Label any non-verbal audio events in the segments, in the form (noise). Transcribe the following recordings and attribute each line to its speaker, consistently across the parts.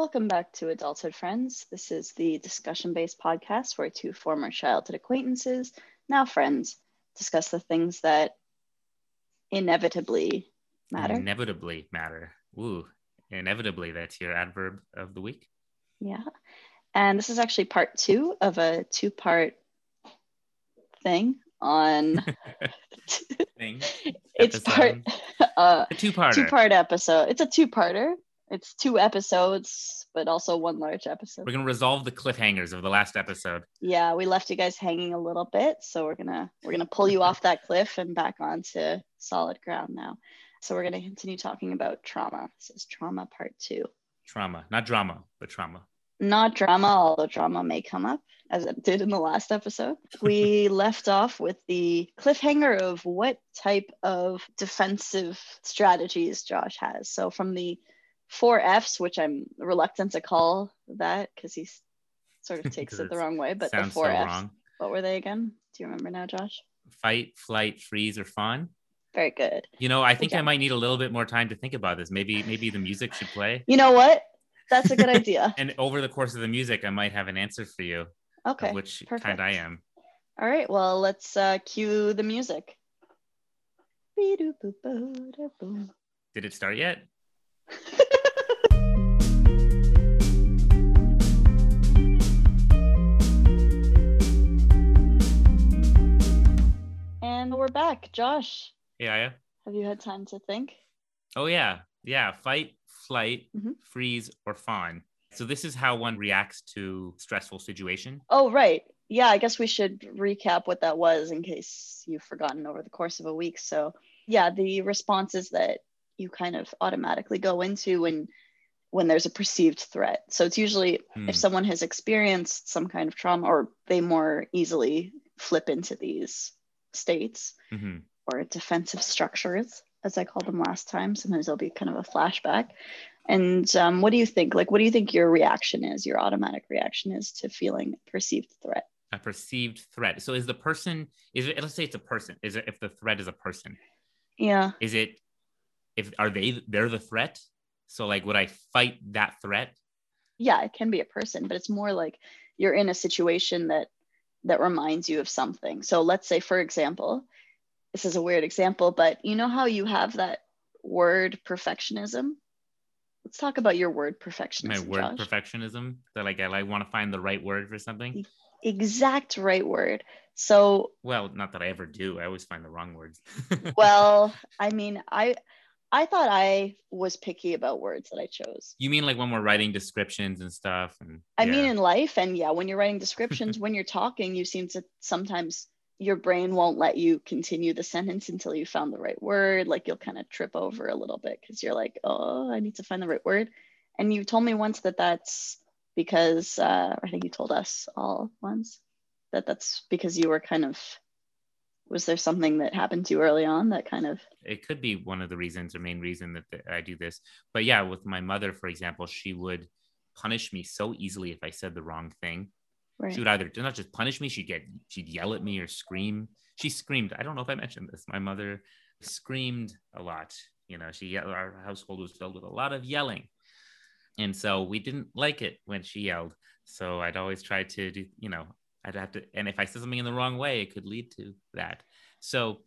Speaker 1: Welcome back to Adulthood Friends. This is the discussion based podcast where two former childhood acquaintances, now friends, discuss the things that inevitably matter.
Speaker 2: Inevitably matter. Ooh, inevitably, that's your adverb of the week.
Speaker 1: Yeah. And this is actually part two of a two part thing on. (laughs) (laughs)
Speaker 2: Thing.
Speaker 1: it's part uh,
Speaker 2: A two-parter.
Speaker 1: two part episode. It's a two parter. It's two episodes, but also one large episode.
Speaker 2: We're gonna resolve the cliffhangers of the last episode.
Speaker 1: yeah we left you guys hanging a little bit so we're gonna we're gonna pull you off that cliff and back onto solid ground now so we're gonna continue talking about trauma this is trauma part two
Speaker 2: Trauma, not drama, but trauma.
Speaker 1: not drama although drama may come up as it did in the last episode we (laughs) left off with the cliffhanger of what type of defensive strategies josh has so from the four f's which i'm reluctant to call that because he sort of (laughs) takes it the wrong way but the four
Speaker 2: so
Speaker 1: f's
Speaker 2: wrong.
Speaker 1: What were they again? Do you remember now, Josh?
Speaker 2: Fight, flight, freeze, or fawn.
Speaker 1: Very good.
Speaker 2: You know, I think I might need a little bit more time to think about this. Maybe, maybe the music should play,
Speaker 1: You know what? That's a good idea. (laughs)
Speaker 2: and over the course of the music, I might have an answer for you,
Speaker 1: Okay.
Speaker 2: which
Speaker 1: perfect.
Speaker 2: kind I am.
Speaker 1: All right. Well, let's uh, cue the music.
Speaker 2: Did it start yet? (laughs)
Speaker 1: And we're back. Josh,
Speaker 2: Yeah, yeah.
Speaker 1: have you had time to think?
Speaker 2: Oh yeah, yeah. Fight, flight,
Speaker 1: Mhm.
Speaker 2: freeze, or fawn. So this is how one reacts to stressful situation.
Speaker 1: Oh, right. Yeah, I guess we should recap what that was in case you've forgotten over the course of a week. So, yeah, the responses that you kind of automatically go into when when there's a perceived threat. So it's usually
Speaker 2: Hmm.
Speaker 1: if someone has experienced some kind of trauma or they more easily flip into these states
Speaker 2: hmm
Speaker 1: or defensive structures as i called them last time sometimes there'll be kind of a flashback and um, what do you think like what do you think your reaction is your automatic reaction is to feeling perceived threat
Speaker 2: A perceived threat. So is the person? Is it? Let's say it's a person. Is it if the threat is a person?
Speaker 1: yeah
Speaker 2: Is it? If are they? They're the threat. So like, would I fight that threat?
Speaker 1: yeah it can be a person but it's more like you're in a situation that that reminds you of something so let's say for example this is a weird example but you know how you have that word perfectionism let's talk about your word perfectionism.
Speaker 2: My word
Speaker 1: Josh.
Speaker 2: perfectionism. That like I like want to find the right word for something.
Speaker 1: exact right word so
Speaker 2: Well, not that I ever do. I always find the wrong words. (laughs)
Speaker 1: well i mean i i thought i was picky about words that i chose
Speaker 2: you mean like when we're writing descriptions and stuff? And
Speaker 1: i
Speaker 2: yeah.
Speaker 1: mean in life and yeah when you're writing (laughs) descriptions when you're talking you seem to sometimes your brain won't let you continue the sentence until you found the right word like you'll kind of trip over a little bit because you're like oh i need to find the right word and you told me once that that's because uh, i think you told us all once that that's because you were kind of was there something that happened to you early on that kind of
Speaker 2: it could be one of the reasons or main reason that th- I do this. But yeah, with my mother, for example, she would punish me so easily if I said the wrong thing.
Speaker 1: right
Speaker 2: She would either not just punish me, she'd get she'd yell at me or scream. She screamed. I don't know if I mentioned this. My mother screamed a lot. You know, she our household was filled with a lot of yelling. And so we didn't like it when she yelled. So I'd always try to do, you know, I'd have to, and if I said something in the wrong way, it could lead to that. So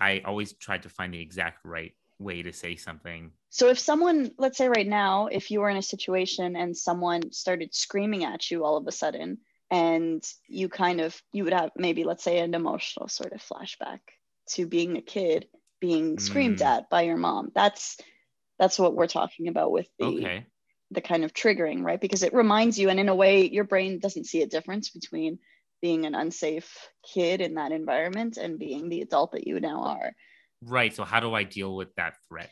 Speaker 2: I always tried to find the exact right way to say something.
Speaker 1: So if someone, let's say right now, if you were in a situation and someone started screaming at you all of a sudden, and you kind of, you would have maybe, let's say, an emotional sort of flashback to being a kid being screamed
Speaker 2: Mm.
Speaker 1: at by your mom. That's that's what we're talking about with the
Speaker 2: Okay.
Speaker 1: the kind of triggering, right? Because it reminds you, and in a way, your brain doesn't see a difference between being an unsafe kid in that environment and being the adult that you now are.
Speaker 2: Right. So how do I deal with that threat?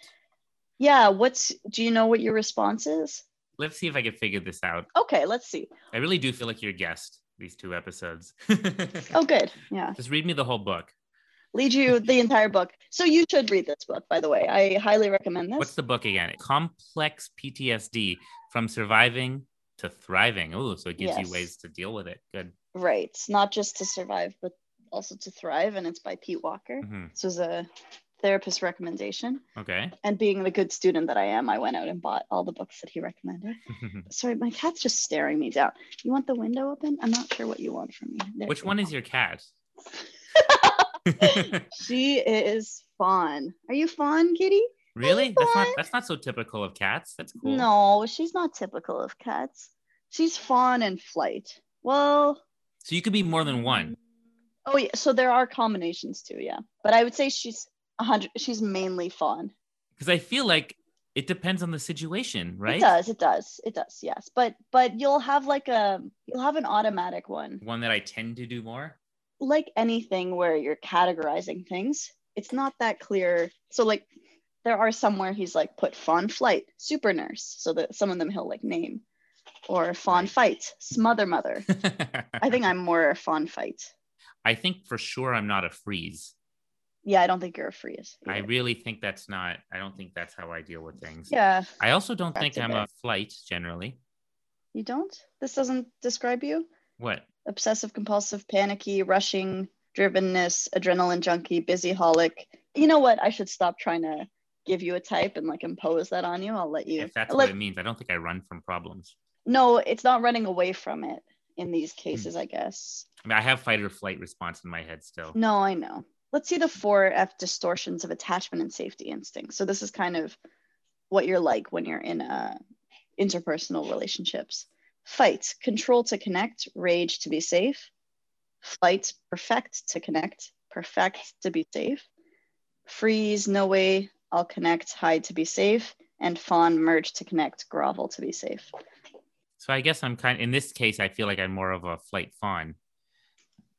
Speaker 1: Yeah. What's, do you know what your response is?
Speaker 2: Let's see if I can figure this out.
Speaker 1: Okay, let's see.
Speaker 2: I really do feel like you're a guest these two episodes. (laughs)
Speaker 1: Oh, good. Yeah.
Speaker 2: Just read me the whole book.
Speaker 1: Lead you the entire book. So you should read this book, by the way. I highly recommend this.
Speaker 2: What's the book again? Complex PTSD from surviving to thriving. Oh, so it gives
Speaker 1: Yes.
Speaker 2: you ways to deal with it. Good.
Speaker 1: Right. It's not just to survive, but also to thrive. And it's by Pete Walker.
Speaker 2: Mhm.
Speaker 1: This was a therapist recommendation.
Speaker 2: Okay.
Speaker 1: And being the good student that I am, I went out and bought all the books that he recommended. (laughs) Sorry, my cat's just staring me down. You want the window open? I'm not sure what you want from me. There
Speaker 2: Which one is your cat? (laughs)
Speaker 1: She is Fawn. Are you Fawn, Kitty?
Speaker 2: really? That's not that's not so typical of cats. That's cool.
Speaker 1: No, she's not typical of cats. She's Fawn and Flight. Well,
Speaker 2: So you could be more than one.
Speaker 1: oh yeah. So there are combinations too, yeah. But I would say she's a hundred. She's mainly Fawn.
Speaker 2: Because I feel like it depends on the situation, right?
Speaker 1: It does. It does. It does. Yes. But but you'll have like a you'll have an automatic one.
Speaker 2: One that I tend to do more.
Speaker 1: like anything where you're categorizing things, it's not that clear. So like there are some where he's like put fawn flight, super nurse. So that some of them he'll like name. Or fawn
Speaker 2: Right.
Speaker 1: fight, smother mother. (laughs) I think I'm more a fawn fight.
Speaker 2: I think for sure I'm not a freeze.
Speaker 1: Yeah, I don't think you're a freeze.
Speaker 2: I really think that's not. I don't think that's how I deal with things.
Speaker 1: yeah,
Speaker 2: I also don't
Speaker 1: That's
Speaker 2: think I'm
Speaker 1: bit.
Speaker 2: a flight generally.
Speaker 1: you don't? This doesn't describe you?
Speaker 2: What?
Speaker 1: Obsessive compulsive, panicky, rushing, drivenness, adrenaline junkie, busy holic. You know what? I should stop trying to give you a type and like impose that on you. I'll let you
Speaker 2: If that's
Speaker 1: I'll
Speaker 2: what
Speaker 1: let-
Speaker 2: it means, I don't think I run from problems.
Speaker 1: No, it's not running away from it in
Speaker 2: Hmm.
Speaker 1: these cases, I guess.
Speaker 2: I mean, I have fight or flight response in my head still.
Speaker 1: No, I know. Let's see the four F distortions of attachment and safety instinct. So this is kind of what you're like when you're in uh, interpersonal relationships. Fight, control to connect, rage to be safe. Flight, perfect to connect, perfect to be safe. Freeze, no way, I'll connect, hide to be safe. And fawn, merge to connect, grovel to be safe.
Speaker 2: So I guess I'm kind. In this case, I feel like I'm more of a flight fawn,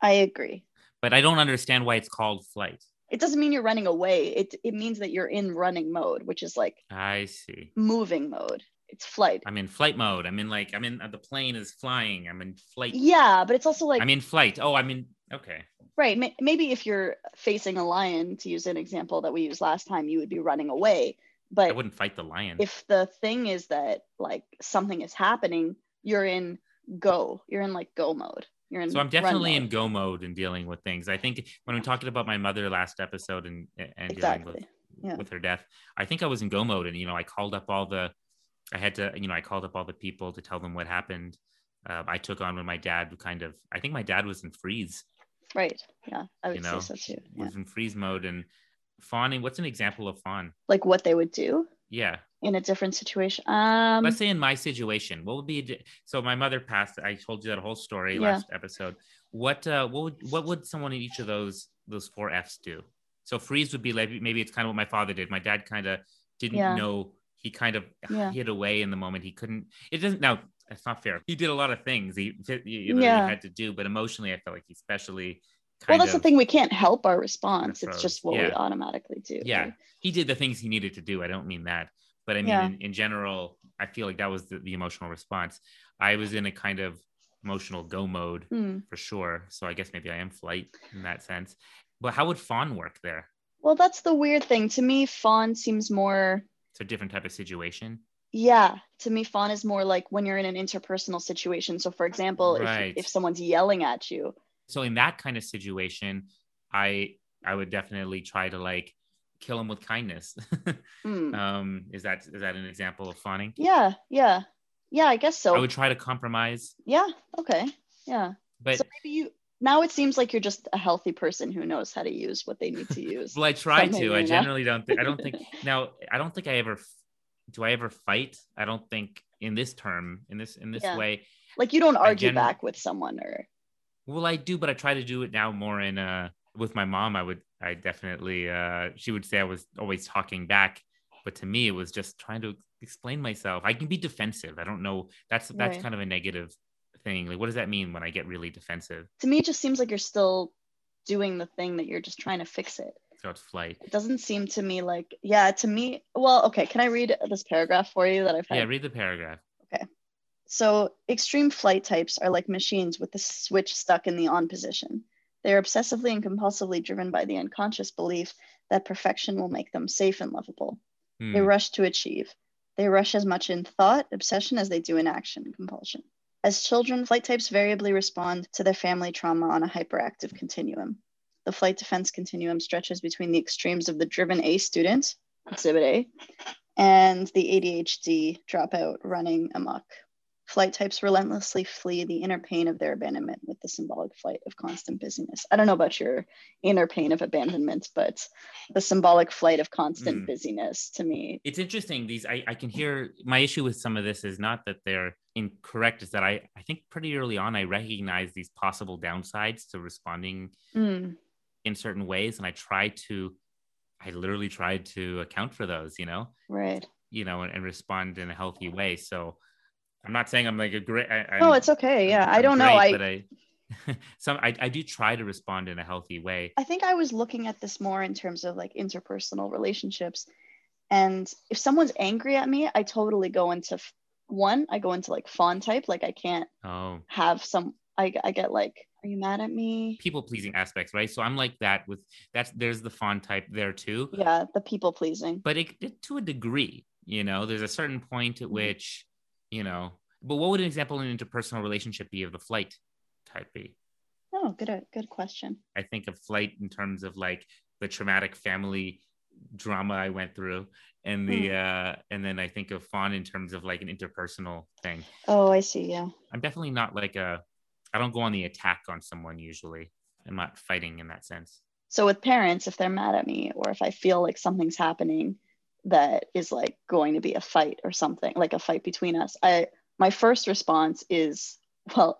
Speaker 1: I agree.
Speaker 2: but I don't understand why it's called flight.
Speaker 1: it doesn't mean you're running away. It it means that you're in running mode, which is like
Speaker 2: I see.
Speaker 1: moving mode. It's flight.
Speaker 2: I'm in flight mode. I'm in like I'm in uh, the plane is flying. I'm in flight.
Speaker 1: Yeah, but it's also like
Speaker 2: I'm in flight. Oh, I'm in. Okay.
Speaker 1: right. May, maybe if you're facing a lion, to use an example that we used last time, you would be running away.
Speaker 2: I wouldn't fight the lion.
Speaker 1: if the thing is that like something is happening, you're in go. You're in like go mode. You're in.
Speaker 2: So I'm definitely in go mode and dealing with things. I think when we talked about my mother last episode and and dealing with.
Speaker 1: Yeah.
Speaker 2: with her death, I think I was in go mode and you know I called up all the, I had to you know I called up all the people to tell them what happened. Uh, I took on when my dad kind of I think my dad was in freeze
Speaker 1: Right. Yeah, I would
Speaker 2: you know
Speaker 1: say so too. Yeah.
Speaker 2: was in freeze mode and fawning. What's an example of fawn?
Speaker 1: Like what they would do
Speaker 2: Yeah,
Speaker 1: in a different situation. Um.
Speaker 2: let's say in my situation, what would be di- so my mother passed. I told you that whole story
Speaker 1: Yeah.
Speaker 2: last episode. What uh, what would what would someone in each of those those four Fs do? So freeze would be like maybe it's kind of what my father did. My dad kind of didn't
Speaker 1: Yeah.
Speaker 2: know. He kind of
Speaker 1: Yeah.
Speaker 2: hid away in the moment. He couldn't. It doesn't now. It's not fair. He did a lot of things. He you know
Speaker 1: Yeah.
Speaker 2: he had to do, but emotionally, I felt like he especially.
Speaker 1: Well, that's
Speaker 2: of,
Speaker 1: the thing. We can't help our response. It's just what we automatically do.
Speaker 2: Yeah,
Speaker 1: right?
Speaker 2: he did the things he needed to do. I don't mean that, but I mean
Speaker 1: Yeah.
Speaker 2: in, in general, I feel like that was the, the emotional response. I was in a kind of emotional go mode
Speaker 1: Hmm.
Speaker 2: for sure. So I guess maybe I am flight in that sense. But how would fawn work there?
Speaker 1: Well, that's the weird thing. To me, fawn seems more.
Speaker 2: It's a different type of situation.
Speaker 1: Yeah, to me, fawn is more like when you're in an interpersonal situation. So, for example,
Speaker 2: Right.
Speaker 1: if, if someone's yelling at you,
Speaker 2: So in that kind of situation, I I would definitely try to like kill him with kindness. (laughs)
Speaker 1: hmm,
Speaker 2: um, is that is that an example of fawning?
Speaker 1: yeah, yeah, yeah, I guess so.
Speaker 2: I would try to compromise,
Speaker 1: yeah, okay, yeah.
Speaker 2: but
Speaker 1: so maybe you now it seems like you're just a healthy person who knows how to use what they need to use. (laughs)
Speaker 2: well, I try to. I generally don't. Think, I don't think (laughs) now. I don't think I ever. Do I ever fight? I don't think in this term, in this in this
Speaker 1: Yeah.
Speaker 2: way.
Speaker 1: like you don't argue back with someone or
Speaker 2: Well, I do, but I try to do it now more in uh with my mom. I would. I definitely. uh She would say I was always talking back, but to me, it was just trying to explain myself. I can be defensive. I don't know. That's that's
Speaker 1: Right.
Speaker 2: kind of a negative thing. Like, what does that mean when I get really defensive?
Speaker 1: to me it just seems like you're still doing the thing that you're just trying to fix it.
Speaker 2: So it's flight.
Speaker 1: It doesn't seem to me like yeah, to me well, okay, can I read this paragraph for you that I've had?
Speaker 2: Yeah, read the paragraph.
Speaker 1: So extreme flight types are like machines with the switch stuck in the on position. They are obsessively and compulsively driven by the unconscious belief that perfection will make them safe and lovable.
Speaker 2: Hmm.
Speaker 1: They rush to achieve. They rush as much in thought, obsession, as they do in action, compulsion. As children, flight types variably respond to their family trauma on a hyperactive continuum. The flight defense continuum stretches between the extremes of the driven A student, exhibit A, and the ADHD dropout running amok. Flight types relentlessly flee the inner pain of their abandonment with the symbolic flight of constant busyness. I don't know about your inner pain of abandonment, but the symbolic flight of constant
Speaker 2: Mm.
Speaker 1: busyness to me.
Speaker 2: it's interesting these I, I can hear my issue with some of this is not that they're incorrect is that i i think pretty early on i recognize these possible downsides to responding
Speaker 1: Mm,
Speaker 2: in certain ways and i try to i literally tried to account for those you know
Speaker 1: right.
Speaker 2: you know and, and respond in a healthy way so i'm not saying i'm like a great I,
Speaker 1: Oh,
Speaker 2: I'm-
Speaker 1: it's okay. Yeah. I
Speaker 2: I'm
Speaker 1: don't know. I,
Speaker 2: but i (laughs) some I, I do try to respond in a healthy way
Speaker 1: I think I was looking at this more in terms of like interpersonal relationships. And if someone's angry at me, I totally go into f- one, I go into like fawn type. Like I can't
Speaker 2: oh
Speaker 1: have some, I, I get like, are you mad at me?
Speaker 2: people pleasing aspects right so i'm like that with that's there's the fawn type there too
Speaker 1: Yeah, the people pleasing.
Speaker 2: but it, it- to a degree you know there's a certain point at
Speaker 1: Mhm.
Speaker 2: which you know but what would an example in an interpersonal relationship be of the flight type be
Speaker 1: Oh, good, uh, good question.
Speaker 2: i think of flight in terms of like the traumatic family drama i went through and the
Speaker 1: Hmm.
Speaker 2: uh and then i think of fawn in terms of like an interpersonal thing
Speaker 1: Oh, I see. Yeah.
Speaker 2: i'm definitely not like a i don't go on the attack on someone usually i'm not fighting in that sense
Speaker 1: So with parents, if they're mad at me or if I feel like something's happening that is like going to be a fight or something, like a fight between us, I my first response is well,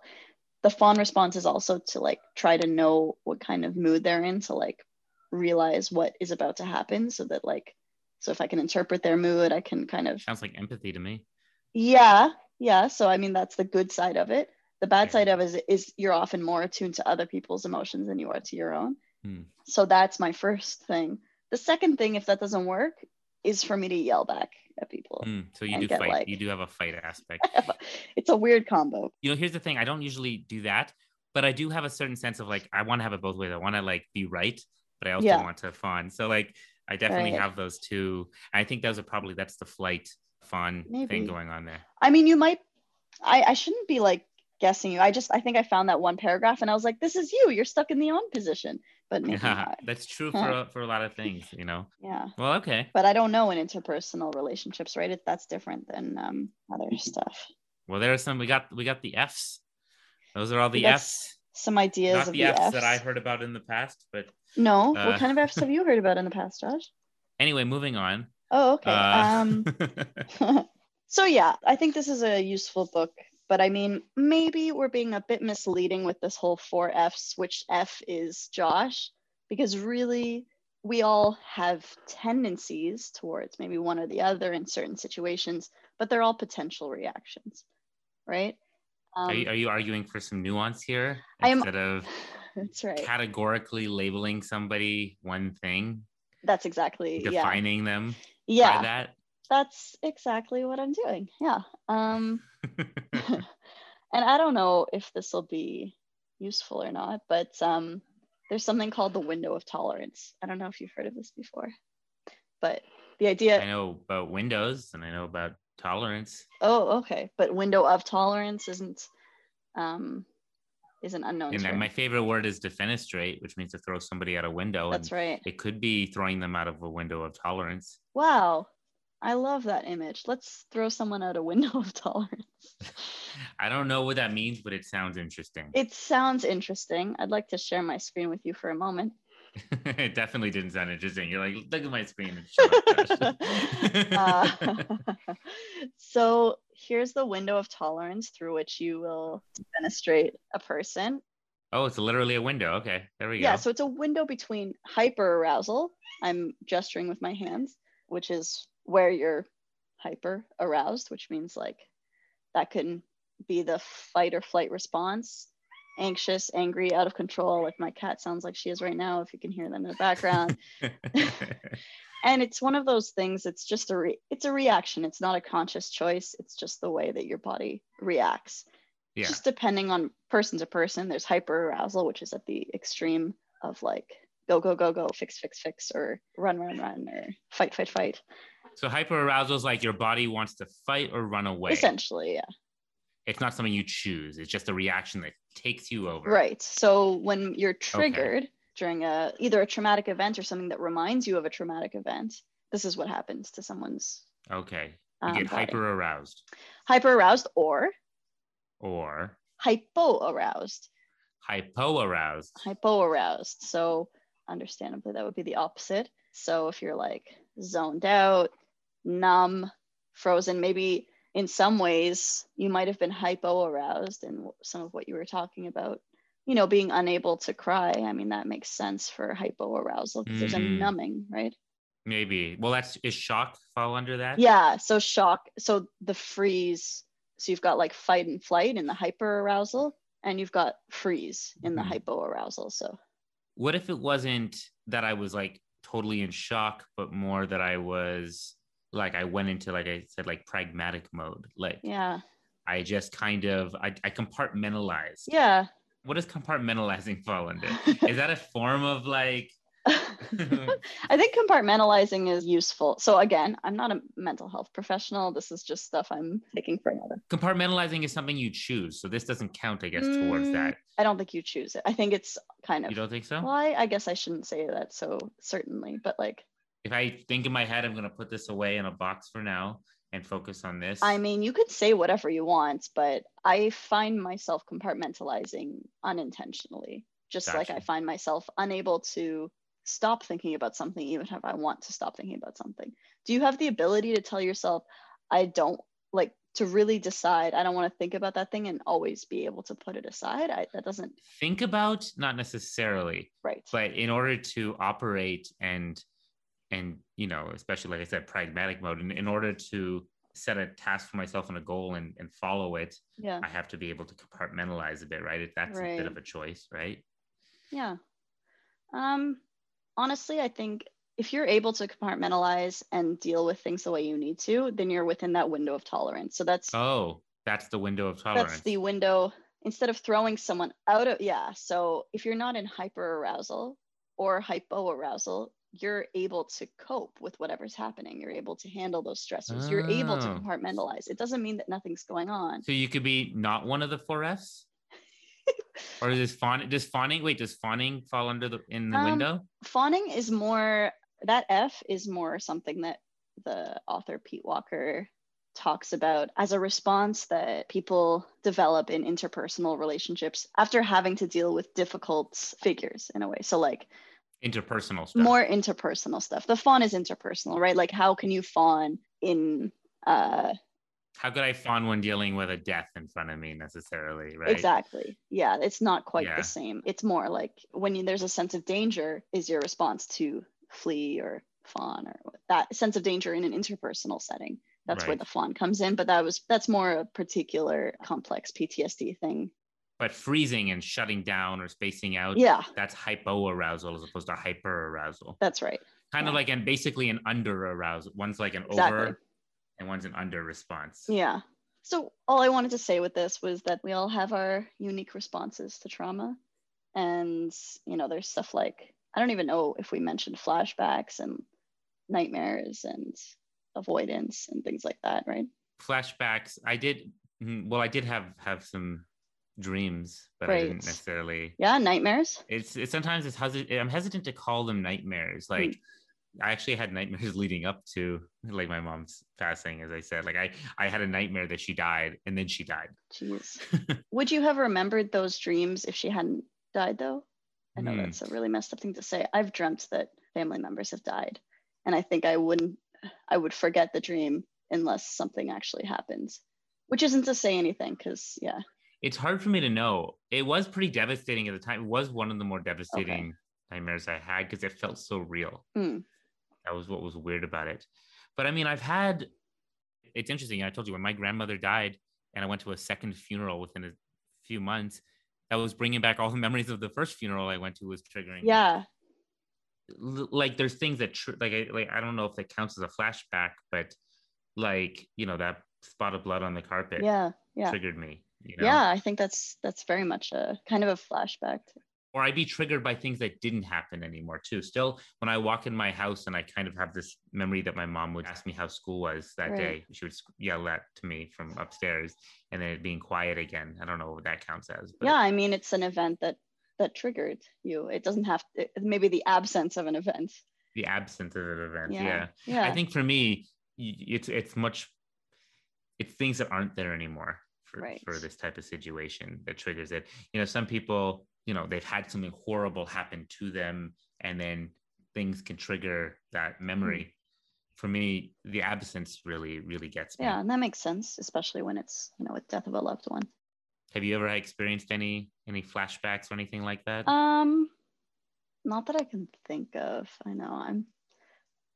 Speaker 1: the fawn response is also to like try to know what kind of mood they're in to like realize what is about to happen so that like so if I can interpret their mood, I can kind of
Speaker 2: sounds like empathy to me
Speaker 1: yeah, yeah. So I mean that's the good side of it. The bad
Speaker 2: Yeah.
Speaker 1: side of it is, is you're often more attuned to other people's emotions than you are to your own.
Speaker 2: Hmm.
Speaker 1: So that's my first thing. The second thing, if that doesn't work, is for me to yell back at people.
Speaker 2: Hmm, so you do
Speaker 1: get,
Speaker 2: fight
Speaker 1: like-
Speaker 2: you do have a fight aspect (laughs)
Speaker 1: it's a weird combo.
Speaker 2: you know here's the thing i don't usually do that but i do have a certain sense of like i want to have it both ways i want to like be right but i also
Speaker 1: Yeah.
Speaker 2: want to have fun so like i definitely
Speaker 1: Right.
Speaker 2: have those two i think those are probably that's the flight fun
Speaker 1: Maybe.
Speaker 2: thing going on there
Speaker 1: I mean, you might. I I shouldn't be like guessing you. I just I think I found that one paragraph and I was like, this is you. You're stuck in the on position. But (laughs) maybe
Speaker 2: yeah
Speaker 1: not.
Speaker 2: that's true for a- for a lot of things you know
Speaker 1: Yeah.
Speaker 2: well okay
Speaker 1: But I don't know in interpersonal relationships, right? It, that's different than um, other stuff.
Speaker 2: well there are some we got we got the f's those are all the f's
Speaker 1: Some ideas
Speaker 2: not
Speaker 1: of
Speaker 2: the
Speaker 1: the
Speaker 2: f's,
Speaker 1: F's.
Speaker 2: that i heard about in the past but
Speaker 1: No.
Speaker 2: Uh,
Speaker 1: what kind of F's (laughs) have you heard about in the past, Josh?
Speaker 2: anyway moving on
Speaker 1: Oh, okay.
Speaker 2: Uh,
Speaker 1: Um, (laughs) so yeah, I think this is a useful book, but I mean, maybe we're being a bit misleading with this whole four F's, which F is Josh, because really we all have tendencies towards maybe one or the other in certain situations, but they're all potential reactions, right? Um,
Speaker 2: are, you, are you arguing for some nuance here
Speaker 1: I am-
Speaker 2: instead of (laughs)
Speaker 1: that's right.
Speaker 2: categorically labeling somebody one thing,
Speaker 1: That's exactly yeah.
Speaker 2: defining them
Speaker 1: Yeah,
Speaker 2: by that.
Speaker 1: That's exactly what I'm doing. Yeah. Um, (laughs) (laughs) and I don't know if this will be useful or not, but um, there's something called the window of tolerance. I don't know if you've heard of this before, but the idea.
Speaker 2: I know about Windows and I know about tolerance.
Speaker 1: Oh, okay, but window of tolerance isn't um, is an unknown
Speaker 2: And
Speaker 1: term.
Speaker 2: my favorite word is defenestrate, which means to throw somebody out a window.
Speaker 1: That's
Speaker 2: and
Speaker 1: right.
Speaker 2: It could be throwing them out of a window of tolerance.
Speaker 1: Wow, I love that image. Let's throw someone out a window (laughs) of tolerance.
Speaker 2: I don't know what that means, but it sounds interesting.
Speaker 1: It sounds interesting. I'd like to share my screen with you for a moment. (laughs)
Speaker 2: it definitely didn't sound interesting. You're like, look at my screen and shut up, Josh." (laughs)
Speaker 1: Uh, so here's the window of tolerance through which you will defenestrate a person.
Speaker 2: oh, it's literally a window. Okay, there we
Speaker 1: Yeah,
Speaker 2: go.
Speaker 1: Yeah, so it's a window between hyper arousal. I'm gesturing with my hands, which is where you're hyper aroused, which means like that can be the fight or flight response. Anxious, angry, out of control, like my cat sounds like she is right now, if you can hear them in the background. (laughs) (laughs) and it's one of those things it's just a re- it's a reaction it's not a conscious choice it's just the way that your body reacts
Speaker 2: yeah.
Speaker 1: just depending on person to person there's hyper arousal which is at the extreme of like go go go go fix fix fix or run run run or fight fight fight
Speaker 2: So hyperarousal is like your body wants to fight or run away.
Speaker 1: essentially yeah
Speaker 2: It's not something you choose. It's just a reaction that takes you over.
Speaker 1: right so when you're triggered during a either a traumatic event or something that reminds you of a traumatic event, this is what happens to someone's
Speaker 2: Okay. You
Speaker 1: um,
Speaker 2: get hyper aroused
Speaker 1: hyper aroused or
Speaker 2: or
Speaker 1: hypo aroused.
Speaker 2: hypo aroused.
Speaker 1: Hypo aroused. So understandably that would be the opposite. So if you're like zoned out, numb, frozen, maybe in some ways you might have been hypo aroused in some of what you were talking about. You know, being unable to cry. I mean, that makes sense for hypo arousal because there's a
Speaker 2: Mhm.
Speaker 1: numbing, right?
Speaker 2: Maybe. Well, that's is shock fall under that?
Speaker 1: Yeah. So shock. So the freeze. So you've got like fight and flight in the hyper arousal, and you've got freeze in the
Speaker 2: Mhm.
Speaker 1: hypo arousal. So
Speaker 2: What if it wasn't that I was like totally in shock, but more that I was like I went into like I said like pragmatic mode. Like
Speaker 1: yeah.
Speaker 2: I just kind of I, I compartmentalized.
Speaker 1: Yeah.
Speaker 2: What does compartmentalizing fall under? (laughs) Is that a form of like (laughs) (laughs)
Speaker 1: I think compartmentalizing is useful. So again, I'm not a mental health professional. This is just stuff I'm taking for another.
Speaker 2: compartmentalizing is something you choose. So this doesn't count, I guess, towards
Speaker 1: Mm,
Speaker 2: that.
Speaker 1: I don't think you choose it. I think it's kind of
Speaker 2: You don't think so?
Speaker 1: well, I, I guess I shouldn't say that so certainly, but like
Speaker 2: If I think in my head I'm gonna put this away in a box for now and focus on this.
Speaker 1: I mean, you could say whatever you want, but I find myself compartmentalizing unintentionally. Just like I find myself unable to stop thinking about something, even if I want to stop thinking about something. Do you have the ability to tell yourself, I don't like to really decide, I don't want to think about that thing and always be able to put it aside? I, that doesn't,
Speaker 2: think about not necessarily,
Speaker 1: right.
Speaker 2: but in order to operate and and you know, especially like I said, pragmatic mode, in, in order to set a task for myself and a goal and, and follow it,
Speaker 1: Yeah.
Speaker 2: I have to be able to compartmentalize a bit, right? That's a bit of a choice, right?
Speaker 1: Yeah. Um, honestly, I think if you're able to compartmentalize and deal with things the way you need to, then you're within that window of tolerance. So that's
Speaker 2: Oh, that's the window of tolerance.
Speaker 1: that's the window instead of throwing someone out of yeah. So if you're not in hyper arousal or hypo arousal, you're able to cope with whatever's happening. You're able to handle those stressors. You're able to
Speaker 2: Oh.
Speaker 1: compartmentalize. It doesn't mean that nothing's going on.
Speaker 2: So you could be not one of the four Fs? (laughs) or is this fawning does fawning wait, does fawning fall under the in the
Speaker 1: Um,
Speaker 2: window?
Speaker 1: fawning is more that F is more something that the author Pete Walker talks about as a response that people develop in interpersonal relationships after having to deal with difficult figures in a way. So like
Speaker 2: Interpersonal stuff.
Speaker 1: more interpersonal stuff. The fawn is interpersonal, right? Like how can you fawn in uh
Speaker 2: How could I fawn when dealing with a death in front of me necessarily, right?
Speaker 1: exactly. Yeah, it's not quite
Speaker 2: Yeah.
Speaker 1: the same. It's more like when you, there's a sense of danger is your response to flee or fawn or that sense of danger in an interpersonal setting. That's where the fawn comes in, but that was that's more a particular complex PTSD thing.
Speaker 2: But freezing and shutting down or spacing out,
Speaker 1: Yeah,
Speaker 2: that's hypoarousal as opposed to hyperarousal.
Speaker 1: that's right.
Speaker 2: Kind of like and basically an under arousal. One's like an
Speaker 1: Exactly.
Speaker 2: over and one's an under response.
Speaker 1: Yeah. So all I wanted to say with this was that we all have our unique responses to trauma. And, you know, there's stuff like, I don't even know if we mentioned flashbacks and nightmares and avoidance and things like that, right?
Speaker 2: Flashbacks. I did mm, well, I did have have some dreams, but I didn't necessarily
Speaker 1: Yeah, nightmares.
Speaker 2: it's, it's sometimes it's hesi- I'm hesitant to call them nightmares.
Speaker 1: Hmm.
Speaker 2: Like I actually had nightmares (laughs) leading up to like my mom's passing, as I said. Like I I had a nightmare that she died and then she died.
Speaker 1: Jeez. (laughs) Would you have remembered those dreams if she hadn't died, though? I know
Speaker 2: Hmm.
Speaker 1: that's a really messed up thing to say. I've dreamt that family members have died. And I think I wouldn't, I would forget the dream unless something actually happens, which isn't to say anything because, yeah.
Speaker 2: It's hard for me to know. It was pretty devastating at the time. It was one of the more devastating nightmares I had because it felt so real.
Speaker 1: Hmm.
Speaker 2: That was what was weird about it. But I mean, I've had it's interesting. I told you when my grandmother died and I went to a second funeral within a few months, that was bringing back all the (laughs) memories of the first funeral I went to was triggering.
Speaker 1: Yeah.
Speaker 2: Like there's things that tr- like I, like I don't know if that counts as a flashback, but like you know that spot of blood on the carpet
Speaker 1: Yeah. Yeah.
Speaker 2: triggered me. You know?
Speaker 1: Yeah. I think that's, that's very much a kind of a flashback.
Speaker 2: or I'd be triggered by things that didn't happen anymore too. Still, when I walk in my house and I kind of have this memory that my mom would ask me how school was that
Speaker 1: Right.
Speaker 2: day, she would yell that to me from upstairs, and then it being quiet again. I don't know what that counts as. But
Speaker 1: Yeah. I mean, it's an event that that triggered you. It doesn't have to, maybe the absence of an event.
Speaker 2: The absence of an event. Yeah.
Speaker 1: Yeah.
Speaker 2: yeah.
Speaker 1: Yeah.
Speaker 2: I think for me, it's it's much it's things that aren't there anymore for,
Speaker 1: Right.
Speaker 2: for this type of situation that triggers it. You know, some people, you know, they've had something horrible happen to them and then things can trigger that memory. For me, the absence really, really gets me.
Speaker 1: yeah, and that makes sense, especially when it's you know with death of a loved one.
Speaker 2: Have you ever experienced any any flashbacks or anything like that?
Speaker 1: Um, not that I can think of. I know I'm.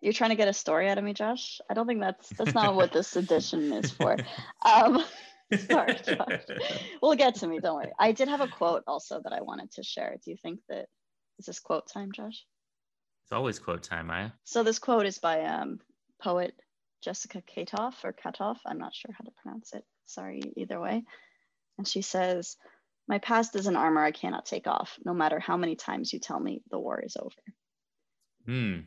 Speaker 1: You're trying to get a story out of me, Josh. I don't think that's that's not what this (laughs) edition is for. Um, sorry, Josh. (laughs) We'll get to me. Don't worry. I did have a quote also that I wanted to share. Do you think that is this quote time, Josh?
Speaker 2: It's always quote time, Maya.
Speaker 1: So this quote is by um, poet Jessica Katoff or Katoff. I'm not sure how to pronounce it. Sorry, either way. And she says, "My past is an armor I cannot take off, no matter how many times you tell me the war is over."
Speaker 2: Hmm.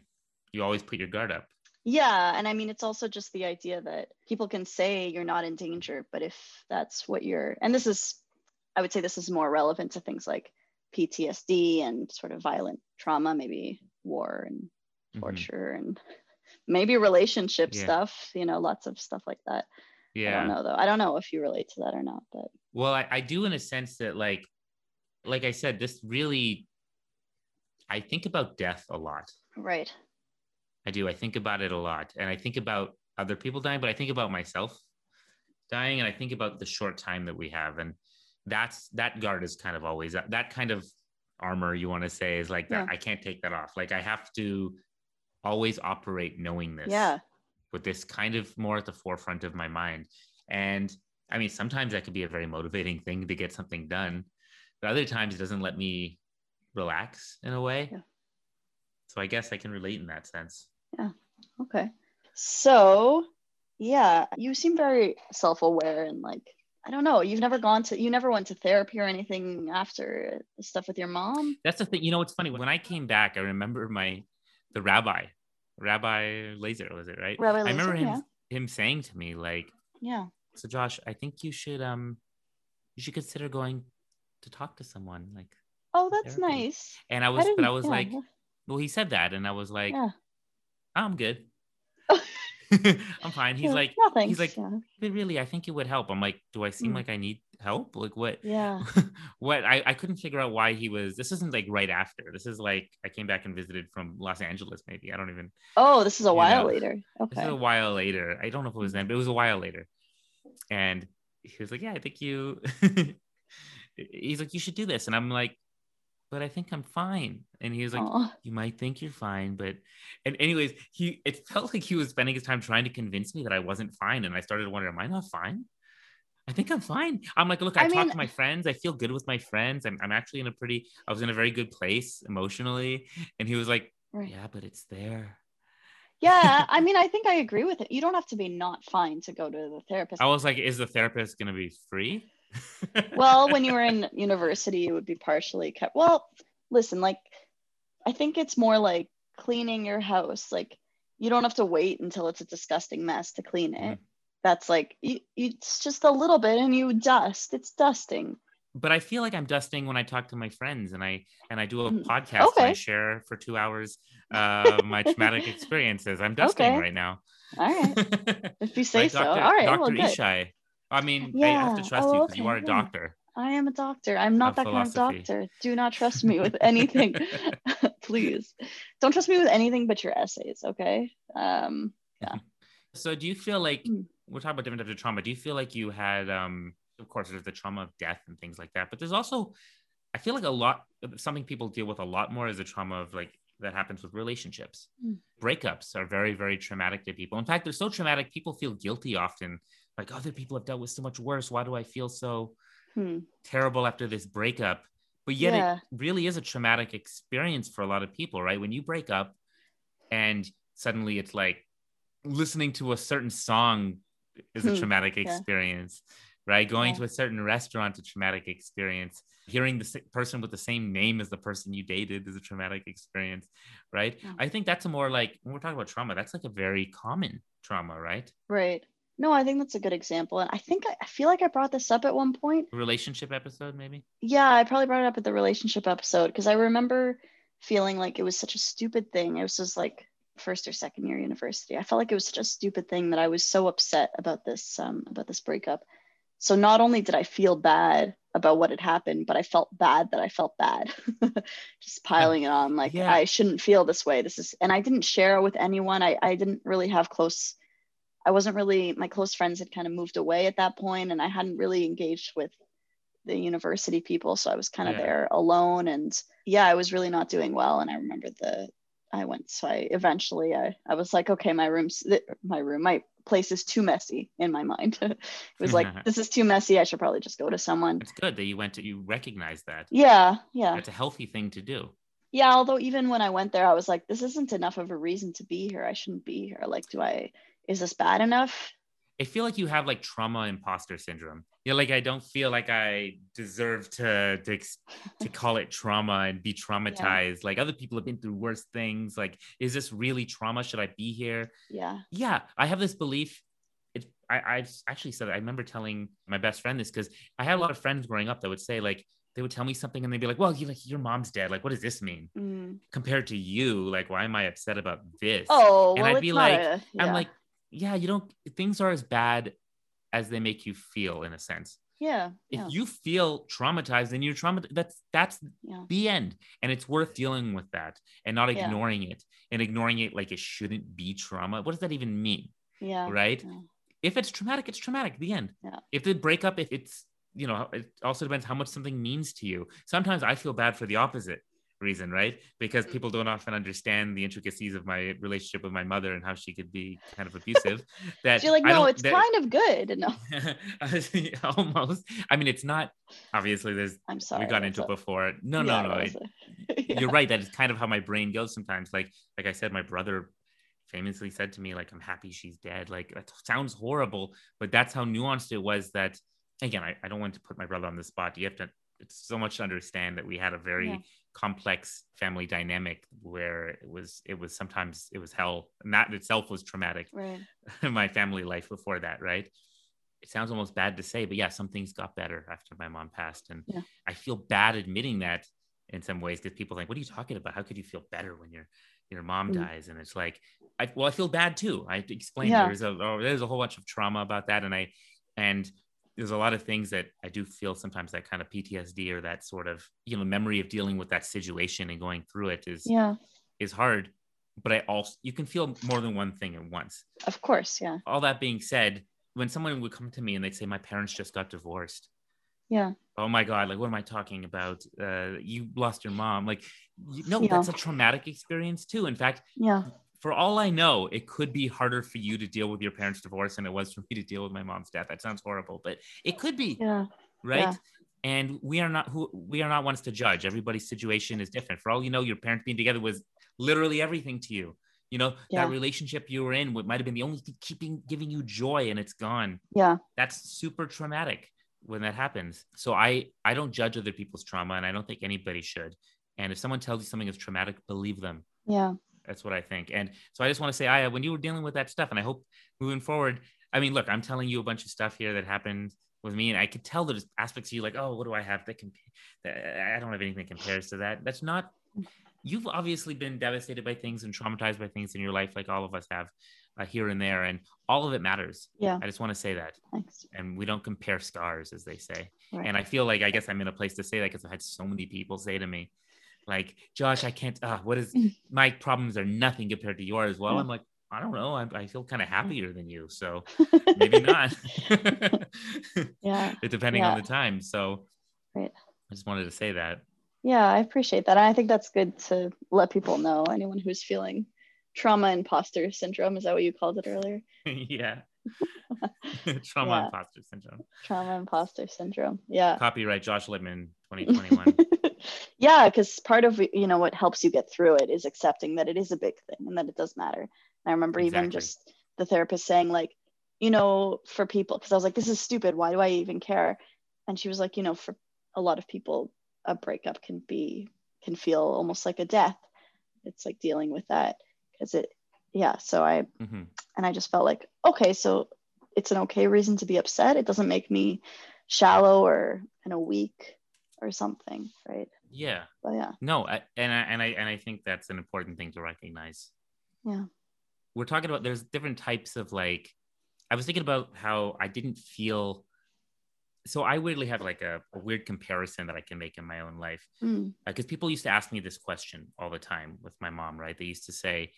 Speaker 2: You always put your guard up.
Speaker 1: Yeah, and I mean it's also just the idea that people can say you're not in danger, but if that's what you're and this is I would say this is more relevant to things like PTSD and sort of violent trauma, maybe war and
Speaker 2: Mhm.
Speaker 1: torture and maybe relationship
Speaker 2: Yeah.
Speaker 1: stuff, you know, lots of stuff like that.
Speaker 2: Yeah.
Speaker 1: I don't know though. I don't know if you relate to that or not, but
Speaker 2: Well, I, I do in a sense that like like I said, this really I think about death a lot.
Speaker 1: right.
Speaker 2: I do. I think about it a lot. And I think about other people dying, but I think about myself dying and I think about the short time that we have. And that's that guard is kind of always that, that kind of armor you want to say is like that. I can't take that off. Like I have to always operate knowing this.
Speaker 1: Yeah.
Speaker 2: With this kind of more at the forefront of my mind. And I mean, sometimes that could be a very motivating thing to get something done. But other times it doesn't let me relax in a way.
Speaker 1: Yeah.
Speaker 2: So I guess I can relate in that sense.
Speaker 1: Okay. So, yeah, you seem very self-aware and like I don't know, you've never gone to you never went to therapy or anything after stuff with your mom?
Speaker 2: That's the thing. You know, it's funny. When I came back, I remember my the rabbi, Rabbi Laser, was it right?
Speaker 1: Rabbi
Speaker 2: I remember
Speaker 1: Laser,
Speaker 2: him him saying to me like,
Speaker 1: Yeah.
Speaker 2: "So Josh, I think you should um, you should consider going to talk to someone." Like,
Speaker 1: Oh, that's
Speaker 2: Therapy.
Speaker 1: nice.
Speaker 2: and I was, but I was
Speaker 1: yeah,
Speaker 2: like, well, he said that, and I was like,
Speaker 1: Yeah.
Speaker 2: I'm good. (laughs) I'm fine. He's
Speaker 1: Yeah,
Speaker 2: like,
Speaker 1: no,
Speaker 2: he's like,
Speaker 1: yeah.
Speaker 2: but really, I think it would help. I'm like, do I seem
Speaker 1: Mm.
Speaker 2: like I need help? Like, what?
Speaker 1: yeah. (laughs)
Speaker 2: what I, I couldn't figure out why he was this isn't like right after this is like i came back and visited from los angeles maybe i don't even
Speaker 1: Oh, this is a while
Speaker 2: know,
Speaker 1: later.
Speaker 2: this is
Speaker 1: Okay.
Speaker 2: a while later i don't know if it was then but it was a while later and he was like yeah i think you (laughs) he's like you should do this and i'm like but i think i'm fine. And he was like
Speaker 1: Aw.
Speaker 2: you might think you're fine but and anyways he it felt like he was spending his time trying to convince me that i wasn't fine. And i started wondering am i not fine? I think i'm fine. I'm like look i,
Speaker 1: I
Speaker 2: talk
Speaker 1: mean-
Speaker 2: to my friends. I feel good with my friends. I'm, I'm actually in a pretty i was in a very good place emotionally. And he was like
Speaker 1: Right.
Speaker 2: yeah but it's there.
Speaker 1: Yeah, (laughs) I mean, I think I agree with it. You don't have to be not fine to go to the therapist.
Speaker 2: i was like is the therapist going to be free
Speaker 1: well, when you were in (laughs) university, it would be partially kept. Well, listen, like, I think it's more like cleaning your house. Like, you don't have to wait until it's a disgusting mess to clean it.
Speaker 2: Mhm.
Speaker 1: That's like, you, you, it's just a little bit and you dust. It's dusting.
Speaker 2: but I feel like I'm dusting when I talk to my friends and I and I do a
Speaker 1: Mm,
Speaker 2: podcast and I share for two hours (laughs) uh, my traumatic experiences. I'm dusting
Speaker 1: Okay.
Speaker 2: right now.
Speaker 1: All right. (laughs) If you say so. All right.
Speaker 2: Dr.
Speaker 1: Well, good.
Speaker 2: Ishai. I mean, I have to
Speaker 1: Yeah.
Speaker 2: trust
Speaker 1: Oh,
Speaker 2: you because you
Speaker 1: okay,
Speaker 2: are a doctor.
Speaker 1: I am a doctor. I'm not
Speaker 2: Of
Speaker 1: that kind of doctor. Do not trust me with anything. (laughs) (laughs) Please. Don't trust me with anything but your essays, okay? Um, yeah. (laughs)
Speaker 2: So do you feel like
Speaker 1: Mm.
Speaker 2: we're talking about different types of trauma? Do you feel like you had um of course there's the trauma of death and things like that, but there's also I feel like a lot something people deal with a lot more is the trauma of like that happens with relationships.
Speaker 1: Mm.
Speaker 2: Breakups are very, very traumatic to people. In fact, they're so traumatic, people feel guilty often. Like other people have dealt with so much worse. Why do I feel so
Speaker 1: hmm.
Speaker 2: terrible after this breakup? But yet
Speaker 1: Yeah.
Speaker 2: it really is a traumatic experience for a lot of people, right? When you break up and suddenly it's like listening to a certain song is a
Speaker 1: Hmm,
Speaker 2: traumatic
Speaker 1: yeah.
Speaker 2: experience, right? Going
Speaker 1: Yeah.
Speaker 2: to a certain restaurant, a traumatic experience. Hearing the person with the same name as the person you dated is a traumatic experience, right?
Speaker 1: Yeah.
Speaker 2: I think that's a more like when we're talking about trauma, that's like a very common trauma, right?
Speaker 1: Right. no i think that's a good example and i think I, I feel like i brought this up at one point
Speaker 2: Relationship episode, maybe.
Speaker 1: yeah i probably brought it up at the relationship episode because i remember feeling like it was such a stupid thing it was just like first or second year university i felt like it was such a stupid thing that i was so upset about this um, about this breakup so not only did i feel bad about what had happened but i felt bad that i felt bad (laughs) just piling it on like
Speaker 2: Yeah.
Speaker 1: i shouldn't feel this way this is and i didn't share it with anyone i, I didn't really have close i wasn't really my close friends had kind of moved away at that point and i hadn't really engaged with the university people so i was kind of
Speaker 2: Yeah.
Speaker 1: there alone and yeah i was really not doing well and i remember the i went so i eventually i, I was like okay my room's th- my room my place is too messy in my mind (laughs) it was like (laughs) this is too messy i should probably just go to someone
Speaker 2: It's good that you went to you recognize that.
Speaker 1: yeah yeah
Speaker 2: That's a healthy thing to do.
Speaker 1: yeah although even when i went there i was like this isn't enough of a reason to be here i shouldn't be here like do i is this bad enough
Speaker 2: I feel like you have like trauma imposter syndrome. Yeah, like I don't feel like I deserve to to, to (laughs) call it trauma and be traumatized. Like other people have been through worse things. Like, is this really trauma? Should I be here?
Speaker 1: yeah
Speaker 2: Yeah, I have this belief. It, I, I've actually said I remember telling my best friend this because I had a lot of friends growing up that would say like they would tell me something and they'd be like, "Well, you like your mom's dead. Like, what does this mean
Speaker 1: Mm.
Speaker 2: compared to you? Like, why am I upset about this?"
Speaker 1: oh
Speaker 2: And
Speaker 1: well
Speaker 2: I'd
Speaker 1: it's
Speaker 2: be like-
Speaker 1: a, yeah.
Speaker 2: I'm like, yeah, you don't. Things are as bad as they make you feel, in a sense.
Speaker 1: yeah
Speaker 2: If
Speaker 1: yeah,
Speaker 2: you feel traumatized, then you're traumatized. That's that's
Speaker 1: yeah
Speaker 2: the end, and it's worth dealing with that and not
Speaker 1: Yeah.
Speaker 2: ignoring it and ignoring it like it shouldn't be trauma. What does that even mean,
Speaker 1: yeah
Speaker 2: right?
Speaker 1: yeah.
Speaker 2: If it's traumatic, it's traumatic. The end.
Speaker 1: Yeah.
Speaker 2: If the breakup, if it's you know, it also depends how much something means to you. Sometimes I feel bad for the opposite reason, right? Because
Speaker 1: Mhm.
Speaker 2: people don't often understand the intricacies of my relationship with my mother and how she could be kind of abusive. (laughs) That
Speaker 1: you're like no it's
Speaker 2: that-
Speaker 1: kind of good no (laughs)
Speaker 2: almost. I mean, it's not obviously. There's
Speaker 1: i'm sorry
Speaker 2: we got into it before. No,
Speaker 1: yeah,
Speaker 2: no, no. it- (laughs)
Speaker 1: yeah.
Speaker 2: You're right. That is kind of how my brain goes sometimes. Like, like I said, my brother famously said to me, like, "I'm happy she's dead." Like, that sounds horrible, but that's how nuanced it was. That again, I, I don't want to put my brother on the spot. You have to. It's so much to understand that we had a very
Speaker 1: Yeah.
Speaker 2: Complex family dynamic where it was it was sometimes it was hell and that itself was traumatic
Speaker 1: right (laughs)
Speaker 2: my family life before that, right? It sounds almost bad to say, but yeah, some things got better after my mom passed. And
Speaker 1: Yeah.
Speaker 2: I feel bad admitting that in some ways because people think, what are you talking about? How could you feel better when your your mom
Speaker 1: Mm.
Speaker 2: dies? And it's like, I well, I feel bad too. I explained
Speaker 1: Yeah.
Speaker 2: there's a oh, there's a whole bunch of trauma about that. And I and there's a lot of things that I do feel sometimes that kind of PTSD or that sort of, you know, memory of dealing with that situation and going through it is
Speaker 1: yeah
Speaker 2: is hard. But I also you can feel more than one thing at once
Speaker 1: of course yeah
Speaker 2: all that being said, when someone would come to me and they'd say, My parents just got divorced.
Speaker 1: yeah
Speaker 2: Oh my God, like, what am I talking about? Uh, you lost your mom. Like, you, no,
Speaker 1: Yeah.
Speaker 2: that's a traumatic experience too. In fact,
Speaker 1: yeah
Speaker 2: for all I know, it could be harder for you to deal with your parents' divorce than it was for me to deal with my mom's death. That sounds horrible, but it could be,
Speaker 1: yeah
Speaker 2: right?
Speaker 1: Yeah.
Speaker 2: And we are not who we are not ones to judge. Everybody's situation is different. For all you know, your parents being together was literally everything to you. You know,
Speaker 1: Yeah.
Speaker 2: that relationship you were in what might have been the only thing keeping giving you joy and it's gone.
Speaker 1: yeah
Speaker 2: That's super traumatic when that happens. So I I don't judge other people's trauma and I don't think anybody should. And if someone tells you something is traumatic, believe them.
Speaker 1: yeah
Speaker 2: That's what I think. And so I just want to say, Aya, when you were dealing with that stuff, and I hope moving forward, I mean, look, I'm telling you a bunch of stuff here that happened with me, and I could tell there's aspects of you like, oh, what do I have that can, that I don't have anything that compares to that. That's not. You've obviously been devastated by things and traumatized by things in your life, like all of us have, uh, here and there, and all of it matters.
Speaker 1: yeah
Speaker 2: I just want to say that,
Speaker 1: thanks
Speaker 2: and we don't compare scars, as they say.
Speaker 1: Right.
Speaker 2: And I feel like I guess I'm in a place to say that because I've had so many people say to me, like, Josh, I can't. Uh, what is (laughs) my problems are nothing compared to yours. Well, I'm like, I don't know. I, I feel kind of happier than you, so (laughs) maybe not. (laughs)
Speaker 1: yeah
Speaker 2: depending on the time. So
Speaker 1: Right.
Speaker 2: I just wanted to say that.
Speaker 1: Yeah, I appreciate that. I think that's good to let people know. Anyone who's feeling trauma imposter syndrome, is that what you called it earlier?
Speaker 2: yeah. Trauma
Speaker 1: Yeah.
Speaker 2: imposter syndrome.
Speaker 1: Trauma imposter syndrome. Yeah.
Speaker 2: Copyright Josh Lippman 2021.
Speaker 1: Yeah, because part of you know what helps you get through it is accepting that it is a big thing and that it does matter. And I remember even just the therapist saying like, you know, for people, because I was like, this is stupid. Why do I even care? And she was like, you know, for a lot of people, a breakup can be can feel almost like a death. It's like dealing with that because it, yeah. So I
Speaker 2: hmm
Speaker 1: and I just felt like, okay, so it's an okay reason to be upset. It doesn't make me shallow or kind of weak or something, right?
Speaker 2: Yeah.
Speaker 1: But yeah.
Speaker 2: No, I, and I and I and I think that's an important thing to recognize.
Speaker 1: Yeah.
Speaker 2: We're talking about there's different types of like I was thinking about how I didn't feel so I weirdly have like a, a weird comparison that I can make in my own life.
Speaker 1: Mm.
Speaker 2: Because uh, people used to ask me this question all the time with my mom, right? They used to say,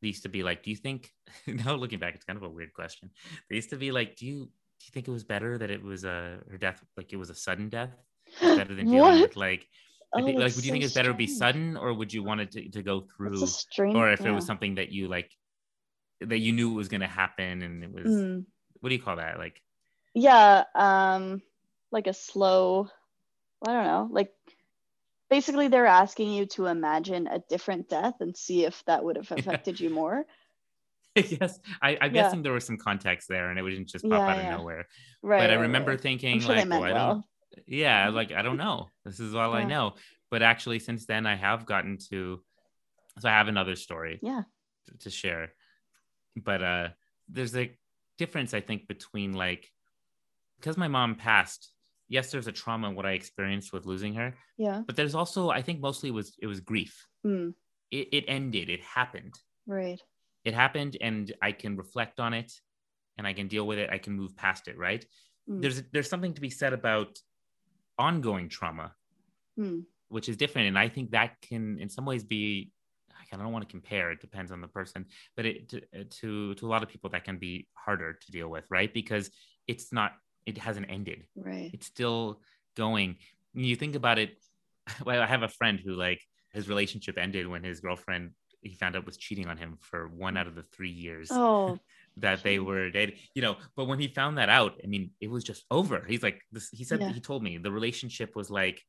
Speaker 2: they used to be like, "Do you think?" (laughs) now looking back, it's kind of a weird question. They used to be like, "Do you do you think it was better that it was a her death like it was a sudden death better than dealing with like
Speaker 1: Oh,
Speaker 2: like, would you
Speaker 1: so
Speaker 2: think it's better to be sudden or would you want it to, to go through
Speaker 1: strange.
Speaker 2: or if it was something that you like that you knew it was going to happen and it was
Speaker 1: Mm.
Speaker 2: what do you call that like
Speaker 1: Yeah, um, like a slow. I don't know. Like basically, they're asking you to imagine a different death and see if that would have (laughs) affected you more. (laughs)
Speaker 2: yes I, i'm
Speaker 1: Yeah.
Speaker 2: guessing there was some context there and it wouldn't just pop
Speaker 1: Yeah,
Speaker 2: out
Speaker 1: yeah.
Speaker 2: of nowhere
Speaker 1: Right.
Speaker 2: but i remember
Speaker 1: right.
Speaker 2: thinking
Speaker 1: I'm sure
Speaker 2: like
Speaker 1: they
Speaker 2: well, i don't
Speaker 1: well.
Speaker 2: Yeah like i don't know this is all i know but actually since then i have gotten to so i have another story
Speaker 1: Yeah.
Speaker 2: to- share but uh there's a difference i think between like because my mom passed yes there's a trauma in what i experienced with losing her
Speaker 1: Yeah.
Speaker 2: but there's also i think mostly it was it was grief
Speaker 1: Mm.
Speaker 2: it, it ended it happened
Speaker 1: Right.
Speaker 2: it happened and i can reflect on it and i can deal with it i can move past it right
Speaker 1: Mm.
Speaker 2: there's there's something to be said about ongoing trauma
Speaker 1: Mm.
Speaker 2: which is different and i think that can in some ways be i don't want to compare it depends on the person but it to, to to a lot of people that can be harder to deal with right because it's not it hasn't ended
Speaker 1: Right.
Speaker 2: it's still going you think about it (laughs) well i have a friend who like his relationship ended when his girlfriend he found out was cheating on him for one out of the three years
Speaker 1: Oh. (laughs)
Speaker 2: that they were dating you know but when he found that out i mean it was just over he's like this he said
Speaker 1: Yeah.
Speaker 2: he told me the relationship was like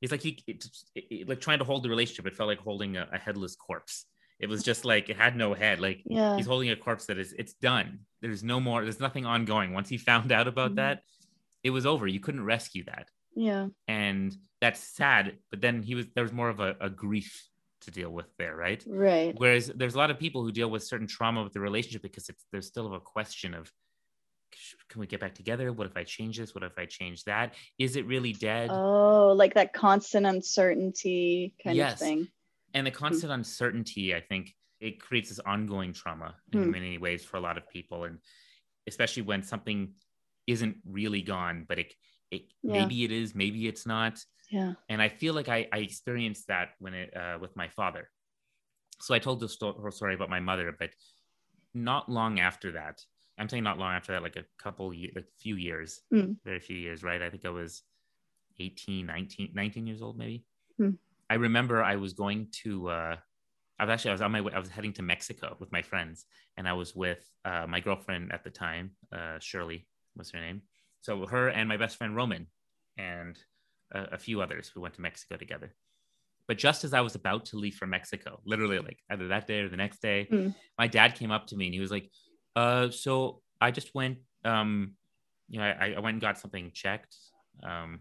Speaker 2: he's like he it, it- it- like trying to hold the relationship it felt like holding a, a headless corpse it was just like it had no head like
Speaker 1: Yeah.
Speaker 2: he's holding a corpse that is it's done there's no more there's nothing ongoing once he found out about
Speaker 1: Mhm.
Speaker 2: that it was over you couldn't rescue that
Speaker 1: Yeah.
Speaker 2: and that's sad but then he was there was more of a, a grief to deal with there right
Speaker 1: Right.
Speaker 2: whereas there's a lot of people who deal with certain trauma with the relationship because it's there's still a question of can we get back together what if i change this what if i change that is it really dead
Speaker 1: Oh, like that constant uncertainty kind
Speaker 2: Yes.
Speaker 1: of thing.
Speaker 2: and the constant uncertainty i think it creates this ongoing trauma in
Speaker 1: Hmm.
Speaker 2: many ways for a lot of people and especially when something isn't really gone but it, it
Speaker 1: Yeah.
Speaker 2: maybe it is maybe it's not
Speaker 1: Yeah.
Speaker 2: and I feel like I, I experienced that when it uh, with my father. So I told the whole story about my mother, but not long after that, I'm saying not long after that, like a couple, ye- like few years,
Speaker 1: Mm.
Speaker 2: very few years, right? I think I was 18, 19, 19 years old, maybe.
Speaker 1: Mm.
Speaker 2: I remember I was going to, uh, I was actually, I was on my way, I was heading to Mexico with my friends, and I was with uh, my girlfriend at the time, uh, Shirley was her name. So her and my best friend Roman, and a, a few others who went to Mexico together. But just as I was about to leave for Mexico, literally like either that day or the next day,
Speaker 1: Mm.
Speaker 2: my dad came up to me and he was like, uh, so I just went, um, you know, I, I went and got something checked. Um,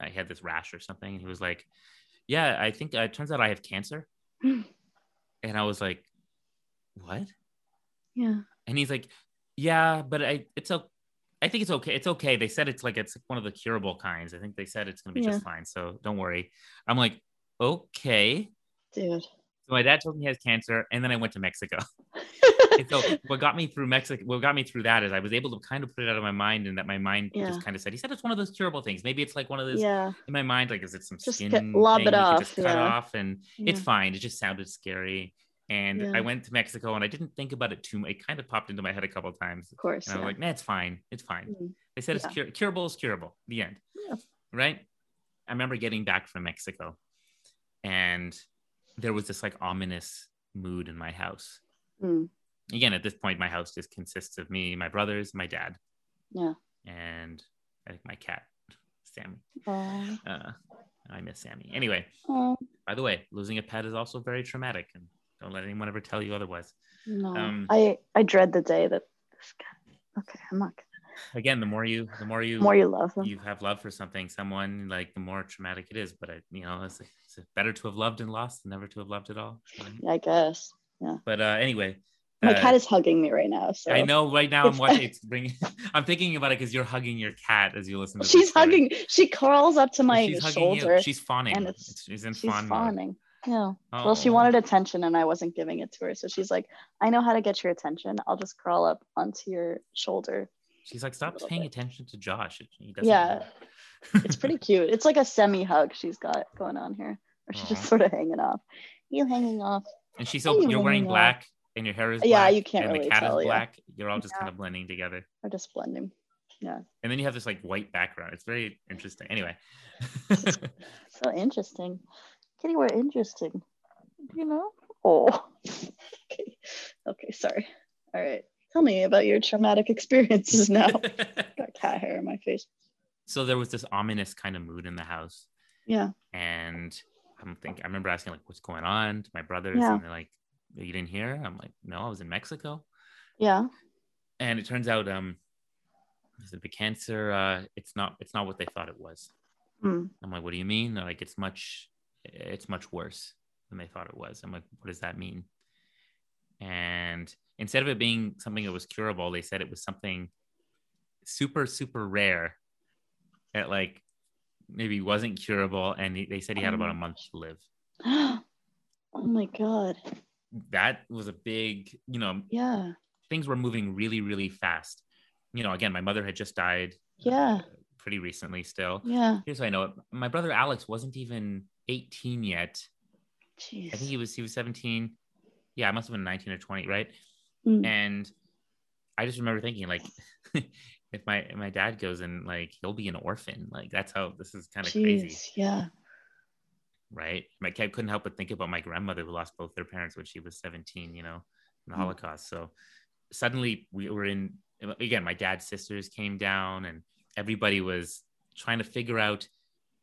Speaker 2: I had this rash or something. And he was like, yeah, I think uh, it turns out I have cancer. (laughs) And I was like, what?
Speaker 1: Yeah.
Speaker 2: And he's like, yeah, but I, it's okay. I think it's okay. It's okay. They said it's like it's one of the curable kinds. I think they said it's gonna be just fine. So don't worry. I'm like, okay.
Speaker 1: Dude.
Speaker 2: So my dad told me he has cancer, and then I went to Mexico. (laughs) So what got me through Mexico, what got me through that is I was able to kind of put it out of my mind, and that my mind
Speaker 1: Yeah.
Speaker 2: just kind of said, he said it's one of those curable things. Maybe it's like one of those
Speaker 1: yeah.
Speaker 2: in my mind, like is it some
Speaker 1: Just
Speaker 2: skin
Speaker 1: cut- lob it off,
Speaker 2: just cut
Speaker 1: yeah.
Speaker 2: off, and it's fine. It just sounded scary. And
Speaker 1: Yeah.
Speaker 2: I went to Mexico, and I didn't think about it too much. It kind of popped into my head a couple of times,
Speaker 1: Of course.
Speaker 2: and I was like, "Nah, it's fine. It's fine."
Speaker 1: Mm.
Speaker 2: They said it's cur- curable is curable. The end.
Speaker 1: Yeah.
Speaker 2: Right. I remember getting back from Mexico, and there was this like ominous mood in my house.
Speaker 1: Mm.
Speaker 2: Again, at this point, my house just consists of me, my brothers, my dad,
Speaker 1: Yeah.
Speaker 2: and I think my cat, Sammy. Uh, I miss Sammy. Anyway,
Speaker 1: oh.
Speaker 2: by the way, losing a pet is also very traumatic, and don't let anyone ever tell you otherwise.
Speaker 1: No.
Speaker 2: Um,
Speaker 1: I I dread the day that this guy. Okay, I'm not.
Speaker 2: Again, the more you, the more you,
Speaker 1: The more you love them.
Speaker 2: you have love for something, someone, like the more traumatic it is. But I, you know, it's, it's better to have loved and lost than never to have loved at all.
Speaker 1: I guess. Yeah.
Speaker 2: But uh, anyway,
Speaker 1: My
Speaker 2: uh,
Speaker 1: cat is hugging me right now. So
Speaker 2: I know right now I'm watching. It's bringing. (laughs) I'm thinking about it because you're hugging your cat as you listen to.
Speaker 1: she's
Speaker 2: story.
Speaker 1: hugging. She crawls up to my
Speaker 2: She's hugging
Speaker 1: shoulder.
Speaker 2: you. She's fawning.
Speaker 1: and
Speaker 2: It's, she's in
Speaker 1: She's
Speaker 2: fawn mode.
Speaker 1: Yeah. Well, she
Speaker 2: Oh.
Speaker 1: wanted attention and I wasn't giving it to her. So she's like, I know how to get your attention. I'll just crawl up onto your shoulder.
Speaker 2: She's like, stop paying
Speaker 1: bit.
Speaker 2: attention to Josh. He doesn't
Speaker 1: Yeah. It's pretty cute. It's like a semi hug she's got going on here. Or she's just sort of hanging off. You hanging off.
Speaker 2: and she's so,
Speaker 1: you
Speaker 2: you're wearing
Speaker 1: off?
Speaker 2: black and your hair is
Speaker 1: Yeah, you can't
Speaker 2: and
Speaker 1: really
Speaker 2: the cat
Speaker 1: tell,
Speaker 2: is
Speaker 1: yeah.
Speaker 2: black. You're all just
Speaker 1: Yeah.
Speaker 2: kind of blending together.
Speaker 1: Or just blending. Yeah.
Speaker 2: And then you have this like white background. It's very interesting. Anyway. (laughs)
Speaker 1: So interesting. Kitty, we're interesting. You know? Oh. okay. (laughs) Okay, sorry. All right. Tell me about your traumatic experiences (laughs) now. got cat hair in my face.
Speaker 2: so there was this ominous kind of mood in the house.
Speaker 1: Yeah.
Speaker 2: And I'm thinking, I remember asking like, what's going on to my brothers?
Speaker 1: Yeah.
Speaker 2: And they're like, you didn't hear? I'm like, no, I was in Mexico.
Speaker 1: Yeah.
Speaker 2: And it turns out, um, the cancer, uh, it's not, it's not what they thought it was.
Speaker 1: Hmm.
Speaker 2: I'm like, what do you mean? They're like, it's much, it's much worse than they thought it was. I'm like, what does that mean? And instead of it being something that was curable, they said it was something super, super rare that like maybe wasn't curable. And he- they said he had about a oh month to live. (gasps)
Speaker 1: oh my god.
Speaker 2: That was a big, you know,
Speaker 1: Yeah.
Speaker 2: things were moving really, really fast. You know, again, my mother had just died uh, Yeah. Pretty recently still.
Speaker 1: Yeah.
Speaker 2: Here's how I know it. My brother Alex wasn't even 18 yet.
Speaker 1: Jeez.
Speaker 2: I think he was he was 17. Yeah, I must have been 19 or 20, right?
Speaker 1: Mm.
Speaker 2: And I just remember thinking, like, (laughs) if my if my dad goes and like he'll be an orphan, like that's how this is kind of crazy,
Speaker 1: Yeah.
Speaker 2: right? My kid couldn't help but think about my grandmother who lost both their parents when she was 17, you know, in the
Speaker 1: Mm.
Speaker 2: Holocaust. So suddenly we were in again, my dad's sisters came down and everybody was trying to figure out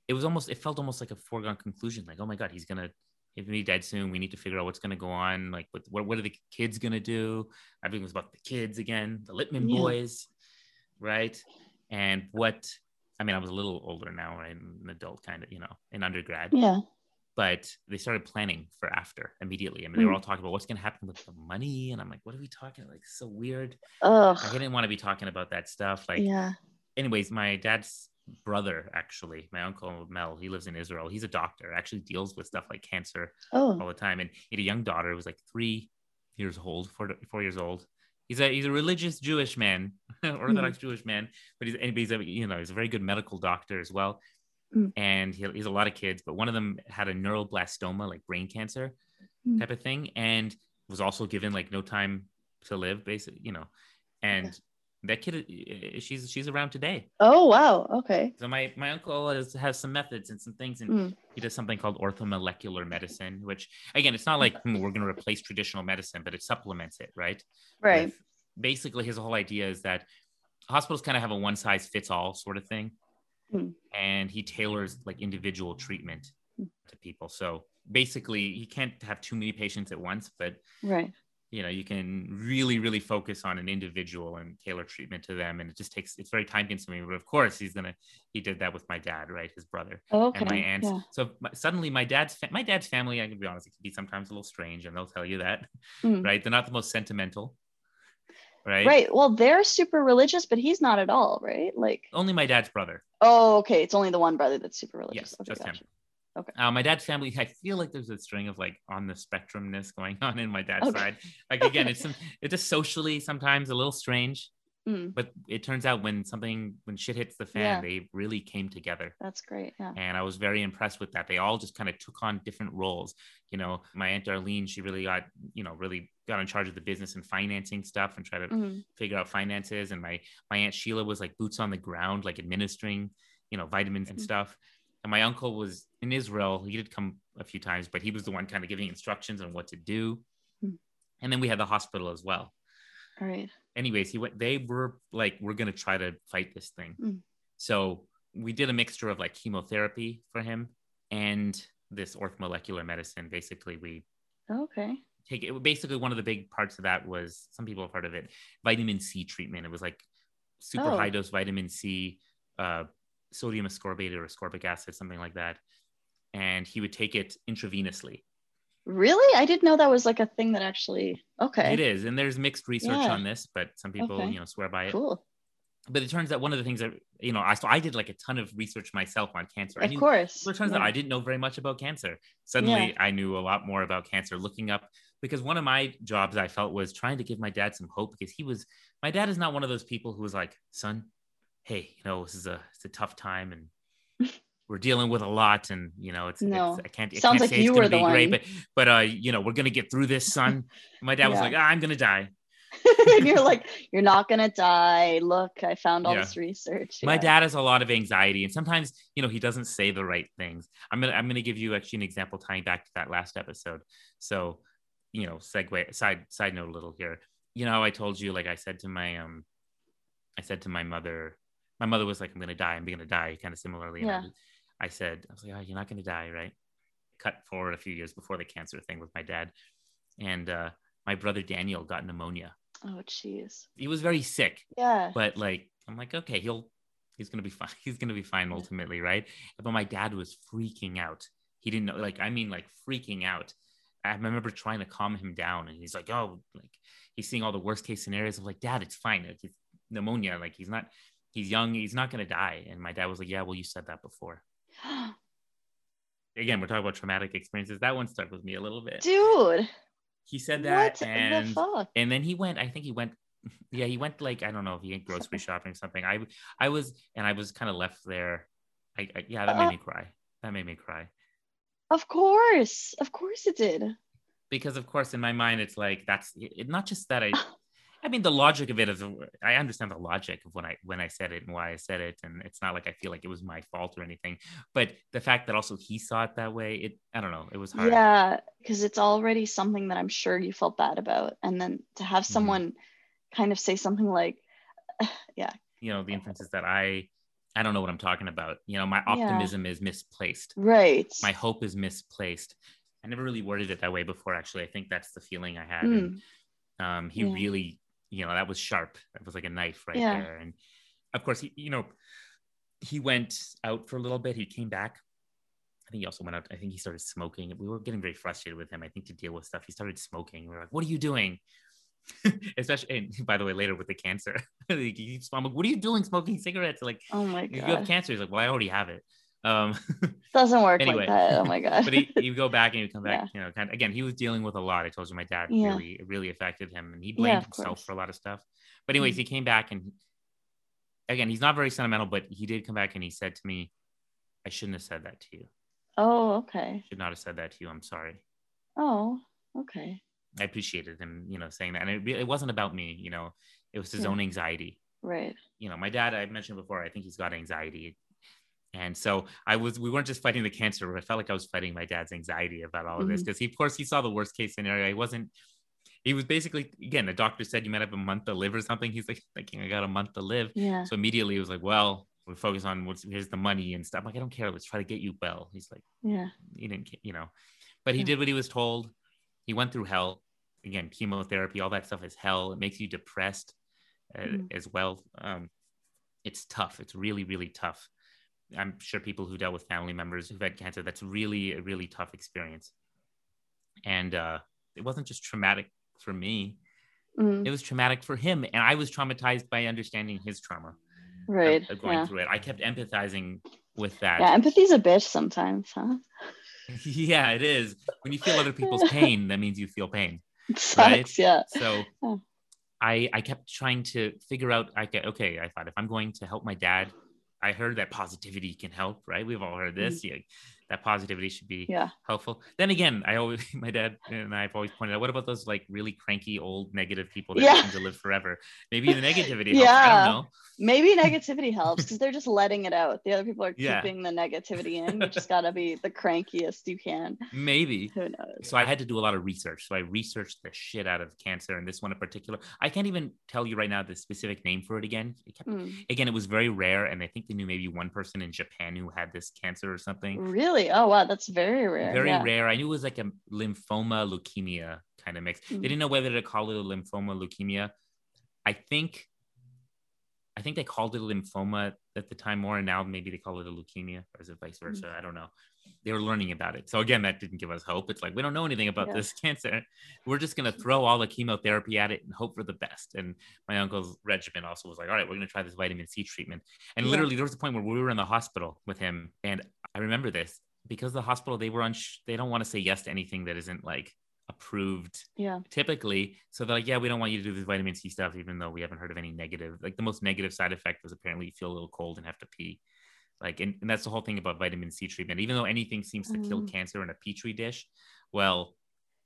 Speaker 2: it was almost it felt almost like a foregone conclusion like oh my god he's gonna he's gonna be dead soon we need to figure out what's gonna go on like what what, what are the kids gonna do everything was about the kids again the Littman
Speaker 1: Yeah.
Speaker 2: boys right and what I mean I was a little older now right an adult kind of you know in undergrad
Speaker 1: Yeah.
Speaker 2: but they started planning for after immediately I mean they were
Speaker 1: Mm.
Speaker 2: all talking about what's gonna happen with the money and I'm like what are we talking like so weird
Speaker 1: Ugh.
Speaker 2: I didn't want to be talking about that stuff like
Speaker 1: yeah.
Speaker 2: Anyways, my dad's brother, actually, my uncle Mel, he lives in Israel. He's a doctor, actually deals with stuff like cancer
Speaker 1: Oh.
Speaker 2: all the time. And he had a young daughter who was like three years old, four, four years old. He's a he's a religious Jewish man, (laughs) Orthodox Jewish man, but he's, he's a you know he's a very good medical doctor as well.
Speaker 1: Mm.
Speaker 2: And he, he's a lot of kids, but one of them had a neuroblastoma, like brain cancer
Speaker 1: Mm.
Speaker 2: type of thing, and was also given like no time to live, basically, you know. And
Speaker 1: Okay.
Speaker 2: That kid, she's she's around today.
Speaker 1: Oh wow. Okay.
Speaker 2: So my my uncle has, has some methods and some things, and
Speaker 1: Mm.
Speaker 2: he does something called orthomolecular medicine, which again, it's not like hmm, we're going to replace traditional medicine, but it supplements it, right?
Speaker 1: Right.
Speaker 2: With- basically, his whole idea is that hospitals kind of have a one size fits all sort of thing,
Speaker 1: Hmm.
Speaker 2: and he tailors like individual treatment
Speaker 1: Hmm.
Speaker 2: to people. So basically, he can't have too many patients at once, but
Speaker 1: Right.
Speaker 2: You know you can really really focus on an individual and tailor treatment to them and it just takes it's very time consuming but of course he's gonna he did that with my dad right his brother
Speaker 1: Okay.
Speaker 2: and my aunts
Speaker 1: Yeah.
Speaker 2: so my, suddenly my dad's fa- my dad's family i can be honest it can be sometimes a little strange and they'll tell you that
Speaker 1: Mm.
Speaker 2: right they're not the most sentimental right
Speaker 1: Right. Well, they're super religious, but he's not at all, right? Like,
Speaker 2: only my dad's brother
Speaker 1: oh, okay. It's only the one brother that's super religious.
Speaker 2: Yes,
Speaker 1: okay,
Speaker 2: just him.
Speaker 1: Gotcha.
Speaker 2: uh, my dad's family i feel like there's a string of like on the spectrumness going (laughs) on in my dad's
Speaker 1: Okay.
Speaker 2: side like again it's some, it's just socially sometimes a little strange
Speaker 1: Mm,
Speaker 2: but it turns out when something when shit hits the fan
Speaker 1: Yeah.
Speaker 2: they really came together
Speaker 1: that's great. Yeah.
Speaker 2: and i was very impressed with that they all just kind of took on different roles you know my aunt darlene she really got you know really got in charge of the business and financing stuff and try to
Speaker 1: Mm,
Speaker 2: figure out finances and my my aunt sheila was like boots on the ground like administering you know vitamins and
Speaker 1: Mhm.
Speaker 2: stuff and my uncle was in israel he did come a few times but he was the one kind of giving instructions on what to do
Speaker 1: Mm.
Speaker 2: and then we had the hospital as well
Speaker 1: all right.
Speaker 2: anyways, he went. They were like, "We're gonna try to fight this thing."
Speaker 1: Mm.
Speaker 2: So we did a mixture of like chemotherapy for him and this orthomolecular medicine. Basically, we
Speaker 1: Okay.
Speaker 2: take it. Basically, one of the big parts of that was some people have heard of it, vitamin C treatment. It was like super
Speaker 1: Oh.
Speaker 2: high dose vitamin C, uh, sodium ascorbate or ascorbic acid, something like that. And he would take it intravenously.
Speaker 1: Really? I didn't know that was like a thing that actually. Okay.
Speaker 2: It is, and there's mixed research
Speaker 1: Yeah.
Speaker 2: on this, but some people,
Speaker 1: Okay.
Speaker 2: you know, swear by it.
Speaker 1: Cool.
Speaker 2: But it turns out one of the things that you know, I so I did like a ton of research myself on cancer. I
Speaker 1: Of
Speaker 2: knew-
Speaker 1: course.
Speaker 2: It turns
Speaker 1: Yeah.
Speaker 2: out I didn't know very much about cancer. Suddenly, I knew a lot more about cancer. Looking up because one of my jobs I felt was trying to give my dad some hope because he was my dad is not one of those people who was like, son, hey, you know, this is a it's a tough time and (laughs) we're dealing with a lot and you know it's,
Speaker 1: No.
Speaker 2: it's I can't I
Speaker 1: Sounds
Speaker 2: can't
Speaker 1: like
Speaker 2: say it's
Speaker 1: you
Speaker 2: gonna
Speaker 1: were the
Speaker 2: be great,
Speaker 1: one.
Speaker 2: but but uh you know we're gonna get through this, son. (laughs) my dad was like, ah, I'm gonna die. (laughs)
Speaker 1: and you're like, you're not gonna die. Look, I found all
Speaker 2: Yeah.
Speaker 1: this research.
Speaker 2: My dad has a lot of anxiety, and sometimes you know he doesn't say the right things. I'm gonna I'm gonna give you actually an example tying back to that last episode. So, you know, segue side side note a little here. You know, I told you like I said to my um, I said to my mother, my mother was like, "I'm gonna die. I'm gonna die," kind of similarly. and I
Speaker 1: Yeah.
Speaker 2: I said, I was like, "Oh, you're not gonna die, right?" Cut forward a few years before the cancer thing with my dad, and uh, my brother Daniel got pneumonia.
Speaker 1: Oh, jeez.
Speaker 2: He was very sick
Speaker 1: Yeah.
Speaker 2: but like i'm like okay he'll he's gonna be (laughs) fine he's gonna be fine ultimately right but my dad was freaking out he didn't know like i mean like freaking out i remember trying to calm him down and he's like oh like he's seeing all the worst case scenarios of like dad it's fine like it's pneumonia like he's not he's young he's not gonna die and my dad was like yeah well you said that before (gasps) again we're talking about traumatic experiences that one stuck with me a little bit
Speaker 1: Dude.
Speaker 2: he said that
Speaker 1: What
Speaker 2: and
Speaker 1: the fuck?
Speaker 2: and then he went i think he went (laughs) yeah he went like i don't know if he went grocery shopping or something i i was and i was kind of left there I, I yeah that made
Speaker 1: Uh.
Speaker 2: me cry that made me cry
Speaker 1: Of course. Of course it did.
Speaker 2: because of course in my mind it's like that's it, not just that i (laughs) i mean the logic of it is i understand the logic of when i when i said it and why i said it and it's not like i feel like it was my fault or anything but the fact that also he saw it that way it i don't know it was hard
Speaker 1: Yeah, because it's already something that I'm sure you felt bad about. And then to have
Speaker 2: Mm-hmm.
Speaker 1: someone kind of say something like, (sighs) yeah,
Speaker 2: you know the inference is that i i don't know what i'm talking about you know my
Speaker 1: Yeah.
Speaker 2: optimism is misplaced
Speaker 1: right.
Speaker 2: my hope is misplaced. I never really worded it that way before. Actually, I think that's the feeling I had.
Speaker 1: Mm.
Speaker 2: And, um, he
Speaker 1: Yeah.
Speaker 2: really, you know, that was sharp. That was like a knife right
Speaker 1: Yeah.
Speaker 2: there. And of course, he, you know, he went out for a little bit. He came back. I think he also went out. I think he started smoking. We were getting very frustrated with him. I think to deal with stuff, he started smoking. We are like, "What are you doing?" (laughs) Especially, and (laughs) by the way, later with the cancer, (laughs) he keeps, I'm like, "What are you doing, smoking cigarettes?" Like,
Speaker 1: Oh my God.
Speaker 2: you have cancer. He's like, "Well, I already have it." Um, (laughs)
Speaker 1: Doesn't work
Speaker 2: Anyway.
Speaker 1: like that. Oh my god. (laughs)
Speaker 2: but he, would go back and he would come back, you know, kind of, again, he was dealing with a lot. I told you my dad
Speaker 1: Yeah.
Speaker 2: really, it really affected him and he blamed
Speaker 1: of
Speaker 2: himself
Speaker 1: course.
Speaker 2: for a lot of stuff. But anyways,
Speaker 1: Mm.
Speaker 2: he came back and again, he's not very sentimental, but he did come back and he said to me, I shouldn't have said that to you.
Speaker 1: oh, okay.
Speaker 2: Should not have said that to you. I'm sorry.
Speaker 1: Oh, okay.
Speaker 2: I appreciated him, you know, saying that. And it, it wasn't about me, you know, it was his
Speaker 1: Yeah.
Speaker 2: own anxiety.
Speaker 1: Right.
Speaker 2: You know, my dad, I mentioned before, I think he's got anxiety. And so I was, we weren't just fighting the cancer, but I felt like I was fighting my dad's anxiety about all of this
Speaker 1: Mhm.
Speaker 2: because he, of course, he saw the worst case scenario. He wasn't, he was basically, again, the doctor said you might have a month to live or something. He's like, thinking I got a month to live.
Speaker 1: Yeah.
Speaker 2: So immediately he was like, well, we focus on what's, here's the money and stuff. I'm like, I don't care. Let's try to get you well. He's like,
Speaker 1: Yeah.
Speaker 2: he didn't, you know, but he
Speaker 1: Yeah.
Speaker 2: did what he was told. He went through hell. Again, chemotherapy, all that stuff is hell. It makes you depressed uh,
Speaker 1: Mhm.
Speaker 2: as well. Um, it's tough. It's really, really tough. I'm sure people who dealt with family members who've had cancer, that's really a really tough experience. And uh, it wasn't just traumatic for me,
Speaker 1: Mm,
Speaker 2: it was traumatic for him. And I was traumatized by understanding his trauma
Speaker 1: right.
Speaker 2: of going
Speaker 1: Yeah.
Speaker 2: through it. I kept empathizing with that.
Speaker 1: Yeah. Empathy's a bitch sometimes, huh? (laughs)
Speaker 2: yeah, it is. When you feel other people's (laughs) pain, that means you feel pain.
Speaker 1: It sucks.
Speaker 2: Right?
Speaker 1: Yeah.
Speaker 2: So
Speaker 1: Oh.
Speaker 2: I I kept trying to figure out. I okay. I thought if I'm going to help my dad, I heard that positivity can help. Right? We've all heard this. Mm-hmm. Yeah, that positivity should be.
Speaker 1: Yeah.
Speaker 2: helpful. Then again, I always (laughs) my dad and I've always pointed out. What about those like really cranky old negative people that
Speaker 1: Yeah.
Speaker 2: seem to live forever? Maybe the negativity (laughs) helps. I
Speaker 1: Yeah.
Speaker 2: don't know.
Speaker 1: Maybe (laughs) negativity helps because they're just letting it out. The other people are
Speaker 2: Yeah.
Speaker 1: keeping the negativity in. You just gotta be the crankiest you can.
Speaker 2: Maybe.
Speaker 1: Who knows?
Speaker 2: So I had to do a lot of research. So I researched the shit out of cancer and this one in particular. I can't even tell you right now the specific name for it again. It kept,
Speaker 1: Mm.
Speaker 2: Again, it was very rare, and I think they knew maybe one person in Japan who had this cancer or something.
Speaker 1: Really? Oh wow, that's very rare.
Speaker 2: Very
Speaker 1: yeah.
Speaker 2: rare. I knew it was like a lymphoma leukemia kind of mix.
Speaker 1: Mm.
Speaker 2: They didn't know whether to call it a lymphoma leukemia. I think, I think they called it a lymphoma at the time more, and now maybe they call it a leukemia, or is it vice
Speaker 1: Mm.
Speaker 2: versa? I don't know. they were learning about it. So again, that didn't give us hope. It's like we don't know anything about
Speaker 1: Yeah.
Speaker 2: this (laughs) cancer. We're just gonna throw all the chemotherapy at it and hope for the best. And my uncle's regimen also was like, all right, we're gonna try this vitamin C treatment. And
Speaker 1: Yeah.
Speaker 2: literally, there was a point where we were in the hospital with him, and I remember this because the hospital they were on. They don't want to say yes to anything that isn't like approved
Speaker 1: Yeah.
Speaker 2: typically. So they're like, yeah, we don't want you to do this vitamin C stuff, even though we haven't heard of any negative. Like the most negative side effect was apparently you feel a little cold and have to pee. Like, and, and that's the whole thing about vitamin C treatment. Even though anything seems to kill
Speaker 1: Mm.
Speaker 2: cancer in a petri dish, well,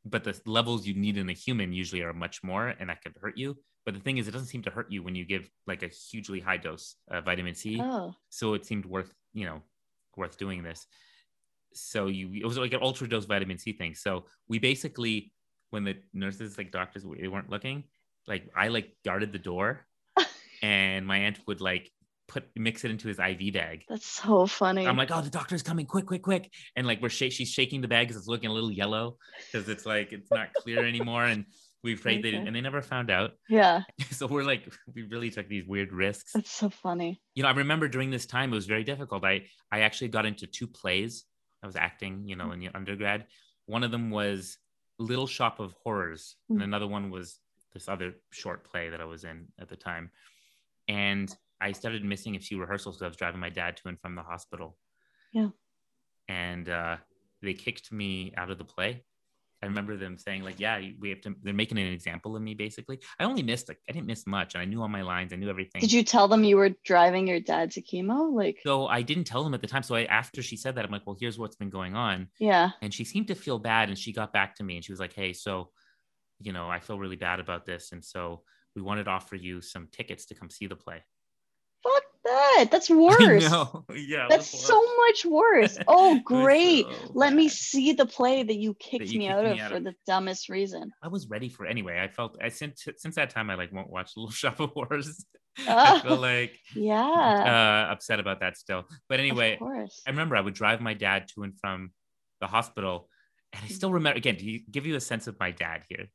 Speaker 2: but the levels you need in a human usually are much more, and that could hurt you. But the thing is, it doesn't seem to hurt you when you give like a hugely high dose of vitamin C
Speaker 1: Oh.
Speaker 2: so it seemed worth you know worth doing this so you it was like an ultra dose vitamin c thing so we basically when the nurses like doctors they weren't looking like i like guarded the door (laughs) and my aunt would like put mix it into his iv bag
Speaker 1: That's so funny.
Speaker 2: i'm like oh the doctor's coming quick quick quick and like we're sh- she's shaking the bag because it's looking a little yellow because it's like it's not clear anymore and we (laughs) prayed they didn't and they never found out
Speaker 1: yeah. (laughs)
Speaker 2: so we're like we really took these weird risks
Speaker 1: That's so funny.
Speaker 2: you know, I remember during this time it was very difficult. I I actually got into two plays. I was acting, you know, in the undergrad. One of them was Little Shop of Horrors, and
Speaker 1: Mm.
Speaker 2: another one was this other short play that I was in at the time. And I started missing a few rehearsals because I was driving my dad to and from the hospital.
Speaker 1: Yeah.
Speaker 2: And uh, they kicked me out of the play. I remember them saying like, "Yeah, we have to." They're making an example of me. Basically, I only missed like I didn't miss much, and I knew all my lines. I knew everything.
Speaker 1: Did you tell them you were driving your dad to chemo? Like,
Speaker 2: So I didn't tell them at the time. So I, after she said that, I'm like, well, here's what's been going on.
Speaker 1: yeah.
Speaker 2: And she seemed to feel bad. And she got back to me and she was like, hey, so, you know, I feel really bad about this. And so we wanted to offer you some tickets to come see the play.
Speaker 1: Fuck that. That's (laughs) worse.
Speaker 2: Yeah.
Speaker 1: That's
Speaker 2: was
Speaker 1: so much worse. (laughs) Oh, great.
Speaker 2: so
Speaker 1: Let me see the play that you kicked
Speaker 2: you
Speaker 1: me
Speaker 2: kicked
Speaker 1: out
Speaker 2: me
Speaker 1: of
Speaker 2: out
Speaker 1: for
Speaker 2: of.
Speaker 1: the dumbest reason.
Speaker 2: I was ready for it anyway. I felt I since since that time I like won't watch Little (laughs) Shop of Horrors. I
Speaker 1: Ah,
Speaker 2: feel like
Speaker 1: yeah.
Speaker 2: uh, upset about that still. But
Speaker 1: of
Speaker 2: anyway,
Speaker 1: course.
Speaker 2: I remember I would drive my dad to and from the hospital. And I still remember, again, to give you a sense of my dad here,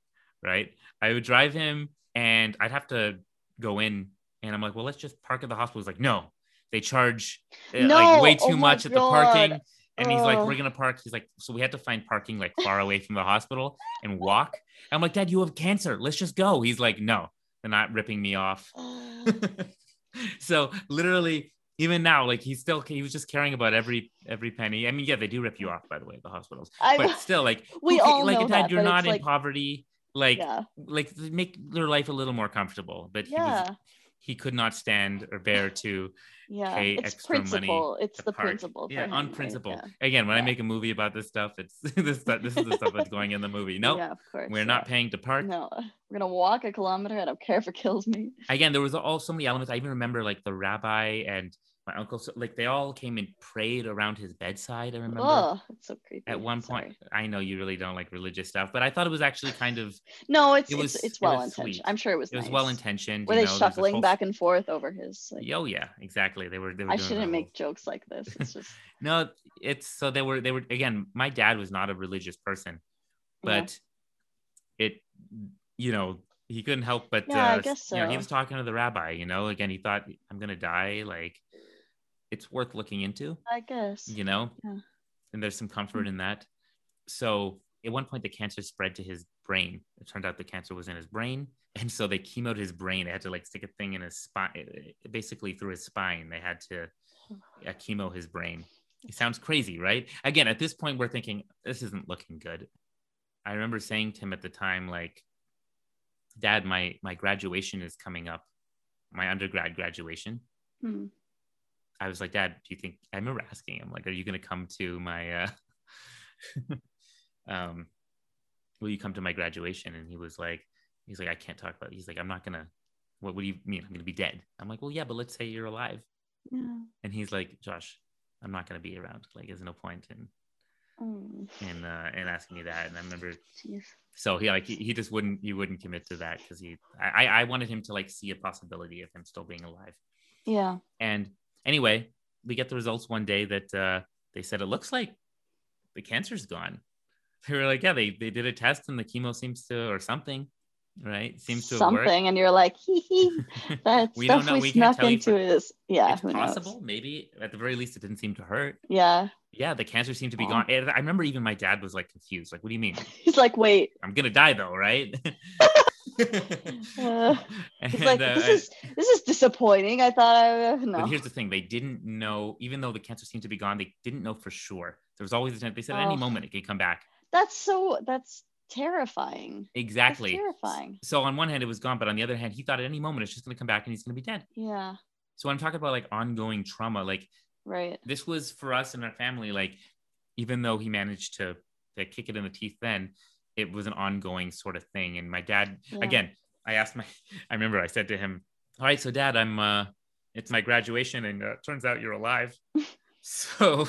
Speaker 2: right? I would drive him and I'd have to go in and I'm like, well, let's just park at the hospital. He's like, no, they charge uh, like way
Speaker 1: Oh
Speaker 2: too
Speaker 1: my
Speaker 2: much at the parking. And he's like,
Speaker 1: Oh.
Speaker 2: we're going to park. He's like, so we had to find parking like far away from the hospital and walk. I'm like, Dad, you have cancer. Let's just go. He's like, no, they're not ripping me off. (laughs) so literally even now like he's still he was just caring about every every penny i mean yeah they do rip you off by the way the hospitals
Speaker 1: I,
Speaker 2: but still like (laughs)
Speaker 1: we
Speaker 2: ca-
Speaker 1: all
Speaker 2: like
Speaker 1: know
Speaker 2: dad
Speaker 1: that,
Speaker 2: you're not in
Speaker 1: like-
Speaker 2: poverty like
Speaker 1: yeah.
Speaker 2: like make their life a little more comfortable but he
Speaker 1: Yeah.
Speaker 2: was he could not stand or bear to
Speaker 1: Yeah.
Speaker 2: pay
Speaker 1: It's
Speaker 2: extra money
Speaker 1: principle. It's
Speaker 2: to
Speaker 1: the
Speaker 2: park.
Speaker 1: principle.
Speaker 2: yeah
Speaker 1: him,
Speaker 2: on
Speaker 1: right?
Speaker 2: principle
Speaker 1: Yeah.
Speaker 2: again when i make a movie about this stuff it's (laughs) this this is the stuff that's going in the movie no
Speaker 1: Yeah, of course.
Speaker 2: we're
Speaker 1: yeah.
Speaker 2: not paying to park
Speaker 1: No, we're gonna walk a kilometer. I don't care if it kills me.
Speaker 2: again there was all so many elements i even remember like the rabbi and my uncle so, like they all came and prayed around his bedside i remember
Speaker 1: Oh, it's so creepy.
Speaker 2: at one point
Speaker 1: Sorry.
Speaker 2: i know you really don't like religious stuff but i thought it was actually kind of (sighs)
Speaker 1: No, it's
Speaker 2: It was-
Speaker 1: it's it's
Speaker 2: it
Speaker 1: well intentioned.
Speaker 2: sweet.
Speaker 1: I'm sure it was.
Speaker 2: it was well intentioned
Speaker 1: Were
Speaker 2: you
Speaker 1: they
Speaker 2: know,
Speaker 1: shuffling
Speaker 2: whole-
Speaker 1: back and forth over his? Like,
Speaker 2: oh yeah exactly they were, they were
Speaker 1: I shouldn't
Speaker 2: whole-
Speaker 1: make jokes like this. It's (laughs) just
Speaker 2: no it's so they were they were again my dad was not a religious person
Speaker 1: Yeah.
Speaker 2: but it you know he couldn't help but
Speaker 1: Yeah, I
Speaker 2: uh,
Speaker 1: guess
Speaker 2: you know he was talking to the rabbi you know again he thought i'm gonna die like it's worth looking into
Speaker 1: I guess.
Speaker 2: you know?
Speaker 1: Yeah.
Speaker 2: and there's some comfort in that. So at one point the cancer spread to his brain. It turned out the cancer was in his brain (laughs) and so they chemoed his brain. They had to like stick a thing in his spine basically through his spine. They had to (sighs) uh, chemo his brain. It sounds crazy right? Again at this point we're thinking this isn't looking good. I remember saying to him at the time like dad my my graduation is coming up my undergrad graduation.
Speaker 1: Hmm.
Speaker 2: I was like, Dad, do you think? I remember asking him, like, are you going to come to my, uh, (laughs) um, will you come to my graduation? And he was like, he's like, I can't talk about. It. He's like, I'm not gonna. What, what do you mean? I'm gonna be dead? I'm like, well, yeah, but let's say you're alive.
Speaker 1: Yeah.
Speaker 2: And he's like, Josh, I'm not gonna be around. Like, there's no point in
Speaker 1: Oh,
Speaker 2: in uh, in asking me that. And I remember,
Speaker 1: jeez.
Speaker 2: so he like he, he just wouldn't he wouldn't commit to that because he I I wanted him to like see a possibility of him still being alive.
Speaker 1: Yeah.
Speaker 2: And anyway, we get the results one day that uh, they said it looks like the cancer's gone. (laughs) They were like, yeah, they, they did a test and the chemo seems to, or something, right? Seems to
Speaker 1: something, and you're like, (laughs) hee hee. (laughs) That
Speaker 2: We don't
Speaker 1: stuff
Speaker 2: know.
Speaker 1: we,
Speaker 2: We can't
Speaker 1: snuck into is yeah.
Speaker 2: it's possible,
Speaker 1: knows?
Speaker 2: maybe at the very least, it didn't seem to hurt.
Speaker 1: Yeah.
Speaker 2: Yeah, the cancer seemed to be gone. And I remember even my dad was like confused. Like, what do you mean?
Speaker 1: He's like, wait.
Speaker 2: I'm gonna die though, right? (laughs)
Speaker 1: Uh,
Speaker 2: and,
Speaker 1: like,
Speaker 2: uh,
Speaker 1: this is this is disappointing. I thought I no.
Speaker 2: But here's the thing: they didn't know, even though the cancer seemed to be gone, they didn't know for sure. There was always a chance. They said at any moment it could come back.
Speaker 1: That's so. That's terrifying. That's
Speaker 2: Exactly.
Speaker 1: terrifying.
Speaker 2: So on one hand, it was gone, but on the other hand, he thought at any moment it's just going to come back and he's going to be dead.
Speaker 1: Yeah.
Speaker 2: So I'm talking about like ongoing trauma. Like
Speaker 1: Right.
Speaker 2: this was for us and our family. Like even though he managed to, to kick it in the teeth, then it was an ongoing sort of thing. And my dad,
Speaker 1: Yeah.
Speaker 2: again, I asked my, (laughs) I remember I said to him, "All right, so Dad, I'm, uh, it's my graduation, and uh, turns out you're alive. (laughs) so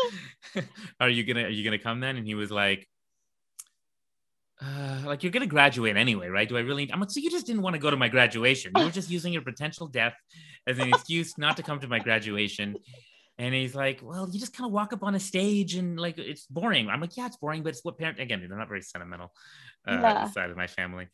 Speaker 2: (laughs) are you gonna are you gonna come then?" And he was like. Uh, like you're gonna graduate anyway, right? Do I really? I'm like, so you just didn't want to go to my graduation. You were just using your potential death as an excuse not to come to my graduation. And he's like, well, you just kind of walk up on a stage and like it's boring. I'm like, yeah, it's boring, but it's what parents again, they're not very sentimental uh
Speaker 1: Yeah.
Speaker 2: side of my family.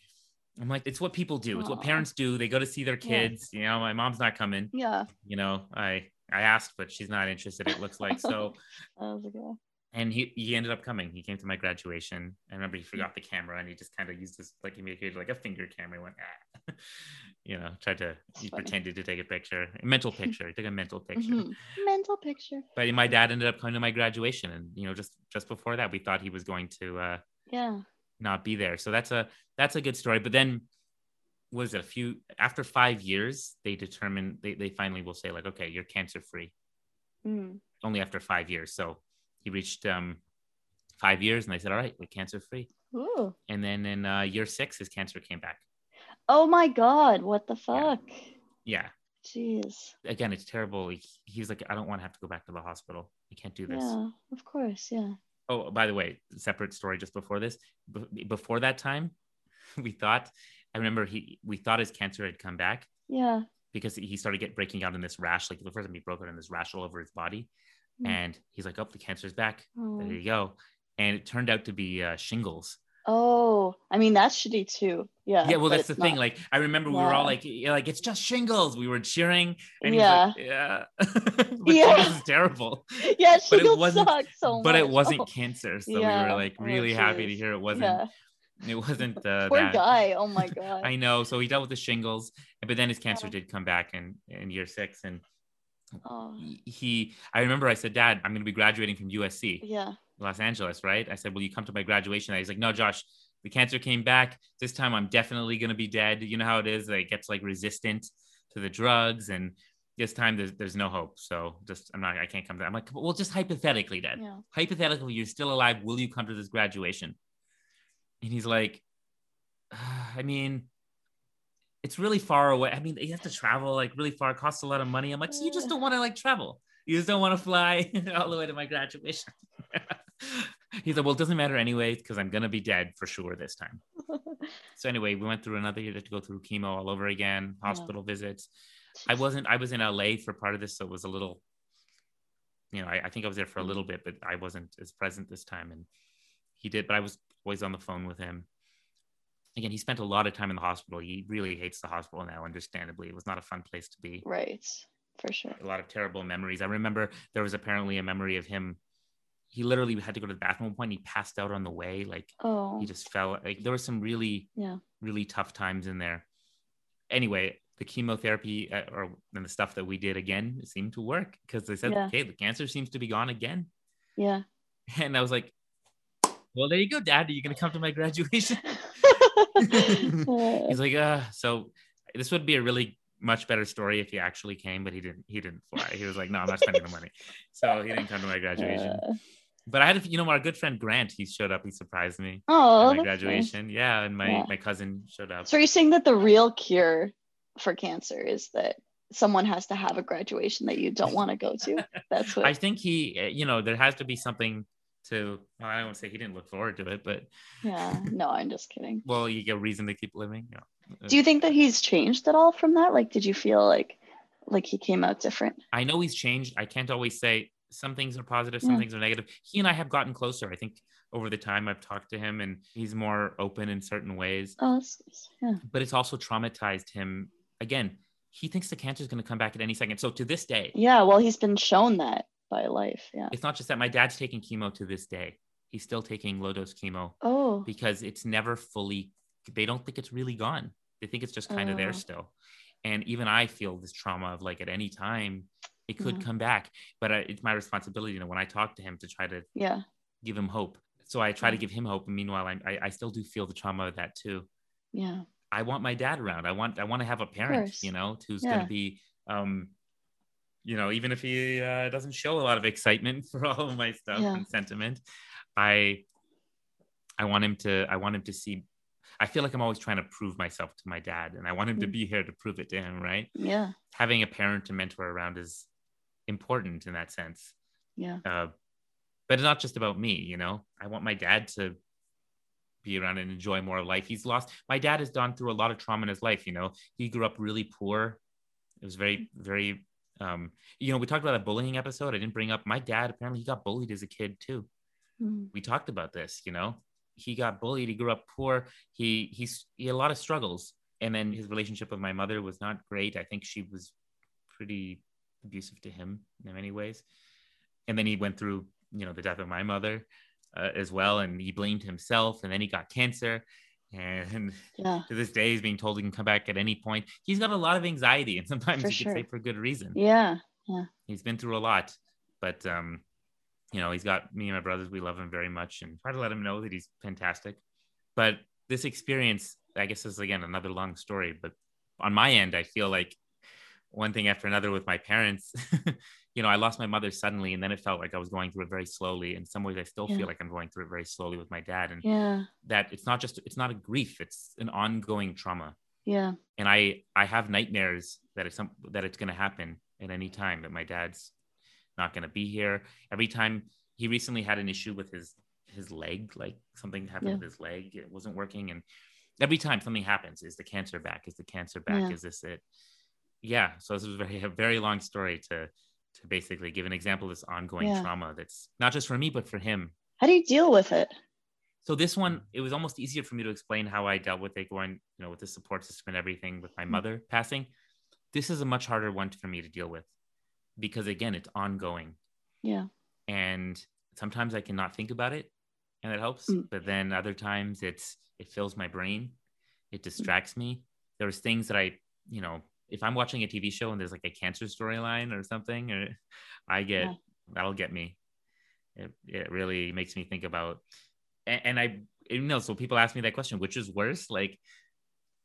Speaker 2: I'm like, it's what people do. It's what parents do. They go to see their
Speaker 1: Yeah.
Speaker 2: kids. You know, my mom's not coming.
Speaker 1: Yeah.
Speaker 2: You know, I I asked, but she's not interested. It looks like (laughs) so.
Speaker 1: That was a good.
Speaker 2: And he he ended up coming. He came to my graduation. I remember he forgot the camera and he just kind of used this like he made it like a finger camera. He went, ah. (laughs) you know, tried to he
Speaker 1: funny.
Speaker 2: pretended to take a picture, a mental picture. He took a mental (laughs) picture.
Speaker 1: Mhm. Mental picture.
Speaker 2: But my dad ended up coming to my graduation, and you know, just just before that, we thought he was going to uh,
Speaker 1: Yeah.
Speaker 2: not be there. So that's a that's a good story. But then was it a few after five years, they determine they they finally will say like, okay, you're cancer free.
Speaker 1: Mm.
Speaker 2: Only after five years. So he reached um five years, and they said, all right, we're cancer free.
Speaker 1: Ooh.
Speaker 2: And then in uh, year six, his cancer came back.
Speaker 1: Oh my God! What the fuck?
Speaker 2: Yeah.
Speaker 1: Jeez.
Speaker 2: Again, it's terrible. He, he was like, I don't want to have to go back to the hospital. I can't do this.
Speaker 1: Yeah. Of course. Yeah.
Speaker 2: Oh, by the way, separate story just before this. Be- before that time, (laughs) we thought, I remember he, we thought his cancer had come back
Speaker 1: Yeah.
Speaker 2: because he started get breaking out in this rash. Like the first time he broke out in this rash all over his body.
Speaker 1: Mm.
Speaker 2: And he's like, oh, the cancer's back.
Speaker 1: Oh.
Speaker 2: There you go. And it turned out to be uh, shingles.
Speaker 1: Oh, I mean that's shitty too. Yeah.
Speaker 2: yeah, well, that's the thing.
Speaker 1: not-
Speaker 2: Like, I remember we were all like, yeah, like it's just shingles. We were cheering, and
Speaker 1: Yeah.
Speaker 2: like, yeah, (laughs) but
Speaker 1: Yeah.
Speaker 2: shingles is terrible. (laughs)
Speaker 1: yeah, shingles
Speaker 2: but it wasn't-
Speaker 1: suck so
Speaker 2: but it wasn't
Speaker 1: Oh, (laughs)
Speaker 2: cancer, so we were like
Speaker 1: Oh,
Speaker 2: really happy to hear it wasn't.
Speaker 1: yeah.
Speaker 2: It wasn't uh,
Speaker 1: Poor
Speaker 2: that.
Speaker 1: guy. Oh my god.
Speaker 2: I know. So he dealt with the shingles, but then his cancer
Speaker 1: Yeah.
Speaker 2: did come back in in year six, and
Speaker 1: oh.
Speaker 2: he-. I remember I said, Dad, I'm going to be graduating from USC,
Speaker 1: Yeah.
Speaker 2: Los Angeles, right? I said, Will you come to my graduation? He's like, No, Josh. The cancer came back. This time I'm definitely going to be dead. You know how it is. It gets like resistant to the drugs. And this time there's, there's no hope. So just, I'm not, I can't come to I'm like, well, just hypothetically, Dad.
Speaker 1: Yeah.
Speaker 2: Hypothetically, you're still alive. Will you come to this graduation? And he's like, "Ah, I mean, it's really far away. I mean, you have to travel like really far. It costs a lot of money. I'm like, so you just don't want to like travel. You just don't want to fly (laughs) all the way to my graduation. (laughs) He's like, well, it doesn't matter anyway because I'm gonna be dead for sure this time. (laughs) So anyway, we went through another year to go through chemo all over again,
Speaker 1: Yeah.
Speaker 2: hospital visits. I wasn't. I was in LA for part of this, so it was a little. You know, I, I think I was there for a mm. little bit, but I wasn't as present this time, and he did. But I was always on the phone with him. Again, he spent a lot of time in the hospital. He really hates the hospital now. Understandably, it was not a fun place to be.
Speaker 1: Right. For sure.
Speaker 2: A lot of terrible memories. I remember there was apparently a memory of him. He literally had to go to the bathroom at one point. He passed out on the way. Like
Speaker 1: Oh.
Speaker 2: he just fell. Like there were some really
Speaker 1: Yeah.
Speaker 2: really tough times in there. Anyway, the chemotherapy uh, or and the stuff that we did again seemed to work because they said,
Speaker 1: Yeah.
Speaker 2: "Okay, the cancer seems to be gone again."
Speaker 1: Yeah. (laughs)
Speaker 2: And I was like, "Well, there you go, Dad. Are you gonna come to my (laughs) graduation?"
Speaker 1: Uh,
Speaker 2: He's like, "Uh." So this would be a really much better story if he actually came, but he didn't. He didn't fly. He was like, "No, I'm not spending the money," (laughs) so he didn't come to my graduation.
Speaker 1: uh,
Speaker 2: But I had, a, you know, our good friend Grant. He showed up. He surprised me
Speaker 1: oh,
Speaker 2: at my
Speaker 1: that's nice.
Speaker 2: graduation. Yeah, and my
Speaker 1: Yeah.
Speaker 2: my cousin showed up.
Speaker 1: So are you saying that the real cure for cancer is that someone has to have a graduation that you don't want to go to? (laughs) That's what.
Speaker 2: I think he, uh, you know, there has to be something to. Well, I don't want to say he didn't look forward to it, but
Speaker 1: yeah. No, I'm just kidding. (laughs)
Speaker 2: well, you get a reason to keep living. Yeah.
Speaker 1: Do you think that he's changed at all from that? Like, did you feel like like he came out different?
Speaker 2: I know he's changed. I can't always say some things are positive, some
Speaker 1: Yeah.
Speaker 2: things are negative. He and I have gotten closer. I think over the time I've talked to him and he's more open in certain ways.
Speaker 1: Oh, that's yeah.
Speaker 2: But it's also traumatized him. Again, he thinks the cancer is going to come back at any second. So to this day,
Speaker 1: Yeah. Well, he's been shown that by life. Yeah.
Speaker 2: it's not just that my dad's taking chemo to this day. He's still taking low dose chemo
Speaker 1: Oh.
Speaker 2: because it's never fully they don't think it's really gone they think it's just kind of
Speaker 1: Oh.
Speaker 2: there still and even i feel this trauma of like at any time it could come back but I, it's my responsibility you know when i talk to him to try to
Speaker 1: Yeah.
Speaker 2: give him hope so i try to give him hope and meanwhile I'm, I, I still do feel the trauma of that too
Speaker 1: Yeah.
Speaker 2: i want my dad around i want i want to have a parent you know who's
Speaker 1: Yeah.
Speaker 2: going to be um you know even if he uh, doesn't show a lot of excitement (laughs) for all of my stuff
Speaker 1: Yeah.
Speaker 2: and sentiment i i want him to i want him to see i feel like i'm always trying to prove myself to my dad and i want him to
Speaker 1: Mm.
Speaker 2: be here to prove it to him right
Speaker 1: Yeah.
Speaker 2: having a parent and mentor around is important in that sense
Speaker 1: Yeah.
Speaker 2: uh, but it's not just about me you know i want my dad to be around and enjoy more of life he's lost my dad has gone through a lot of trauma in his life you know he grew up really poor it was very very um you know we talked about that bullying episode. I didn't bring up my dad apparently he got bullied as a kid too.
Speaker 1: Mm.
Speaker 2: we talked about this you know he got bullied he grew up poor he he's he had a lot of struggles. And then his relationship with my mother was not great. I think she was pretty abusive to him in many ways. And then he went through you know the death of my mother uh, as well and he blamed himself and then he got cancer and
Speaker 1: Yeah.
Speaker 2: to this day he's being told he can come back at any point he's got a lot of anxiety and sometimes
Speaker 1: For
Speaker 2: you could say
Speaker 1: sure.
Speaker 2: for good reason
Speaker 1: Yeah. Yeah.
Speaker 2: he's been through a lot but um you know he's got me and my brothers we love him very much and try to let him know that he's fantastic but this experience i guess is again another long story but on my end i feel like one thing after another with my parents (laughs) you know i lost my mother suddenly and then it felt like i was going through it very slowly in some ways i still
Speaker 1: Yeah.
Speaker 2: feel like i'm going through it very slowly with my dad and
Speaker 1: Yeah.
Speaker 2: that it's not just it's not a grief it's an ongoing trauma
Speaker 1: Yeah.
Speaker 2: and I I have nightmares that it's some that it's going to happen at any time that my dad's not going to be here. Every time he recently had an issue with his his leg, like something happened
Speaker 1: Yeah.
Speaker 2: with his leg, it wasn't working, and every time something happens, is the cancer back? Is the cancer back?
Speaker 1: Yeah.
Speaker 2: Is this it? Yeah. So this was very a (laughs) very long story to to basically give an example of this ongoing
Speaker 1: Yeah.
Speaker 2: trauma that's not just for me but for him.
Speaker 1: How do you deal with it?
Speaker 2: So this one, it was almost easier for me to explain how I dealt with it going, you know, with the support system and everything with my
Speaker 1: Mm.
Speaker 2: mother passing. This is a much harder one for me to deal with because again, it's ongoing.
Speaker 1: Yeah.
Speaker 2: And sometimes I cannot think about it and it helps.
Speaker 1: Mm.
Speaker 2: But then other times it's it fills my brain. It distracts me. There's things that I, you know, if I'm watching a TV show and there's like a cancer storyline or something, or I get
Speaker 1: Yeah.
Speaker 2: that'll get me. It, it really makes me think about and, and I you know, so people ask me that question, which is worse? Like,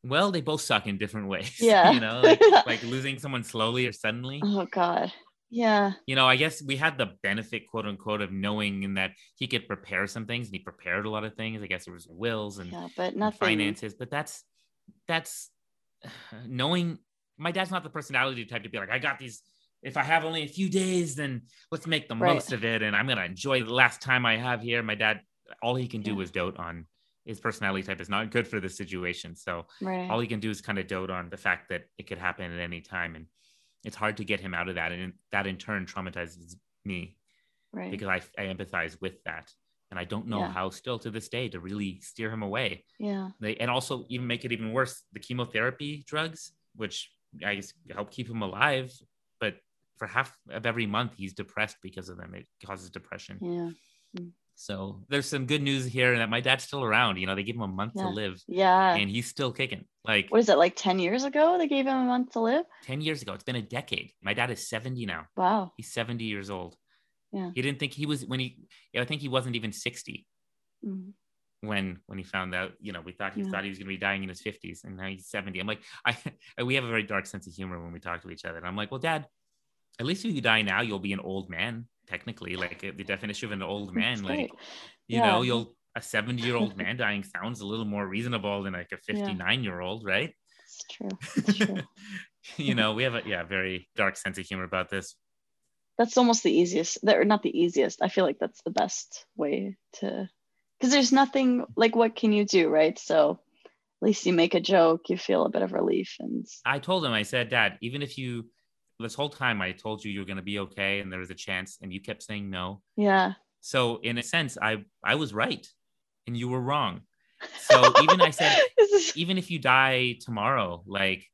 Speaker 2: well, they both suck in different (laughs) ways. (laughs)
Speaker 1: Yeah.
Speaker 2: you know, like, (laughs) like losing someone slowly or suddenly.
Speaker 1: Oh God. Yeah.
Speaker 2: You know, I guess we had the benefit, quote unquote, of knowing in that he could prepare some things and he prepared a lot of things. I guess there was wills and
Speaker 1: Yeah. But
Speaker 2: and finances, but that's that's (sighs) knowing my dad's not the personality type to be like, I got these. If I have only a few days, then let's make the
Speaker 1: Right.
Speaker 2: most of it, and I'm gonna enjoy the last time I have here. My dad, all he can do
Speaker 1: Yeah.
Speaker 2: is dote on his personality type is not good for the situation. So
Speaker 1: Right.
Speaker 2: all he can do is kind of dote on the fact that it could happen at any time, and it's hard to get him out of that, and that in turn traumatizes me
Speaker 1: right.
Speaker 2: because I, I empathize with that, and I don't know
Speaker 1: Yeah.
Speaker 2: how still to this day to really steer him away
Speaker 1: yeah.
Speaker 2: they and also even make it even worse the chemotherapy drugs which i guess help keep him alive but for half of every month he's depressed because of them. It causes depression.
Speaker 1: Yeah.
Speaker 2: so there's some good news here that my dad's still around. You know they gave him a month
Speaker 1: Yeah.
Speaker 2: to live
Speaker 1: Yeah.
Speaker 2: and he's still kicking. Like
Speaker 1: what is it like 10 years ago they gave him a month to live?
Speaker 2: 10 years ago. It's been a decade. My dad is 70 now.
Speaker 1: Wow.
Speaker 2: He's 70 years old.
Speaker 1: Yeah.
Speaker 2: he didn't think he was when he i think he wasn't even 60
Speaker 1: Mhm.
Speaker 2: When when he found out you know we thought he
Speaker 1: Yeah.
Speaker 2: thought he was going to be dying in his 50s and now he's 70 i'm like i (laughs) we have a very dark sense of humor when we talk to each other and i'm like well dad at least if you die now you'll be an old man technically like uh, the definition of an old man
Speaker 1: That's
Speaker 2: like you
Speaker 1: Yeah.
Speaker 2: know you'll a 70 year old man dying sounds a little more reasonable than like a 59 year old right?
Speaker 1: It's true. (laughs) It's true.
Speaker 2: You know we have a yeah very dark sense of humor about this.
Speaker 1: That's almost the easiest or not the easiest i feel like that's the best way to because there's nothing like what can you do right so at least you make a joke you feel a bit of relief and
Speaker 2: I told him, I said, Dad, even if you this whole time I told you you're going to be okay and there was a chance and you kept saying no.
Speaker 1: Yeah.
Speaker 2: So in a sense, I I was right and you were wrong. So (laughs) even I said, even if you die tomorrow, like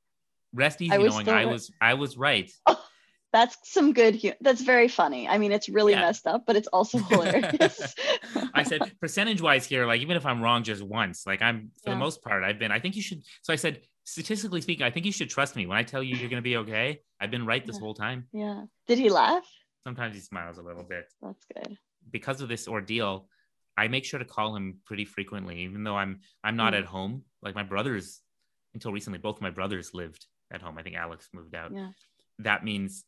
Speaker 2: rest easy
Speaker 1: I
Speaker 2: knowing I was I was right. Oh.
Speaker 1: That's some good hu- that's very funny. I mean, it's really
Speaker 2: Yeah.
Speaker 1: messed up, but it's also (laughs) hilarious.
Speaker 2: I said percentage wise here, like even if I'm wrong just once, like I'm for
Speaker 1: Yeah.
Speaker 2: the most part, I've been. I think you should. So I said, statistically speaking, I think you should trust me when I tell you you're gonna be okay. I've been right this
Speaker 1: Yeah.
Speaker 2: whole time.
Speaker 1: yeah. Did he laugh?
Speaker 2: Sometimes he smiles a little bit.
Speaker 1: That's good.
Speaker 2: because of this ordeal, I make sure to call him pretty frequently, even though I'm I'm not
Speaker 1: Mm.
Speaker 2: at home. Like my brothers, until recently, both my brothers lived at home. I think Alex moved out.
Speaker 1: Yeah.
Speaker 2: That means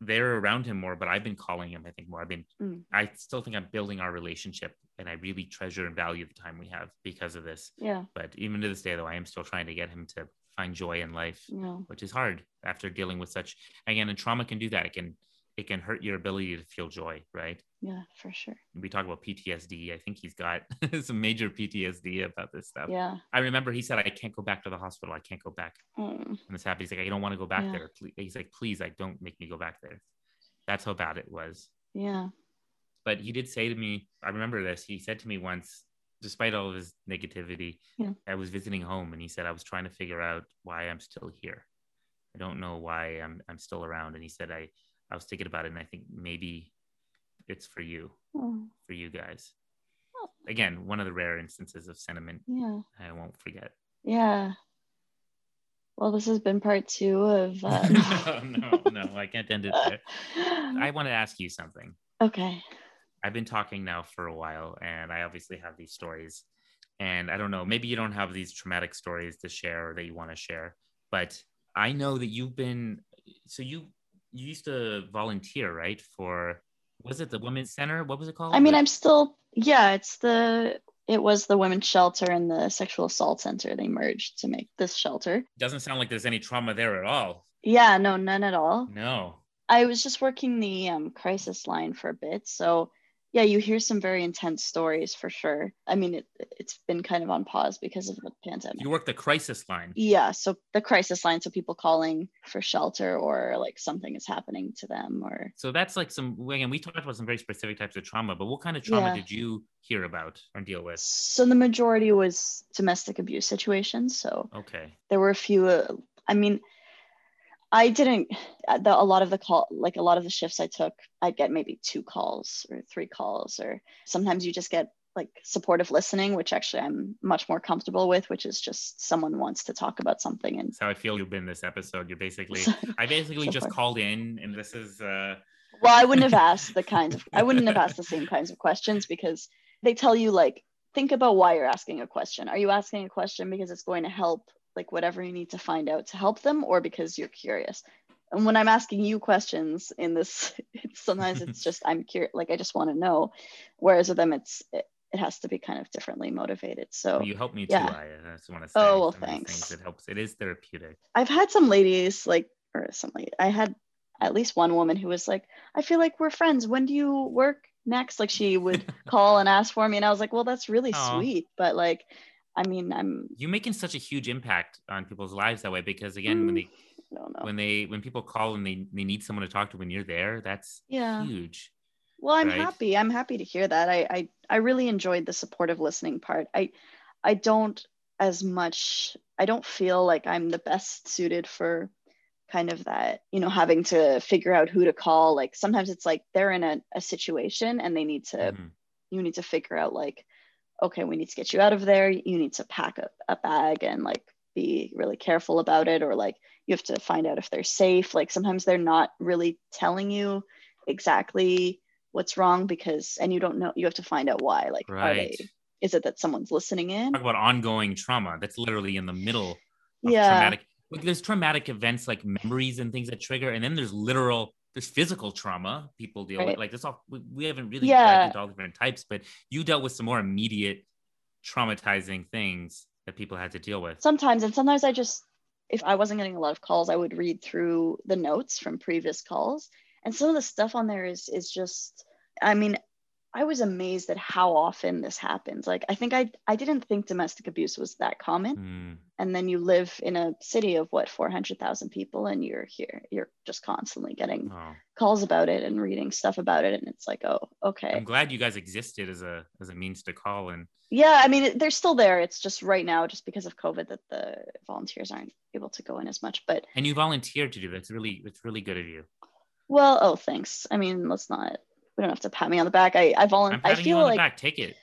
Speaker 2: they're around him more, but I've been calling him. I think more. I've been.
Speaker 1: Mm.
Speaker 2: I still think I'm building our relationship, and I really treasure and value the time we have because of this.
Speaker 1: Yeah.
Speaker 2: But even to this day, though, I am still trying to get him to find joy in life,
Speaker 1: Yeah.
Speaker 2: which is hard after dealing with such. Again, and trauma can do that. It can it can hurt your ability to feel joy, right?
Speaker 1: Yeah, for sure.
Speaker 2: we talk about PTSD. I think he's got (laughs) some major PTSD about this stuff.
Speaker 1: Yeah.
Speaker 2: I remember he said, I can't go back to the hospital. I can't go back.
Speaker 1: Mm.
Speaker 2: And this happened. He's like, I don't want to go back
Speaker 1: Yeah.
Speaker 2: there. Ple- He's like, please, like, don't make me go back there. That's how bad it was.
Speaker 1: Yeah.
Speaker 2: But he did say to me, I remember this. He said to me once, despite all of his negativity,
Speaker 1: Yeah.
Speaker 2: I was visiting home and he said, I was trying to figure out why I'm still here. I don't know why I'm, I'm still around. And he said, I, I was thinking about it and I think maybe it's for you,
Speaker 1: Oh,
Speaker 2: for you guys.
Speaker 1: Oh.
Speaker 2: Again, one of the rare instances of sentiment
Speaker 1: yeah.
Speaker 2: I won't forget.
Speaker 1: Yeah. Well, this has been part two of. (laughs) Uh,
Speaker 2: no, no, no, I can't end it there. (laughs) I want to ask you something.
Speaker 1: okay.
Speaker 2: I've been talking now for a while, and I obviously have these stories. And I don't know, maybe you don't have these traumatic stories to share or that you want to share, but I know that you've been. So you you used to volunteer, right? For was it the women's center? What was it called?
Speaker 1: I mean, I'm still. Yeah, it's the. It was the women's shelter and the sexual assault center. They merged to make this shelter.
Speaker 2: doesn't sound like there's any trauma there at all.
Speaker 1: Yeah, no, none at all.
Speaker 2: No.
Speaker 1: I was just working the um, crisis line for a bit. So, yeah, you hear some very intense stories for sure. I mean, it, it's been kind of on pause because of the pandemic.
Speaker 2: You work the crisis line.
Speaker 1: Yeah, so the crisis line, so people calling for shelter or like something is happening to them or
Speaker 2: So that's like some again, we talked about some very specific types of trauma, but what kind of trauma
Speaker 1: Yeah.
Speaker 2: did you hear about or deal with?
Speaker 1: so the majority was domestic abuse situations. So
Speaker 2: Okay.
Speaker 1: there were a few uh, I mean I didn't uh, the, a lot of the call like a lot of the shifts I took I'd get maybe two calls or three calls or sometimes you just get like supportive listening which actually I'm much more comfortable with which is just someone wants to talk about something and
Speaker 2: how I feel you've been this episode. You're basically (laughs) I basically
Speaker 1: So
Speaker 2: just
Speaker 1: far.
Speaker 2: called in and this is uh
Speaker 1: well I wouldn't have (laughs) asked the kinds of I wouldn't have asked the same kinds of questions because they tell you like think about why you're asking a question are you asking a question because it's going to help like whatever you need to find out to help them or because you're curious and when i'm asking you questions in this (laughs) it's sometimes it's just i'm curious like i just want to know whereas with them it's it, it has to be kind of differently motivated so
Speaker 2: you help me too.
Speaker 1: yeah.
Speaker 2: I, I just want to say
Speaker 1: Oh, well,
Speaker 2: some of these
Speaker 1: thanks.
Speaker 2: It helps. It is therapeutic.
Speaker 1: I've had some ladies like, or some lady, I had at least one woman who was like, I feel like we're friends. When do you work next? Like she would (laughs) call and ask for me. And I was like, well, that's really
Speaker 2: Aw.
Speaker 1: sweet. But like, I mean, I'm,
Speaker 2: You're making such a huge impact on people's lives that way because again, when
Speaker 1: Mm,
Speaker 2: they
Speaker 1: don't know.
Speaker 2: when they when people call and they, they need someone to talk to when you're there, that's
Speaker 1: yeah.
Speaker 2: huge.
Speaker 1: Well, I'm
Speaker 2: right?
Speaker 1: happy. I'm happy to hear that. I, I, I really enjoyed the supportive listening part. I, I don't as much, I don't feel like I'm the best suited for kind of that, you know, having to figure out who to call. Like sometimes it's like they're in a, a situation and they need to
Speaker 2: Mhm.
Speaker 1: you need to figure out like okay we need to get you out of there you need to pack a, a bag and like be really careful about it or like you have to find out if they're safe like sometimes they're not really telling you exactly what's wrong because and you don't know you have to find out why like are
Speaker 2: Right.
Speaker 1: they is it that someone's listening in
Speaker 2: Talk about ongoing trauma. That's literally in the middle of
Speaker 1: yeah
Speaker 2: traumatic like there's traumatic events like memories and things that trigger and then there's literal there's physical trauma people deal with like this all we, we haven't really
Speaker 1: Yeah.
Speaker 2: into all different types but you dealt with some more immediate traumatizing things that people had to deal with
Speaker 1: sometimes and sometimes i just if i wasn't getting a lot of calls i would read through the notes from previous calls and some of the stuff on there is is just i mean I was amazed at how often this happens. Like I think I I didn't think domestic abuse was that common.
Speaker 2: Mm.
Speaker 1: And then you live in a city of what 400,000 people and you're here you're just constantly getting
Speaker 2: Oh.
Speaker 1: calls about it and reading stuff about it and it's like, "Oh, okay."
Speaker 2: I'm glad you guys existed as a as a means to call and
Speaker 1: Yeah, I mean it- they're still there. It's just right now just because of COVID that the volunteers aren't able to go in as much, but
Speaker 2: and you volunteered to do that. It's really it's really good of you.
Speaker 1: well, oh, thanks. I mean, let's not we don't have to pat me on the back. I I volunteer I feel
Speaker 2: on
Speaker 1: like
Speaker 2: the back. Take it.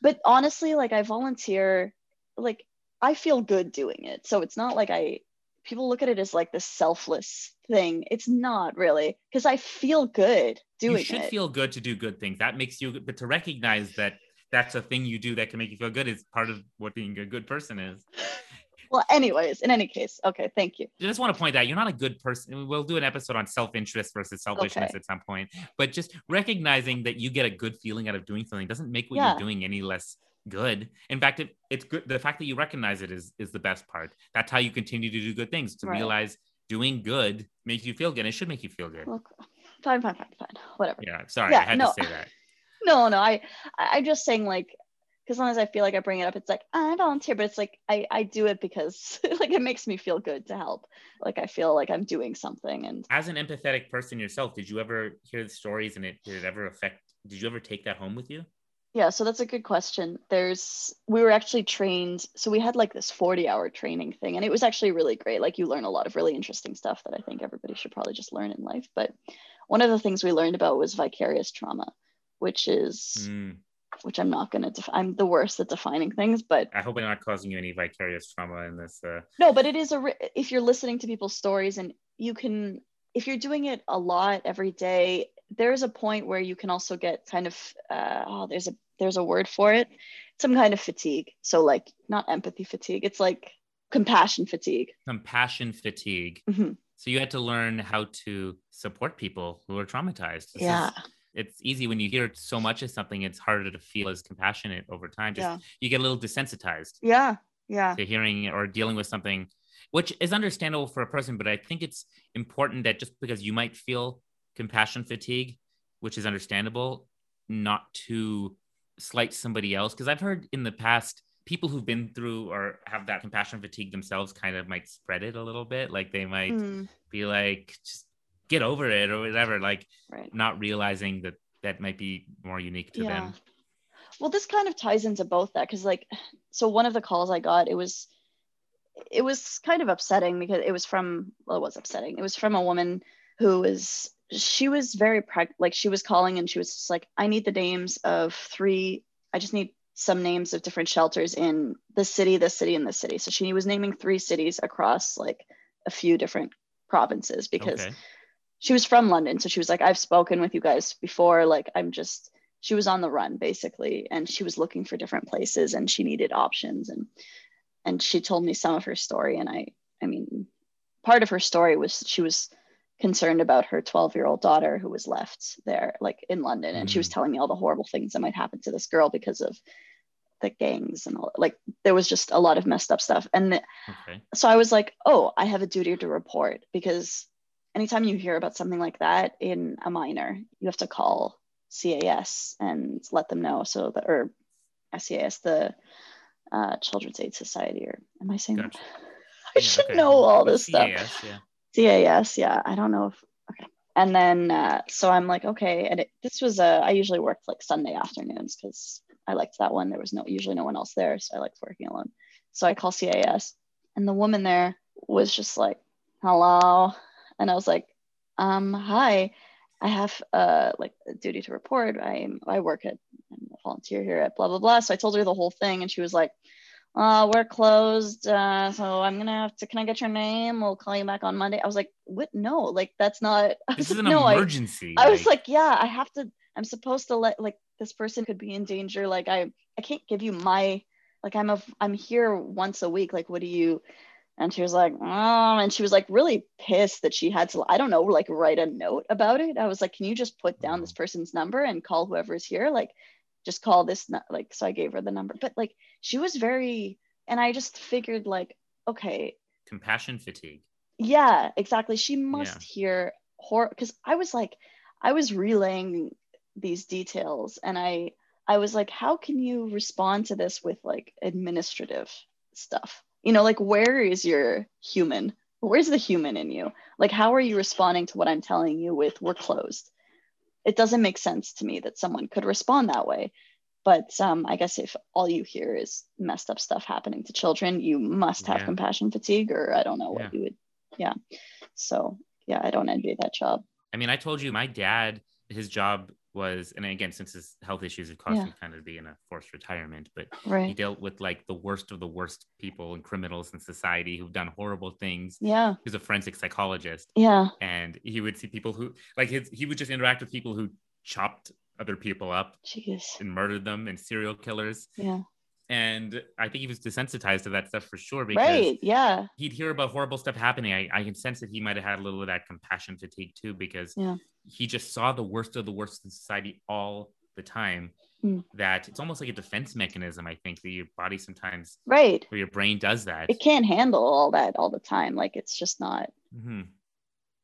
Speaker 1: but honestly like i volunteer like i feel good doing it so it's not like i people look at it as like this selfless thing it's not really because i feel good doing
Speaker 2: you should
Speaker 1: it
Speaker 2: feel good to do good things. That makes you. But to recognize that that's a thing you do that can make you feel good is part of what being a good person is.
Speaker 1: Well anyways in any case okay thank you
Speaker 2: I just want to point out you're not a good person. We'll do an episode on self-interest versus selfishness
Speaker 1: Okay.
Speaker 2: at some point. But just recognizing that you get a good feeling out of doing something doesn't make what
Speaker 1: Yeah.
Speaker 2: you're doing any less good. In fact, it, it's good. The fact that you recognize it is is the best part. That's how you continue to do good things. To
Speaker 1: Right.
Speaker 2: realize doing good makes you feel good. It should make you feel good.
Speaker 1: well, fine fine fine fine whatever
Speaker 2: Yeah. Sorry,
Speaker 1: Yeah,
Speaker 2: I had
Speaker 1: no.
Speaker 2: to say that. (laughs)
Speaker 1: no no I- i'm just saying like because sometimes i feel like i bring it up it's like i volunteer but it's like i i do it because (laughs) like it makes me feel good to help like i feel like i'm doing something and
Speaker 2: As an empathetic person yourself, did you ever hear the stories and it did it ever affect? Did you ever take that home with you?
Speaker 1: Yeah, so that's a good question. There's, we were actually trained, so we had like this 40 hour training thing, and it was actually really great. Like, you learn a lot of really interesting stuff that I think everybody should probably just learn in life. But one of the things we learned about was vicarious trauma, which is,
Speaker 2: Mm,
Speaker 1: which I'm not going to, def- I'm the worst at defining things, but
Speaker 2: I hope I'm not causing you any vicarious trauma in this. Uh,
Speaker 1: no, but it is a, ri- if you're listening to people's stories and you can, if you're doing it a lot every day, there's a point where you can also get kind of, uh, oh, there's a, there's a word for it, some kind of fatigue. So like not empathy fatigue, it's like compassion fatigue.
Speaker 2: compassion fatigue.
Speaker 1: Mhm.
Speaker 2: So you had to learn how to support people who are traumatized. This is-
Speaker 1: Yeah.
Speaker 2: It's easy when you hear so much of something, it's harder to feel as compassionate over time. Just
Speaker 1: Yeah.
Speaker 2: you get a little desensitized
Speaker 1: Yeah. Yeah.
Speaker 2: to hearing or dealing with something, which is understandable for a person, but I think it's important that just because you might feel compassion fatigue, which is understandable, not to slight somebody else. Because I've heard in the past people who've been through or have that compassion fatigue themselves kind of might spread it a little bit. Like they might
Speaker 1: Mm,
Speaker 2: be like, just get over it or whatever, like
Speaker 1: right.
Speaker 2: not realizing that that might be more unique to
Speaker 1: Yeah.
Speaker 2: them.
Speaker 1: Well, this kind of ties into both that because like so one of the calls I got, it was it was kind of upsetting because it was from well, it was upsetting. It was from a woman who was she was very preg- like she was calling and she was just like, I need the names of three, I just need some names of different shelters in the city, the city, and the city. So she was naming three cities across like a few different provinces because
Speaker 2: Okay.
Speaker 1: She was from London. So she was like, I've spoken with you guys before. Like, I'm just, she was on the run basically. And she was looking for different places and she needed options. And, and she told me some of her story. And I, I mean, part of her story was she was concerned about her 12 year old daughter who was left there, like in London. And she was mm. telling me all the horrible things that might happen to this girl because of the gangs and all, like, there was just a lot of messed up stuff. And
Speaker 2: Okay.
Speaker 1: so I was like, oh, I have a duty to report because anytime you hear about something like that in a minor, you have to call CAS and let them know. So the or SCAS, the uh, Children's Aid Society, or am I saying? that?
Speaker 2: Gotcha. (laughs)
Speaker 1: I
Speaker 2: Yeah,
Speaker 1: should
Speaker 2: okay.
Speaker 1: know all this stuff.
Speaker 2: CAS, yeah.
Speaker 1: CAS, yeah. I don't know if okay. And then uh, so I'm like, okay. And it, this was a I usually worked like Sunday afternoons because I liked that one. There was no usually no one else there, so I liked working alone. So I call CAS, and the woman there was just like, "Hello," and I was like, "Um, hi, I have uh like a duty to report. I'm I work at I'm a volunteer here at blah blah blah." So I told her the whole thing, and she was like, uh, we're closed. Uh, so I'm gonna have to. Can I get your name? We'll call you back on Monday. I was like, what? No, like that's not. (laughs) I
Speaker 2: This is
Speaker 1: like,
Speaker 2: an
Speaker 1: no, I,
Speaker 2: emergency.
Speaker 1: I was like, yeah, I have to. I'm supposed to let like this person could be in danger. Like I, I can't give you my. Like I'm a. I'm here once a week. Like what do you? And she was like, oh, and she was like really pissed that she had to. I don't know, like write a note about it. I was like, can you just put down this mm. person's number and call whoever's here? Like, just call this. Like, so I gave her the number, but like she was very and i just figured like okay
Speaker 2: compassion fatigue.
Speaker 1: yeah exactly she must
Speaker 2: Yeah.
Speaker 1: hear horror because i was like i was relaying these details and I I was like, how can you respond to this with like administrative stuff? You know, like where is your human? Where's the human in you? Like, how are you responding to what I'm telling you with we're closed? It doesn't make sense to me that someone could respond that way. But um, I guess if all you hear is messed up stuff happening to children, you must have
Speaker 2: Yeah.
Speaker 1: compassion fatigue, or I don't know what
Speaker 2: Yeah.
Speaker 1: you would. Yeah. So yeah, I don't envy that job.
Speaker 2: I mean, I told you my dad, his job was, and again, since his health issues, it caused
Speaker 1: Yeah.
Speaker 2: him kind of be in a forced retirement, but he dealt with like the worst of the worst people and criminals in society who've done horrible things.
Speaker 1: Yeah.
Speaker 2: He was a forensic psychologist,
Speaker 1: Yeah.
Speaker 2: and he would see people who, like, his, he would just interact with people who chopped other people up
Speaker 1: Jeez.
Speaker 2: and murdered them and serial killers.
Speaker 1: Yeah.
Speaker 2: And I think he was desensitized to that stuff for sure because
Speaker 1: Right. Yeah.
Speaker 2: he'd hear about horrible stuff happening. I, I can sense that he might have had a little of that compassion fatigue too, because
Speaker 1: Yeah.
Speaker 2: he just saw the worst of the worst in society all the time.
Speaker 1: Mm.
Speaker 2: That it's almost like a defense mechanism, I think, that your body sometimes
Speaker 1: Right.
Speaker 2: or your brain does that.
Speaker 1: It can't handle all that all the time. Like it's just not.
Speaker 2: hmm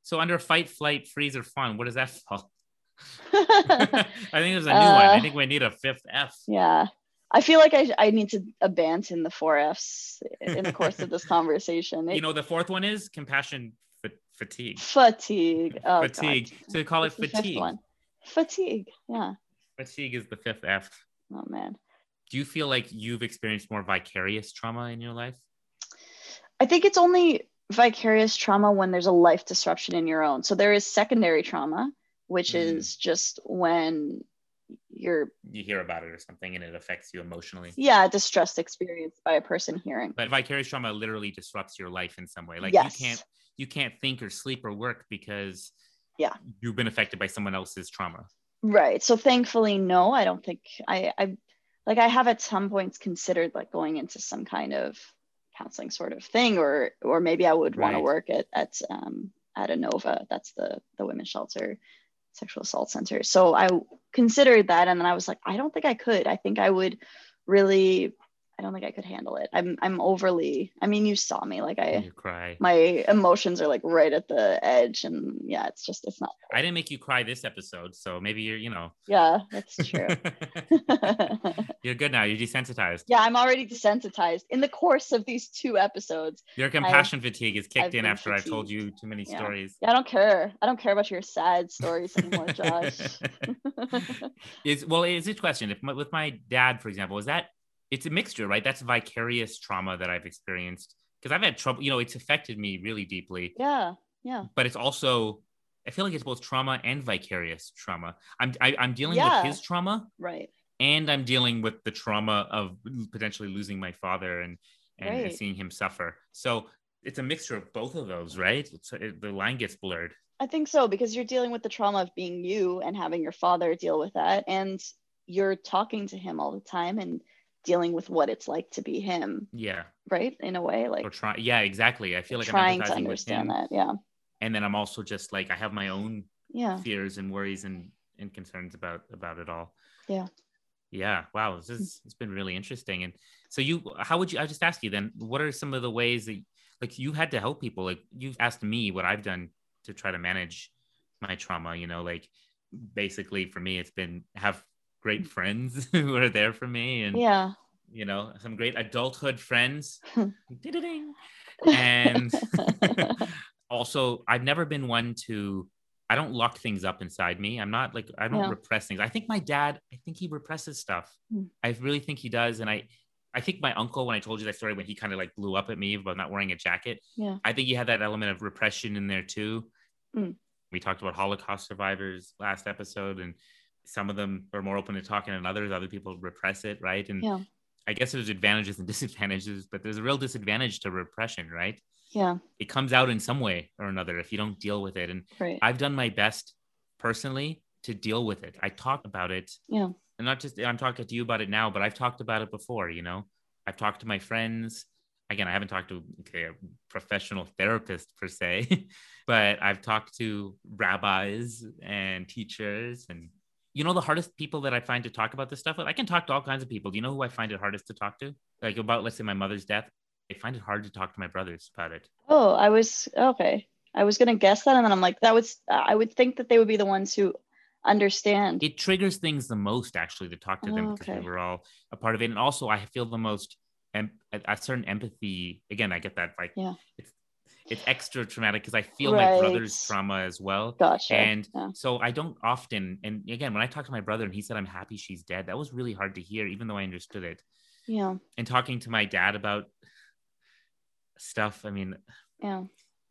Speaker 2: So under fight, flight, freeze, or fawn, what does that (laughs) fall? (laughs) (laughs) I think there's a new one. I
Speaker 1: Uh,
Speaker 2: think we need a fifth F.
Speaker 1: yeah. I feel like I, I need to abandon the four F's in the (laughs) course of this conversation.
Speaker 2: You know, the fourth one is compassion fa- fatigue.
Speaker 1: fatigue. Oh, God.
Speaker 2: fatigue. So they call it fatigue.
Speaker 1: one? Fatigue. Yeah.
Speaker 2: Fatigue is the fifth F.
Speaker 1: Oh man.
Speaker 2: Do you feel like you've experienced more vicarious trauma in your life?
Speaker 1: I think it's only vicarious trauma when there's a life disruption in your own. So there is secondary trauma, which
Speaker 2: Mm.
Speaker 1: is just when you're,
Speaker 2: You hear about it or something and it affects you emotionally.
Speaker 1: yeah, distressed experience by a person hearing.
Speaker 2: But vicarious trauma literally disrupts your life in some way. Like
Speaker 1: yes.
Speaker 2: you can't you can't think or sleep or work because
Speaker 1: Yeah.
Speaker 2: you've been affected by someone else's trauma.
Speaker 1: Right. So thankfully, no, I don't think I, I like I have at some points considered like going into some kind of counseling sort of thing, or or maybe I would want to work at at um at Anova. That's the the women's shelter, sexual assault center. So I considered that, and then I was like, I don't think I could. I think I would really. I don't think I could handle it. I'm I'm overly. I mean, you saw me. Like I
Speaker 2: you cry.
Speaker 1: my emotions are like right at the edge, and yeah, it's just it's not.
Speaker 2: I didn't make you cry this episode, so maybe you're, you know,
Speaker 1: Yeah, that's (laughs) true. (laughs)
Speaker 2: you're good now. You're desensitized.
Speaker 1: yeah, I'm already desensitized in the course of these two episodes.
Speaker 2: Your compassion fatigue is kicked
Speaker 1: I've
Speaker 2: in after I've told you too many
Speaker 1: Yeah.
Speaker 2: stories.
Speaker 1: Yeah, I don't care. I don't care about your sad stories anymore, Josh. (laughs)
Speaker 2: is well, is it question if my, with my dad, for example, is that it's a mixture, right? That's vicarious trauma that I've experienced because I've had trouble. You know, it's affected me really deeply,
Speaker 1: yeah, yeah,
Speaker 2: but it's also I feel like it's both trauma and vicarious trauma. I'm I, I'm dealing
Speaker 1: Yeah.
Speaker 2: with his trauma
Speaker 1: right.
Speaker 2: and I'm dealing with the trauma of potentially losing my father and and, and seeing him suffer. So it's a mixture of both of those, right? It's, it, the line gets blurred.
Speaker 1: I think so because you're dealing with the trauma of being you and having your father deal with that, and you're talking to him all the time and dealing with what it's like to be him,
Speaker 2: Yeah,
Speaker 1: right? In a way, like
Speaker 2: or try. Yeah, exactly. I feel like
Speaker 1: trying
Speaker 2: I'm
Speaker 1: to
Speaker 2: empathizing
Speaker 1: understand that. Yeah,
Speaker 2: and then I'm also just like I have my own
Speaker 1: yeah,
Speaker 2: fears and worries and and concerns about about it all.
Speaker 1: Yeah.
Speaker 2: Yeah. Wow. This is it's been really interesting. And so you, how would you? I just ask you then. What are some of the ways that like you had to help people? Like you've asked me what I've done to try to manage my trauma. You know, like basically for me, it's been have great friends (laughs) who are there for me and
Speaker 1: yeah.
Speaker 2: you know some great adulthood friends (laughs) and (laughs) also i've never been one to i don't lock things up inside me i'm not like i don't
Speaker 1: Yeah.
Speaker 2: repress things i think my dad i think he represses stuff
Speaker 1: Mm.
Speaker 2: i really think he does and i i think my uncle when i told you that story when he kind of like blew up at me about not wearing a jacket
Speaker 1: Yeah.
Speaker 2: i think he had that element of repression in there too
Speaker 1: Mm.
Speaker 2: we talked about holocaust survivors last episode and some of them are more open to talking and others other people repress it right and
Speaker 1: Yeah.
Speaker 2: I guess there's advantages and (laughs) disadvantages, but there's a real disadvantage to repression, right?
Speaker 1: yeah,
Speaker 2: It comes out in some way or another if you don't deal with it. And
Speaker 1: right.
Speaker 2: I've done my best personally to deal with it. I talk about it.
Speaker 1: Yeah.
Speaker 2: And not just I'm talking to you about it now, but I've talked about it before, you know. I've talked to my friends. Again, I haven't talked to okay, a professional therapist per se, (laughs) but I've talked to rabbis and teachers and you know the hardest people that I find to talk about this stuff with? I can talk to all kinds of people. Do you know who I find it hardest to talk to? Like about let's say my mother's death. I find it hard to talk to my brothers about it.
Speaker 1: Oh, I was okay. I was gonna guess that, and then I'm like, that was. I would think that they would be the ones who understand.
Speaker 2: it triggers things the most actually to talk to them
Speaker 1: Oh,
Speaker 2: because
Speaker 1: okay.
Speaker 2: we were all a part of it and also i feel the most em- a, a certain empathy again i get that like
Speaker 1: Yeah.
Speaker 2: it's it's extra traumatic because i feel my brother's trauma as well
Speaker 1: Gotcha.
Speaker 2: and
Speaker 1: yeah.
Speaker 2: so i don't often and again when i talked to my brother and he said i'm happy she's dead that was really hard to hear even though i understood it
Speaker 1: yeah.
Speaker 2: and talking to my dad about stuff i mean
Speaker 1: Yeah.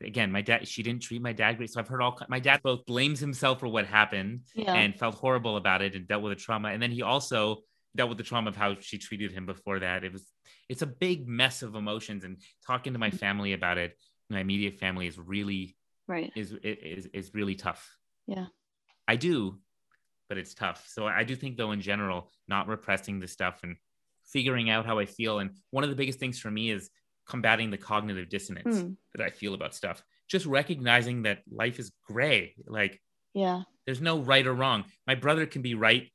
Speaker 2: again my dad she didn't treat my dad great so i've heard all my dad both blames himself for what happened
Speaker 1: Yeah.
Speaker 2: and felt horrible about it and dealt with the trauma and then he also dealt with the trauma of how she treated him before that it was it's a big mess of emotions and talking to my mm. family about it my immediate family is really
Speaker 1: right.
Speaker 2: is is is really tough
Speaker 1: Yeah.
Speaker 2: i do but it's tough so i do think though in general not repressing the stuff and figuring out how i feel and one of the biggest things for me is combating the cognitive dissonance
Speaker 1: Mm.
Speaker 2: that i feel about stuff just recognizing that life is gray like
Speaker 1: Yeah.
Speaker 2: there's no right or wrong. My brother can be right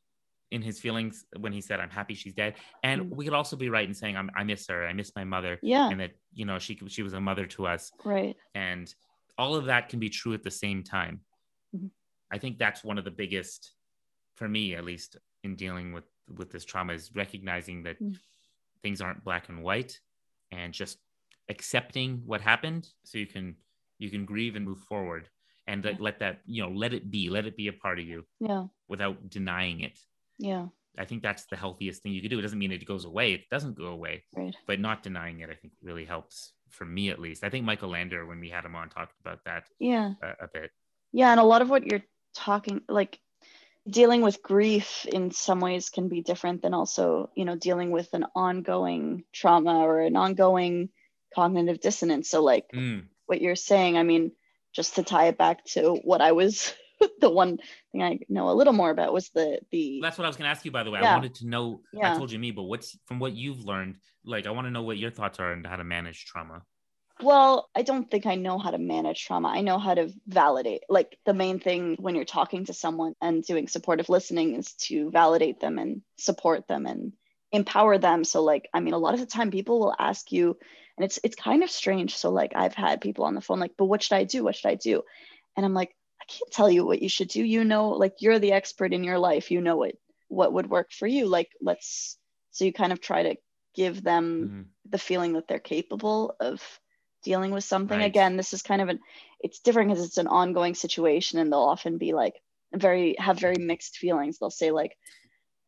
Speaker 2: in his feelings when he said, "I'm happy she's dead," and
Speaker 1: Mm.
Speaker 2: we could also be right in saying, I'm, "I miss her. I miss my mother,"
Speaker 1: Yeah.
Speaker 2: and that you know she she was a mother to us,
Speaker 1: Right.
Speaker 2: and all of that can be true at the same time.
Speaker 1: Mhm.
Speaker 2: I think that's one of the biggest, for me at least, in dealing with with this trauma is recognizing that
Speaker 1: Mm.
Speaker 2: things aren't black and white, and just accepting what happened so you can you can grieve and move forward and
Speaker 1: Yeah.
Speaker 2: let that you know let it be let it be a part of you
Speaker 1: Yeah.
Speaker 2: without denying it.
Speaker 1: Yeah.
Speaker 2: I think that's the healthiest thing you could do. It doesn't mean it goes away. It doesn't go away,
Speaker 1: Right.
Speaker 2: but not denying it, I think really helps for me at least. I think Michael Lander, when we had him on, talked about that
Speaker 1: Yeah.
Speaker 2: a, a bit.
Speaker 1: Yeah. And a lot of what you're talking, like dealing with grief in some ways can be different than also, you know, dealing with an ongoing trauma or an ongoing cognitive dissonance. So, like
Speaker 2: Mm,
Speaker 1: what you're saying, I mean, just to tie it back to what I was, (laughs) the one thing I know a little more about was the, the,
Speaker 2: That's what I was going to ask you, by the way. I wanted to know, I told you me, but what's from what you've learned, like, I want to know what your thoughts are on how to manage trauma.
Speaker 1: Well, I don't think I know how to manage trauma. I know how to validate. Like the main thing when you're talking to someone and doing supportive listening is to validate them and support them and empower them. So like, I mean, a lot of the time people will ask you and it's it's kind of strange. So like I've had people on the phone like, "But what should I do? What should I do?" And I'm like, "I can't tell you what you should do. You know, like you're the expert in your life. You know what what would work for you. Like let's so you kind of try to give them
Speaker 2: Mhm.
Speaker 1: the feeling that they're capable of dealing with something
Speaker 2: Right.
Speaker 1: again this is kind of an it's different because it's an ongoing situation and they'll often be like very have very mixed feelings they'll say like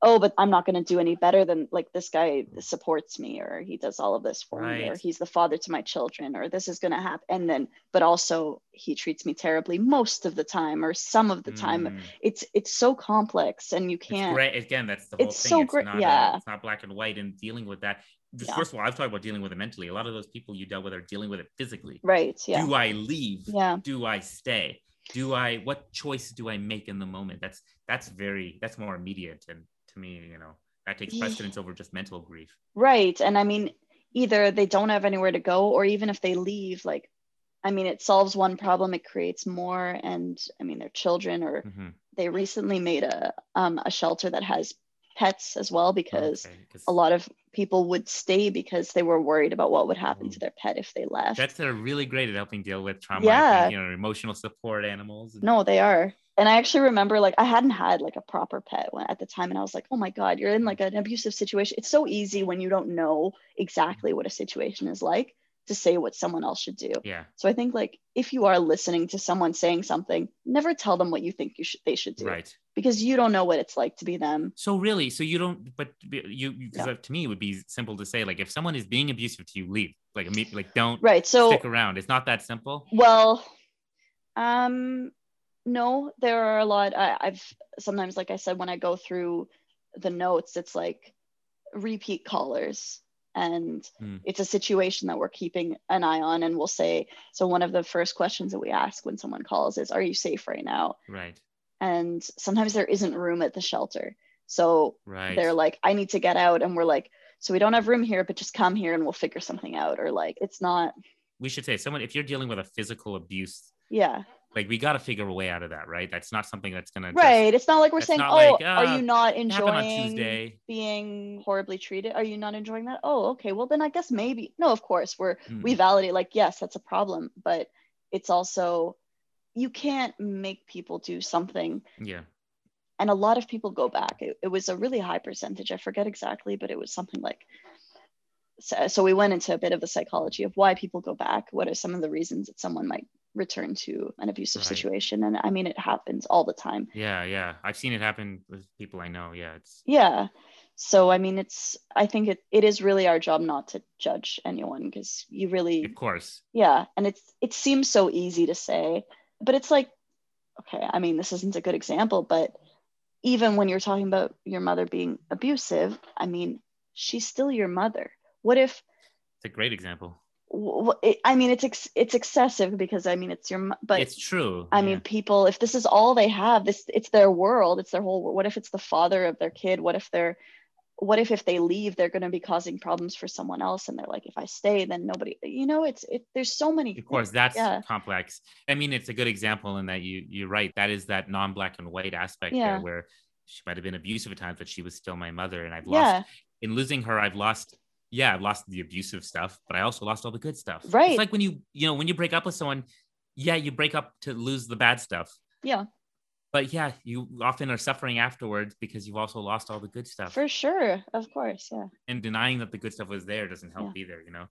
Speaker 1: oh but i'm not going to do any better than like this guy supports me or he does all of this for me or he's the father to my children or this is going to happen and then but also he treats me terribly most of the time or some of the time
Speaker 2: Mm.
Speaker 1: it's it's so complex and you can't
Speaker 2: great. Again, that's the whole
Speaker 1: It's
Speaker 2: thing.
Speaker 1: so
Speaker 2: it's
Speaker 1: great-
Speaker 2: Not a-
Speaker 1: yeah.
Speaker 2: it's not black and white and dealing with that. Just
Speaker 1: Yeah.
Speaker 2: First of all, I've talked about dealing with it mentally. A lot of those people you dealt with are dealing with it physically.
Speaker 1: right yeah
Speaker 2: Do I leave?
Speaker 1: yeah
Speaker 2: do I stay? Do I what choice do I make in the moment? That's that's very that's more immediate and to me, you know, that takes
Speaker 1: Yeah.
Speaker 2: precedence over just mental grief.
Speaker 1: Right. And I mean, either they don't have anywhere to go, or even if they leave, like, I mean, it solves one problem, it creates more. And I mean, their children, or
Speaker 2: Mhm.
Speaker 1: they recently made a um, a shelter that has pets as well, because
Speaker 2: Okay,
Speaker 1: a lot of people would stay because they were worried about what would happen
Speaker 2: Oh.
Speaker 1: to their pet if they left.
Speaker 2: that's they're really great at helping deal with trauma.
Speaker 1: Yeah.
Speaker 2: think, you know, emotional support animals. and-
Speaker 1: No, they are. And I actually remember like I hadn't had like a proper pet when, at the time and I was like, "Oh my god, you're in like an abusive situation." It's so easy when you don't know exactly what a situation is like to say what someone else should do.
Speaker 2: Yeah,
Speaker 1: So I think like if you are listening to someone saying something, never tell them what you think you should they should do
Speaker 2: right.
Speaker 1: because you don't know what it's like to be them.
Speaker 2: So really, so you don't, but you, because
Speaker 1: Yeah.
Speaker 2: to me, it would be simple to say, like, if someone is being abusive to you, leave. Like, like, don't
Speaker 1: Right. So
Speaker 2: stick around. It's not that simple.
Speaker 1: Well, um, no, there are a lot. I, I've sometimes, like I said, when I go through the notes, it's like repeat callers, and
Speaker 2: Hmm.
Speaker 1: it's a situation that we're keeping an eye on. And we'll say, so one of the first questions that we ask when someone calls is, "Are you safe right now?"
Speaker 2: Right,
Speaker 1: And sometimes there isn't room at the shelter, so
Speaker 2: right.
Speaker 1: they're like, "I need to get out," and we're like, "So we don't have room here, but just come here and we'll figure something out." Or like, it's not,
Speaker 2: we should say, someone, if you're dealing with a physical abuse
Speaker 1: yeah.
Speaker 2: Like we got to figure a way out of that, right? That's not something that's gonna just
Speaker 1: Right. It's not like we're saying, oh,
Speaker 2: like,
Speaker 1: are
Speaker 2: uh,
Speaker 1: you not enjoying being horribly treated? Are you not enjoying that? Oh, okay. Well, then I guess maybe. No, of course, we're
Speaker 2: Mm.
Speaker 1: we validate like yes, that's a problem, but it's also you can't make people do something
Speaker 2: Yeah,
Speaker 1: and a lot of people go back it, it was a really high percentage i forget exactly but it was something like so, so we went into a bit of the psychology of why people go back what are some of the reasons that someone might return to an abusive
Speaker 2: Right.
Speaker 1: situation and i mean it happens all the time
Speaker 2: Yeah, yeah. I've seen it happen with people I know. Yeah, it's
Speaker 1: yeah so i mean it's i think it, it is really our job not to judge anyone because you really
Speaker 2: of course.
Speaker 1: yeah and it's it seems so easy to say but it's like okay i mean this isn't a good example but even when you're talking about your mother being abusive i mean she's still your mother what if
Speaker 2: It's a great example.
Speaker 1: W- w- it, i mean it's ex- it's excessive because i mean it's your but
Speaker 2: it's true.
Speaker 1: I
Speaker 2: yeah.
Speaker 1: mean, people, if this is all they have, this it's their world, it's their whole world. What if it's the father of their kid? What if they're what if if they leave, they're going to be causing problems for someone else and they're like, if I stay, then nobody, you know, it's it there's so many
Speaker 2: of course
Speaker 1: things.
Speaker 2: that's
Speaker 1: yeah.
Speaker 2: complex i mean it's a good example in that you you're right that is that non-black and white aspect
Speaker 1: Yeah.
Speaker 2: there where she might have been abusive at times but she was still my mother and i've lost in losing her i've lost yeah i've lost the abusive stuff but i also lost all the good stuff
Speaker 1: Right.
Speaker 2: it's like when you you know when you break up with someone yeah you break up to lose the bad stuff
Speaker 1: Yeah,
Speaker 2: but yeah you often are suffering afterwards because you've also lost all the good stuff
Speaker 1: for sure. Of course. Yeah.
Speaker 2: and denying that the good stuff was there doesn't help either you know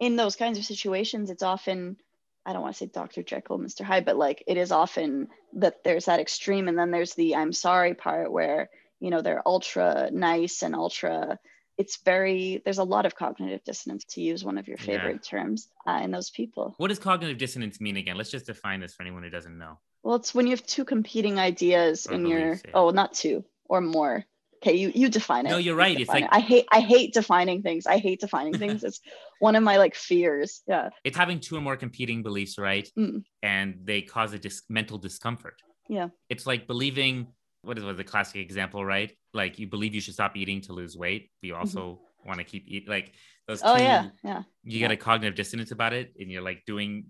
Speaker 1: In those kinds of situations, it's often I don't want to say Dr. Jekyll, Mr. Hyde, but like it is often that there's that extreme and then there's the I'm sorry part where, you know, they're ultra nice and ultra it's very there's a lot of cognitive dissonance to use one of your
Speaker 2: Yeah.
Speaker 1: favorite terms uh, in those people
Speaker 2: what does cognitive dissonance mean again let's just define this for anyone who doesn't know
Speaker 1: well it's when you have two competing ideas
Speaker 2: Or
Speaker 1: in your
Speaker 2: yeah.
Speaker 1: oh not two or more okay you you define it
Speaker 2: No, you're
Speaker 1: You
Speaker 2: right. It's like-
Speaker 1: it. i hate i hate defining things i hate defining things it's (laughs) one of my like fears yeah
Speaker 2: it's having two or more competing beliefs, right?
Speaker 1: Mm.
Speaker 2: And they cause a dis- mental discomfort.
Speaker 1: Yeah.
Speaker 2: It's like believing what is what the classic example, right? Like you believe you should stop eating to lose weight, but you also want to keep eating. Like those two,
Speaker 1: Mm-hmm. oh yeah yeah
Speaker 2: you get a cognitive dissonance about it, and you're like doing,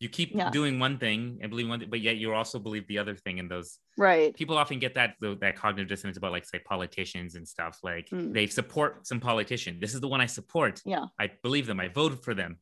Speaker 2: you keep
Speaker 1: Yeah.
Speaker 2: doing one thing and believe one, thing, but yet you also believe the other thing. And those
Speaker 1: right
Speaker 2: people often get that that cognitive dissonance about like say politicians and stuff. Like
Speaker 1: Mm.
Speaker 2: they support some politician. This is the one I support.
Speaker 1: yeah
Speaker 2: I believe them. I voted for them.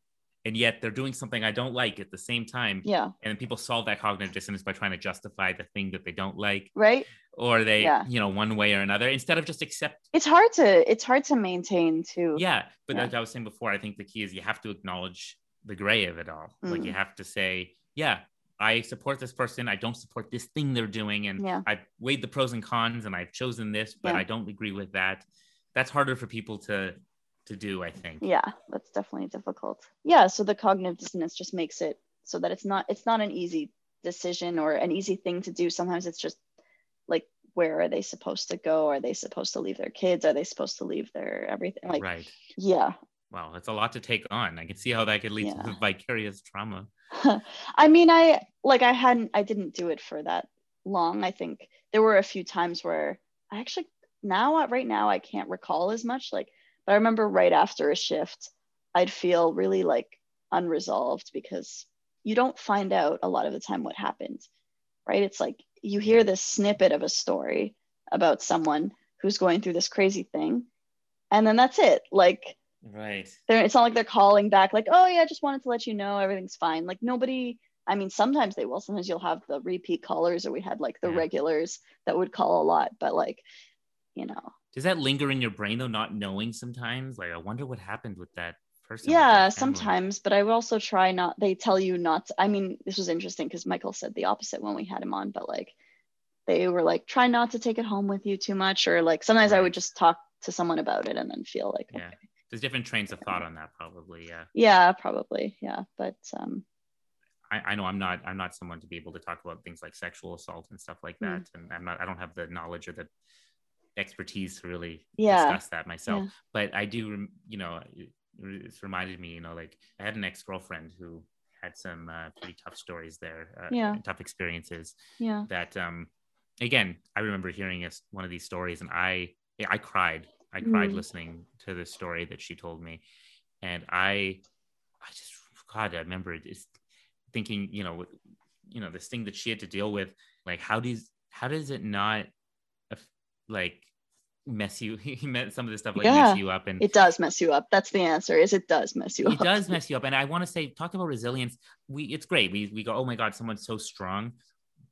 Speaker 2: And yet they're doing something I don't like at the same time.
Speaker 1: yeah
Speaker 2: And then people solve that cognitive dissonance by trying to justify the thing that they don't like,
Speaker 1: right
Speaker 2: or they,
Speaker 1: Yeah.
Speaker 2: you know, one way or another, instead of just accept.
Speaker 1: it's hard to it's hard to maintain too
Speaker 2: Yeah. But
Speaker 1: Yeah.
Speaker 2: like I was saying before, I think the key is you have to acknowledge the gray of it all. Like
Speaker 1: Mm.
Speaker 2: you have to say, yeah, I support this person. I don't support this thing they're doing. And
Speaker 1: Yeah.
Speaker 2: I've weighed the pros and cons and I've chosen this, but
Speaker 1: Yeah.
Speaker 2: I don't agree with that. That's harder for people to to do, I think.
Speaker 1: yeah that's definitely difficult yeah so the cognitive dissonance just makes it so that it's not it's not an easy decision or an easy thing to do sometimes it's just like where are they supposed to go are they supposed to leave their kids are they supposed to leave their everything like
Speaker 2: right.
Speaker 1: yeah
Speaker 2: Wow, that's a lot to take on. I can see how that could lead
Speaker 1: Yeah.
Speaker 2: to (laughs) vicarious trauma. (laughs)
Speaker 1: I mean, I like I hadn't I didn't do it for that long. I think there were a few times where I actually now uh, right now I can't recall as much like but I remember right after a shift I'd feel really like unresolved because you don't find out a lot of the time what happened. Right? It's like you hear this snippet of a story about someone who's going through this crazy thing and then that's it. Like
Speaker 2: Right.
Speaker 1: it's not like they're calling back like oh yeah I just wanted to let you know everything's fine like nobody i mean sometimes they will sometimes you'll have the repeat callers or we had like the
Speaker 2: Yeah.
Speaker 1: regulars that would call a lot but like you know
Speaker 2: Does that linger in your brain though, not knowing sometimes? Like, I wonder what happened with that person.
Speaker 1: yeah sometimes but i would also try not they tell you not to, i mean this was interesting because michael said the opposite when we had him on but like they were like try not to take it home with you too much or like sometimes i would just talk to someone about it and then feel like
Speaker 2: Yeah.
Speaker 1: okay.
Speaker 2: There's different trains of thought on that, probably. Yeah.
Speaker 1: yeah probably yeah but um
Speaker 2: I, I know I'm not I'm not someone to be able to talk about things like sexual assault and stuff like
Speaker 1: Mm.
Speaker 2: that. And I'm not I don't have the knowledge or the expertise to really
Speaker 1: Yeah.
Speaker 2: discuss that myself.
Speaker 1: Yeah.
Speaker 2: But I do, you know, it's reminded me, you know, like I had an ex girlfriend who had some uh, pretty tough stories there, uh,
Speaker 1: Yeah.
Speaker 2: tough experiences.
Speaker 1: yeah
Speaker 2: that um again i remember hearing us one of these stories and i i cried i cried
Speaker 1: Mm.
Speaker 2: listening to the story that she told me and i i just god i remember just thinking you know you know this thing that she had to deal with like how does how does it not like mess you (laughs) he meant some of this stuff like
Speaker 1: Yeah,
Speaker 2: mess you up and
Speaker 1: it does mess you up that's the answer is it does mess you up it
Speaker 2: does (laughs) mess you up and i want to say talk about resilience we it's great we, we go oh my god someone's so strong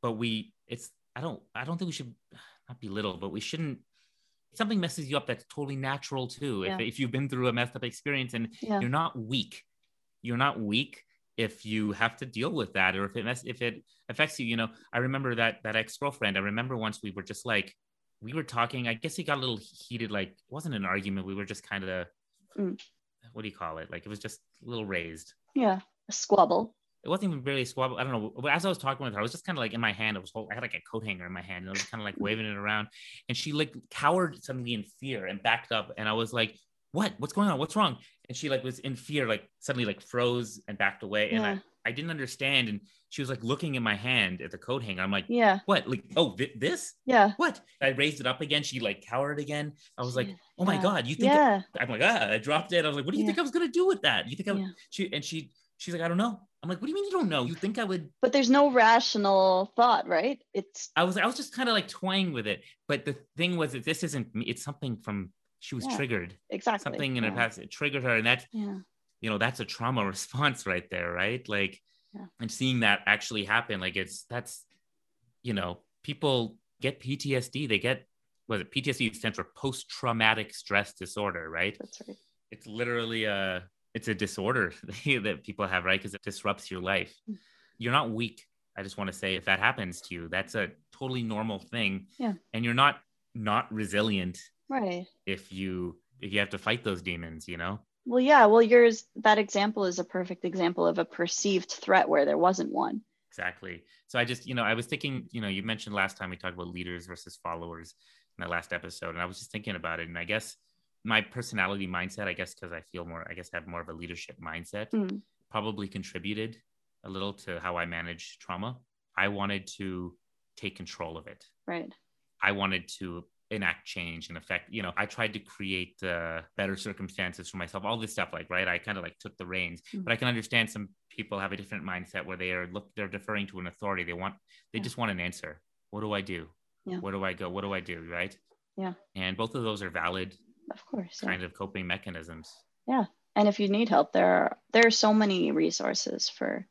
Speaker 2: but we it's i don't i don't think we should (sighs) not belittle, but we shouldn't. Something messes you up that's totally natural too.
Speaker 1: Yeah.
Speaker 2: If, if you've been through a messed up experience and
Speaker 1: Yeah.
Speaker 2: you're not weak, you're not weak if you have to deal with that or if it mess, if it affects you. You know, I remember that that ex girlfriend. I remember once we were just like we were talking. I guess he got a little heated. Like it wasn't an argument. We were just kind of
Speaker 1: Mm.
Speaker 2: what do you call it? Like it was just a little raised
Speaker 1: Yeah. A squabble.
Speaker 2: it wasn't even really squabble. I don't know. But as I was talking with her, I was just kind of like in my hand. I was hold, I had like a coat hanger in my hand, and I was kind of like waving it around. And she like cowered suddenly in fear and backed up. And I was like, "What? What's going on? What's wrong?" And she like was in fear, like suddenly like froze and backed away. And
Speaker 1: Yeah.
Speaker 2: I, I didn't understand. And she was like looking in my hand at the coat hanger. I'm like,
Speaker 1: Yeah.
Speaker 2: "What? Like, oh, thi- this?
Speaker 1: Yeah.
Speaker 2: What?" I raised it up again. She like cowered again. I was like, (sighs) "Oh my
Speaker 1: Yeah.
Speaker 2: god, you think?"
Speaker 1: Yeah.
Speaker 2: I'm like, ah, I dropped it. I was like, "What do you
Speaker 1: Yeah.
Speaker 2: think I was gonna do with that? You think I?" Would? She and she she's like, "I don't know." I'm like, "What do you mean you don't know? You think I would?"
Speaker 1: But there's no rational thought, right? It's
Speaker 2: I was I was just kind of like toying with it. But the thing was that this isn't me. It's something from she was
Speaker 1: Yeah.
Speaker 2: triggered.
Speaker 1: exactly
Speaker 2: Something in
Speaker 1: yeah.
Speaker 2: her past it triggered her, and that's
Speaker 1: Yeah.
Speaker 2: You know that's a trauma (laughs) response right there, right? Like,
Speaker 1: Yeah.
Speaker 2: and seeing that actually happen, like it's that's you know people get PTSD. They get was it PTSD stands for post traumatic stress disorder, right?
Speaker 1: That's right.
Speaker 2: It's literally a it's a disorder (laughs) that people have, right? Because it disrupts your life.
Speaker 1: Mm.
Speaker 2: You're not weak. I just want to say if that happens to you, that's a totally normal thing.
Speaker 1: Yeah.
Speaker 2: And you're not not resilient
Speaker 1: Right.
Speaker 2: if you if you have to fight those demons, you know?
Speaker 1: Well, yeah. Well, yours, that example is a perfect example of a perceived threat where there wasn't one.
Speaker 2: Exactly. So I just, you know, I was thinking, you know, you mentioned last time we talked about leaders versus followers in the last episode, and I was just thinking about it. And I guess my personality mindset, I guess, because I feel more, I guess, have more of a leadership mindset,
Speaker 1: Mm.
Speaker 2: probably contributed a little to how I manage trauma. I wanted to take control of it.
Speaker 1: Right.
Speaker 2: I wanted to enact change and affect, you know, I tried to create uh, better circumstances for myself, all this stuff, like, right. I kind of like took the reins,
Speaker 1: Mm.
Speaker 2: but I can understand some people have a different mindset where they are look, they're deferring to an authority. They want, they
Speaker 1: Yeah.
Speaker 2: just want an answer. What do I do?
Speaker 1: Yeah.
Speaker 2: Where do I go? What do I do? Right.
Speaker 1: Yeah.
Speaker 2: And both of those are valid
Speaker 1: Of course. yeah.
Speaker 2: kind of coping mechanisms. Yeah.
Speaker 1: And if you need help there are there are so many resources for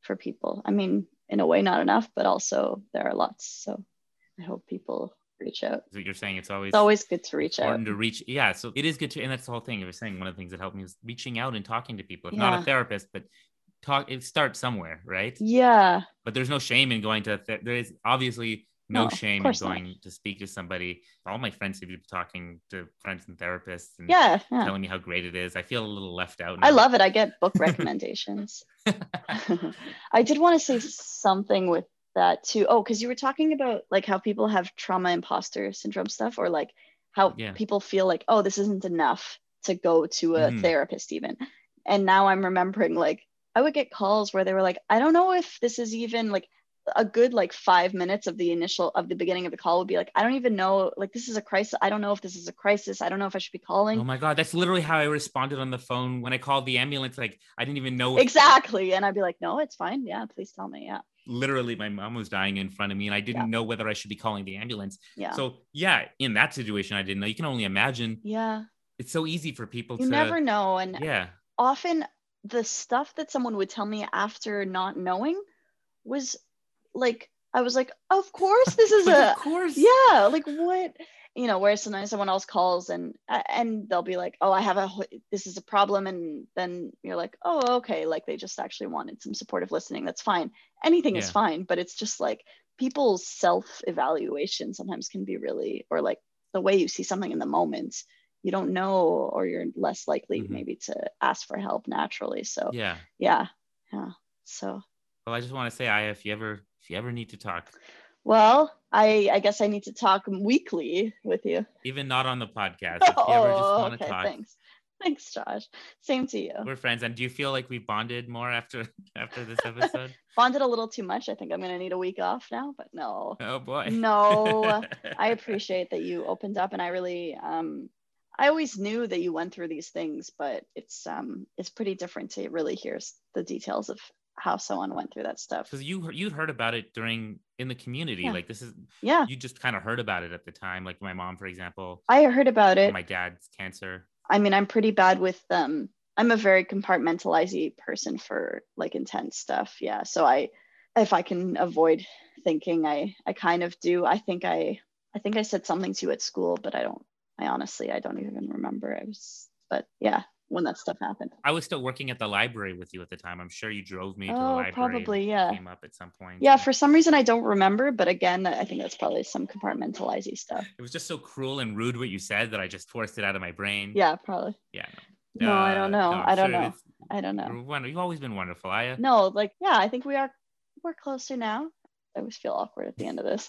Speaker 1: for people i mean in a way not enough but also there are lots so i hope people reach out
Speaker 2: What you're saying it's always,
Speaker 1: it's always good to reach out
Speaker 2: important to reach. Yeah. So it is good to, and that's the whole thing. You were saying one of the things that helped me was reaching out and talking to people. If not a therapist, but talk, it starts somewhere, right?
Speaker 1: yeah
Speaker 2: but there's no shame in going to th- there is obviously no,
Speaker 1: No,
Speaker 2: shame in
Speaker 1: course not.
Speaker 2: going to speak to somebody all my friends have been talking to friends and therapists and
Speaker 1: yeah, yeah.
Speaker 2: telling me how great it is i feel a little left out
Speaker 1: i love it i get book (laughs) recommendations (laughs) (laughs) i did want to say something with that too oh because you were talking about like how people have trauma imposter syndrome stuff or like how
Speaker 2: Yeah.
Speaker 1: people feel like oh this isn't enough to go to a
Speaker 2: Mhm.
Speaker 1: therapist even and now i'm remembering like i would get calls where they were like i don't know if this is even like a good like five minutes of the initial of the beginning of the call would be like i don't even know like this is a crisis i don't know if this is a crisis i don't know if i should be calling
Speaker 2: oh my god that's literally how i responded on the phone when i called the ambulance like i didn't even know
Speaker 1: exactly and i'd be like no it's fine yeah please tell me yeah
Speaker 2: literally my mom was dying in front of me and i didn't
Speaker 1: Yeah.
Speaker 2: know whether i should be calling the ambulance.
Speaker 1: Yeah.
Speaker 2: So yeah in that situation i didn't know. You can only imagine.
Speaker 1: Yeah.
Speaker 2: It's so easy for people
Speaker 1: you
Speaker 2: to
Speaker 1: never know and
Speaker 2: yeah.
Speaker 1: often the stuff that someone would tell me after not knowing was like i was like of course this is (laughs) a
Speaker 2: of course.
Speaker 1: Yeah like what? You know whereas sometimes someone else calls and and they'll be like oh i have a this is a problem and then you're like oh okay like they just actually wanted some supportive listening that's fine. Anything is fine but it's just like people's self evaluation sometimes can be really or like the way you see something in the moment you don't know or you're less likely
Speaker 2: Mhm.
Speaker 1: maybe to ask for help naturally so
Speaker 2: yeah.
Speaker 1: yeah yeah so.
Speaker 2: Well i just want to say i if you ever if you ever need to talk?
Speaker 1: Well i i guess i need to talk weekly with you.
Speaker 2: Even not on the podcast. If you ever just
Speaker 1: Oh,
Speaker 2: want to
Speaker 1: okay,
Speaker 2: talk,
Speaker 1: thanks. Thanks josh. Same to you.
Speaker 2: We're friends. And do you feel like we bonded more after (laughs) after this episode? (laughs)
Speaker 1: bonded a little too much. I think i'm to need a week off now but no.
Speaker 2: Oh boy.
Speaker 1: No, i appreciate that you opened up and i really um i always knew that you went through these things but it's um it's pretty different to really hear the details of how someone went through that stuff
Speaker 2: because you you'd heard about it during in the community.
Speaker 1: Yeah.
Speaker 2: Like this is
Speaker 1: yeah
Speaker 2: you just kind of heard about it at the time. Like my mom, for example,
Speaker 1: i heard about it
Speaker 2: my dad's cancer.
Speaker 1: I mean, I'm pretty bad with um I'm a very compartmentalizing person for like intense stuff. Yeah. So I if I can avoid thinking I I kind of do. I think I I think I said something to you at school, but I don't. I honestly, I don't even remember. I was, but yeah, when that stuff happened.
Speaker 2: I was still working at the library with you at the time. I'm sure you drove me to the
Speaker 1: Oh,
Speaker 2: library.
Speaker 1: probably, yeah.
Speaker 2: Came up at some point.
Speaker 1: Yeah, for some reason I don't remember, but again, I think that's probably some compartmentalizing stuff.
Speaker 2: it was just so cruel and rude what you said that I just forced it out of my brain.
Speaker 1: Yeah, probably.
Speaker 2: Yeah.
Speaker 1: No, uh, I don't know.
Speaker 2: I'm
Speaker 1: I don't
Speaker 2: sure
Speaker 1: know. I don't know.
Speaker 2: You've always been wonderful, Aya.
Speaker 1: Uh, no, like yeah, I think we are we're closer now. I always feel awkward at the end of this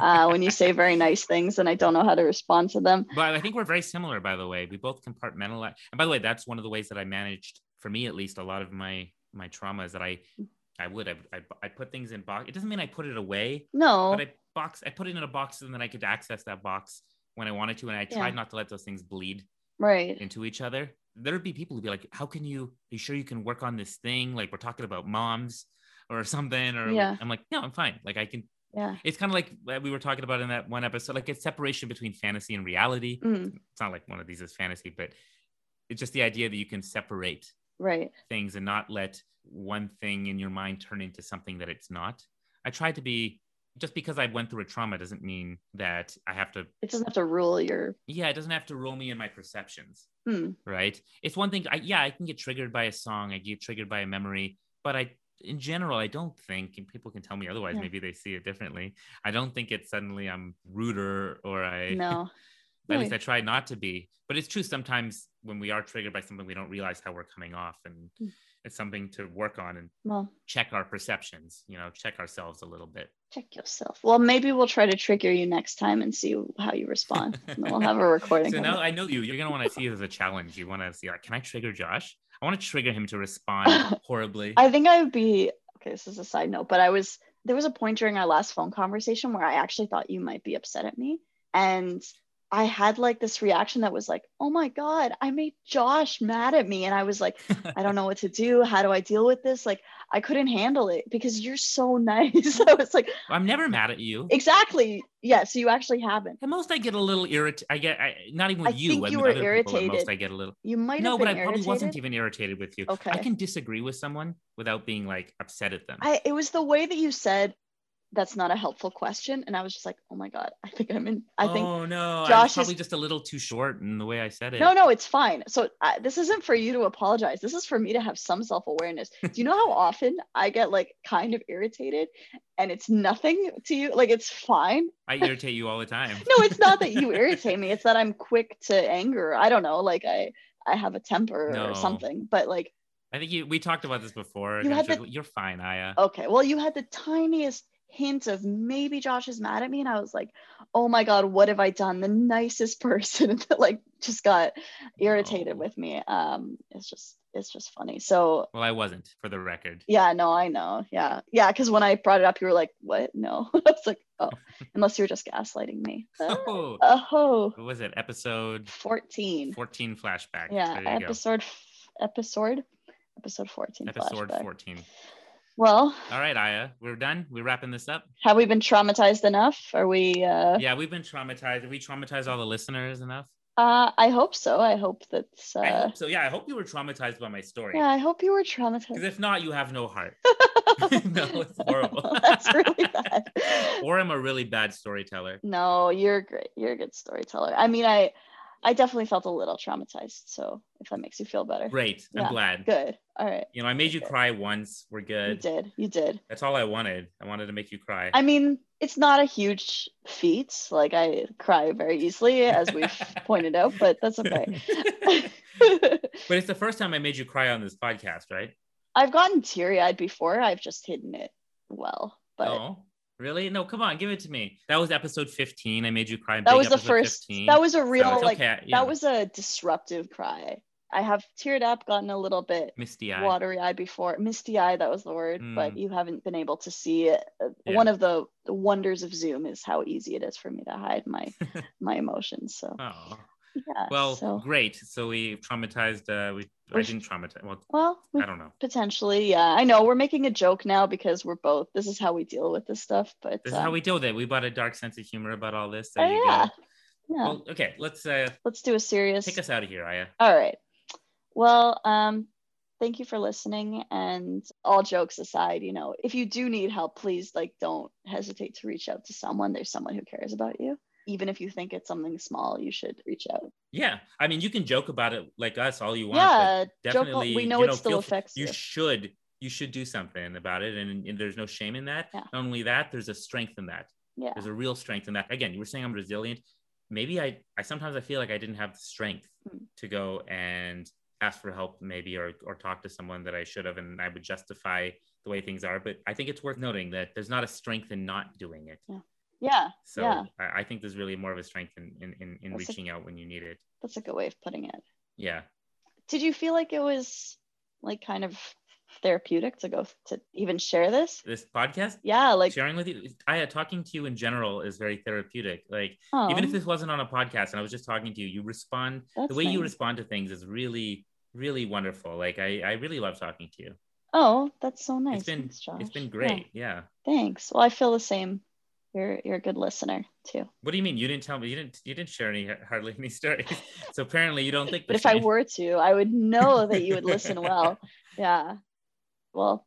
Speaker 1: uh, when you say very nice things and I don't know how to respond to them.
Speaker 2: But I think we're very similar, by the way. We both compartmentalize. And by the way, that's one of the ways that I managed, for me at least, a lot of my my trauma is that I I would I I, I put things in box. It doesn't mean I put it away,
Speaker 1: No,
Speaker 2: but I box I put it in a box and then I could access that box when I wanted to, and I
Speaker 1: Yeah.
Speaker 2: tried not to let those things bleed
Speaker 1: right.
Speaker 2: into each other. There'd be people who'd be like, "How can you? Are you sure you can work on this thing? Like we're talking about moms or something?" Or
Speaker 1: Yeah.
Speaker 2: I'm like, "No, I'm fine. Like I can."
Speaker 1: Yeah.
Speaker 2: It's kind of like we were talking about in that one episode, like it's separation between fantasy and reality.
Speaker 1: Mm,
Speaker 2: It's not like one of these is fantasy, but it's just the idea that you can separate
Speaker 1: right.
Speaker 2: things and not let one thing in your mind turn into something that it's not. I try to be just because I went through a trauma doesn't mean that I have to
Speaker 1: It doesn't have to rule your
Speaker 2: yeah, it doesn't have to rule me in my perceptions,
Speaker 1: hmm,
Speaker 2: right? It's one thing I yeah, I can get triggered by a song, I get triggered by a memory, but I in general, I don't think, and people can tell me otherwise,
Speaker 1: Yeah.
Speaker 2: maybe they see it differently. I don't think it's suddenly I'm ruder or I (laughs)
Speaker 1: no.
Speaker 2: at least I try not to be. But it's true sometimes when we are triggered by something, we don't realize how we're coming off, and
Speaker 1: Mm.
Speaker 2: it's something to work on and
Speaker 1: Well,
Speaker 2: check our perceptions. You know, check ourselves a little bit.
Speaker 1: check yourself. Well, maybe we'll try to trigger you next time and see how you respond. And we'll have a (laughs) recording.
Speaker 2: so now
Speaker 1: it.
Speaker 2: I know you. You're gonna want to see it as a challenge. You want to see like, can I trigger Josh? I want to trigger him to respond (laughs) horribly.
Speaker 1: I think I would be okay. This is a side note, but I was there was a point during our last phone conversation where I actually thought you might be upset at me, and I had like this reaction that was like, "Oh my god, I made Josh mad at me," and I was like, (laughs) "I don't know what to do. How do I deal with this?" Like, I couldn't handle it because you're so (laughs) nice. I was like,
Speaker 2: I'm never mad at you.
Speaker 1: "Exactly, yeah." So you actually haven't.
Speaker 2: At most, I get a little irritated. I get I, not even
Speaker 1: I
Speaker 2: with you.
Speaker 1: think
Speaker 2: I
Speaker 1: you were
Speaker 2: at most. I get a little.
Speaker 1: You might
Speaker 2: No, but I probably wasn't even irritated with you.
Speaker 1: Okay.
Speaker 2: I can disagree with someone without being like upset at them.
Speaker 1: I it was the way that you said that's not a helpful question, and I was just like, "Oh my god, I think I'm in." I think
Speaker 2: oh no, I
Speaker 1: Josh
Speaker 2: was
Speaker 1: is-
Speaker 2: probably just a little too short in the way I said it.
Speaker 1: No, no, it's fine. So uh, this isn't for you to apologize. This is for me to have some self awareness. (laughs) Do you know how often I get like kind of irritated and it's nothing to you? Like it's fine.
Speaker 2: I irritate you all the time.
Speaker 1: No, it's not that (laughs) you irritate me. It's that I'm quick to anger. I don't know. Like I, I have a temper
Speaker 2: No.
Speaker 1: or something. But like,
Speaker 2: I think you. We talked about this before.
Speaker 1: You had
Speaker 2: was
Speaker 1: the-
Speaker 2: You're fine, Aya.
Speaker 1: okay, well, you had the tiniest hint of maybe Josh is mad at me, and I was like, oh my god, what have I done? The nicest (laughs) person (laughs) that like just got irritated
Speaker 2: Oh.
Speaker 1: with me. Um, it's just, it's just funny. So
Speaker 2: Well, I wasn't, for the record.
Speaker 1: Yeah, no, I know. Yeah. Yeah. Cause when I brought it up, you were like, what? No. (laughs) I was like, oh, unless you were just gaslighting me.
Speaker 2: Oh,
Speaker 1: Oh,
Speaker 2: what was it? Episode
Speaker 1: 14.
Speaker 2: 14 flashback.
Speaker 1: Yeah.
Speaker 2: Go.
Speaker 1: Episode, f- episode, episode 14.
Speaker 2: Episode
Speaker 1: flashback.
Speaker 2: 14.
Speaker 1: Well,
Speaker 2: All right, Aya, we're done. We're wrapping this up.
Speaker 1: have we been traumatized enough? Are we, uh,
Speaker 2: Yeah, we've been traumatized. Have we traumatized all the listeners enough?
Speaker 1: uh, I hope so. I hope that's,
Speaker 2: I
Speaker 1: uh,
Speaker 2: hope so. Yeah, I hope you were traumatized by my story.
Speaker 1: yeah, I hope you were traumatized.
Speaker 2: Because if not, you have no heart. (laughs) (laughs) no, it's horrible. (laughs)
Speaker 1: that's really bad.
Speaker 2: or I'm a really bad storyteller.
Speaker 1: No, you're great. You're a good storyteller. I mean, I, I definitely felt a little traumatized. So if that makes you feel better,
Speaker 2: Great. I'm
Speaker 1: Yeah.
Speaker 2: glad.
Speaker 1: good. All right.
Speaker 2: You know, I made you cry once. We're good.
Speaker 1: You did. You did.
Speaker 2: That's all I wanted. I wanted to make you cry.
Speaker 1: I mean, it's not a huge feat. Like I cry very easily, as we've (laughs) pointed out, but that's okay. (laughs)
Speaker 2: but it's the first time I made you cry on this podcast, right?
Speaker 1: I've gotten teary eyed before. I've just hidden it well. But
Speaker 2: oh, really? No, come on, give it to me. That was episode 15. I made you cry.
Speaker 1: that was the first.
Speaker 2: 15.
Speaker 1: That was a real
Speaker 2: it's
Speaker 1: like.
Speaker 2: okay, yeah.
Speaker 1: That was a disruptive cry. I have teared up, gotten a little bit
Speaker 2: misty eye.
Speaker 1: watery eye before. Misty eye, that was the word, but
Speaker 2: Mm.
Speaker 1: you haven't been able to see it. Uh,
Speaker 2: Yeah.
Speaker 1: One of the, the wonders of Zoom is how easy it is for me to hide my (laughs) my emotions. So
Speaker 2: Oh,
Speaker 1: yeah.
Speaker 2: well,
Speaker 1: so
Speaker 2: great. So we traumatized. Uh, we I
Speaker 1: We're-
Speaker 2: didn't traumatize. Well,
Speaker 1: well, we
Speaker 2: I don't know.
Speaker 1: potentially, yeah. I know we're making a joke now because we're both. This is how we deal with this stuff. But
Speaker 2: This is how
Speaker 1: um,
Speaker 2: we deal with it. We brought a dark sense of humor about all this.
Speaker 1: oh,
Speaker 2: you
Speaker 1: yeah,
Speaker 2: go.
Speaker 1: yeah.
Speaker 2: Well, okay. Let's uh,
Speaker 1: Let's do a serious.
Speaker 2: take us out of here, Aya.
Speaker 1: All right. Well, um, thank you for listening. And all jokes aside, you know, if you do need help, please like don't hesitate to reach out to someone. There's someone who cares about you. Even if you think it's something small, you should reach out.
Speaker 2: Yeah, I mean, you can joke about it like us all you want.
Speaker 1: yeah,
Speaker 2: but
Speaker 1: joke,
Speaker 2: definitely,
Speaker 1: we know
Speaker 2: you
Speaker 1: it still affects
Speaker 2: you
Speaker 1: you.
Speaker 2: should you should do something about it and, and there's no shame in that
Speaker 1: Yeah.
Speaker 2: not only that there's a strength in that
Speaker 1: yeah.
Speaker 2: there's a real strength in that again you were saying i'm resilient maybe i i sometimes i feel like i didn't have the strength
Speaker 1: Hmm.
Speaker 2: to go and ask for help maybe or or talk to someone that i should have and i would justify the way things are but i think it's worth noting that there's not a strength in not doing it
Speaker 1: Yeah.
Speaker 2: So
Speaker 1: Yeah.
Speaker 2: I, I think there's really more of a strength in in, in, in
Speaker 1: That's a-
Speaker 2: reaching out when you need it
Speaker 1: That's a good way of putting it.
Speaker 2: yeah
Speaker 1: Did you feel like it was like kind of therapeutic to go to even share this?
Speaker 2: this podcast
Speaker 1: Yeah, like
Speaker 2: sharing with you i uh, talking to you in general is very therapeutic like
Speaker 1: oh,
Speaker 2: even if this wasn't on a podcast and I was just talking to you, you respond
Speaker 1: that's
Speaker 2: the way you respond to things is really, really wonderful. Like I, I really love talking to you.
Speaker 1: Oh, that's so nice.
Speaker 2: it's been
Speaker 1: Thanks,
Speaker 2: it's been
Speaker 1: Yeah,
Speaker 2: great. Yeah.
Speaker 1: thanks. Well, I feel the same. You're you're a good listener too.
Speaker 2: What do you mean? You didn't tell me you didn't you didn't share any (laughs) hardly any stories. so apparently you don't think
Speaker 1: But if I were to, I would know that you would (laughs) listen well. Yeah. Well,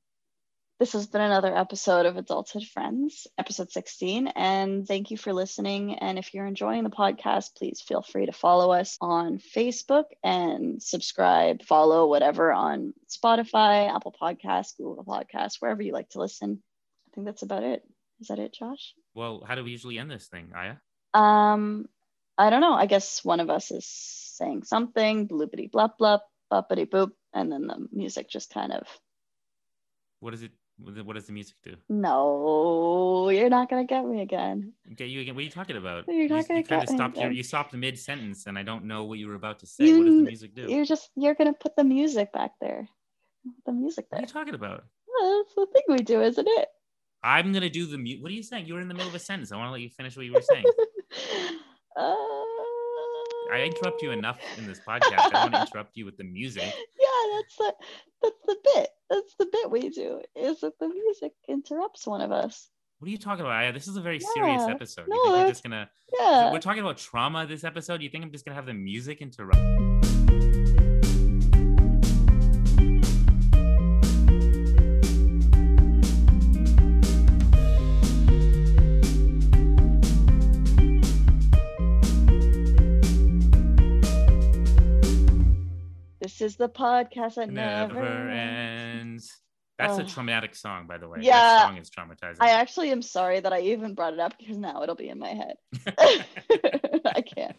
Speaker 1: this has been another episode of Adulthood Friends, episode 16. And thank you for listening. And if you're enjoying the podcast, please feel free to follow us on Facebook and subscribe, follow whatever on Spotify, Apple Podcasts, Google Podcasts, wherever you like to listen. I think that's about it. Is that it, Josh?
Speaker 2: Well, how do we usually end this thing, Aya?
Speaker 1: Um, I don't know. I guess one of us is saying something, bloopity blop blop, boppity boop, and then the music just kind of.
Speaker 2: What is it? What does- it? what does the music do?
Speaker 1: No, you're not gonna get me again.
Speaker 2: Okay, you again. What are you talking about?
Speaker 1: You're not
Speaker 2: you,
Speaker 1: gonna
Speaker 2: you kind
Speaker 1: get
Speaker 2: of
Speaker 1: me
Speaker 2: stopped. Your,
Speaker 1: again.
Speaker 2: you stopped mid sentence, and I don't know what you were about to say. what does the
Speaker 1: You-
Speaker 2: music do?
Speaker 1: You're just you're gonna put the music back there. The music there.
Speaker 2: What are you talking about?
Speaker 1: Well, That's the thing we do, isn't it?
Speaker 2: I'm gonna do the mute. What are you saying? You were in the middle of a sentence. I want to let you finish what you were saying. (laughs)
Speaker 1: uh,
Speaker 2: I interrupt you enough in this podcast. I want to interrupt you with the music. (laughs)
Speaker 1: Yeah, that's the that's the bit. That's the bit we do. Is that the music interrupts one of us?
Speaker 2: What are you talking about? Aya? This is a very serious episode.
Speaker 1: No,
Speaker 2: you think we're just gonna?
Speaker 1: Yeah.
Speaker 2: We're talking about trauma this episode. You think I'm just gonna have the music interrupt?
Speaker 1: This is the podcast that
Speaker 2: Never
Speaker 1: never, ends.
Speaker 2: ends. That's a traumatic song, by the way.
Speaker 1: Yeah.
Speaker 2: That song is traumatizing.
Speaker 1: I actually am sorry that I even brought it up because now it'll be in my head. (laughs) (laughs) I can't.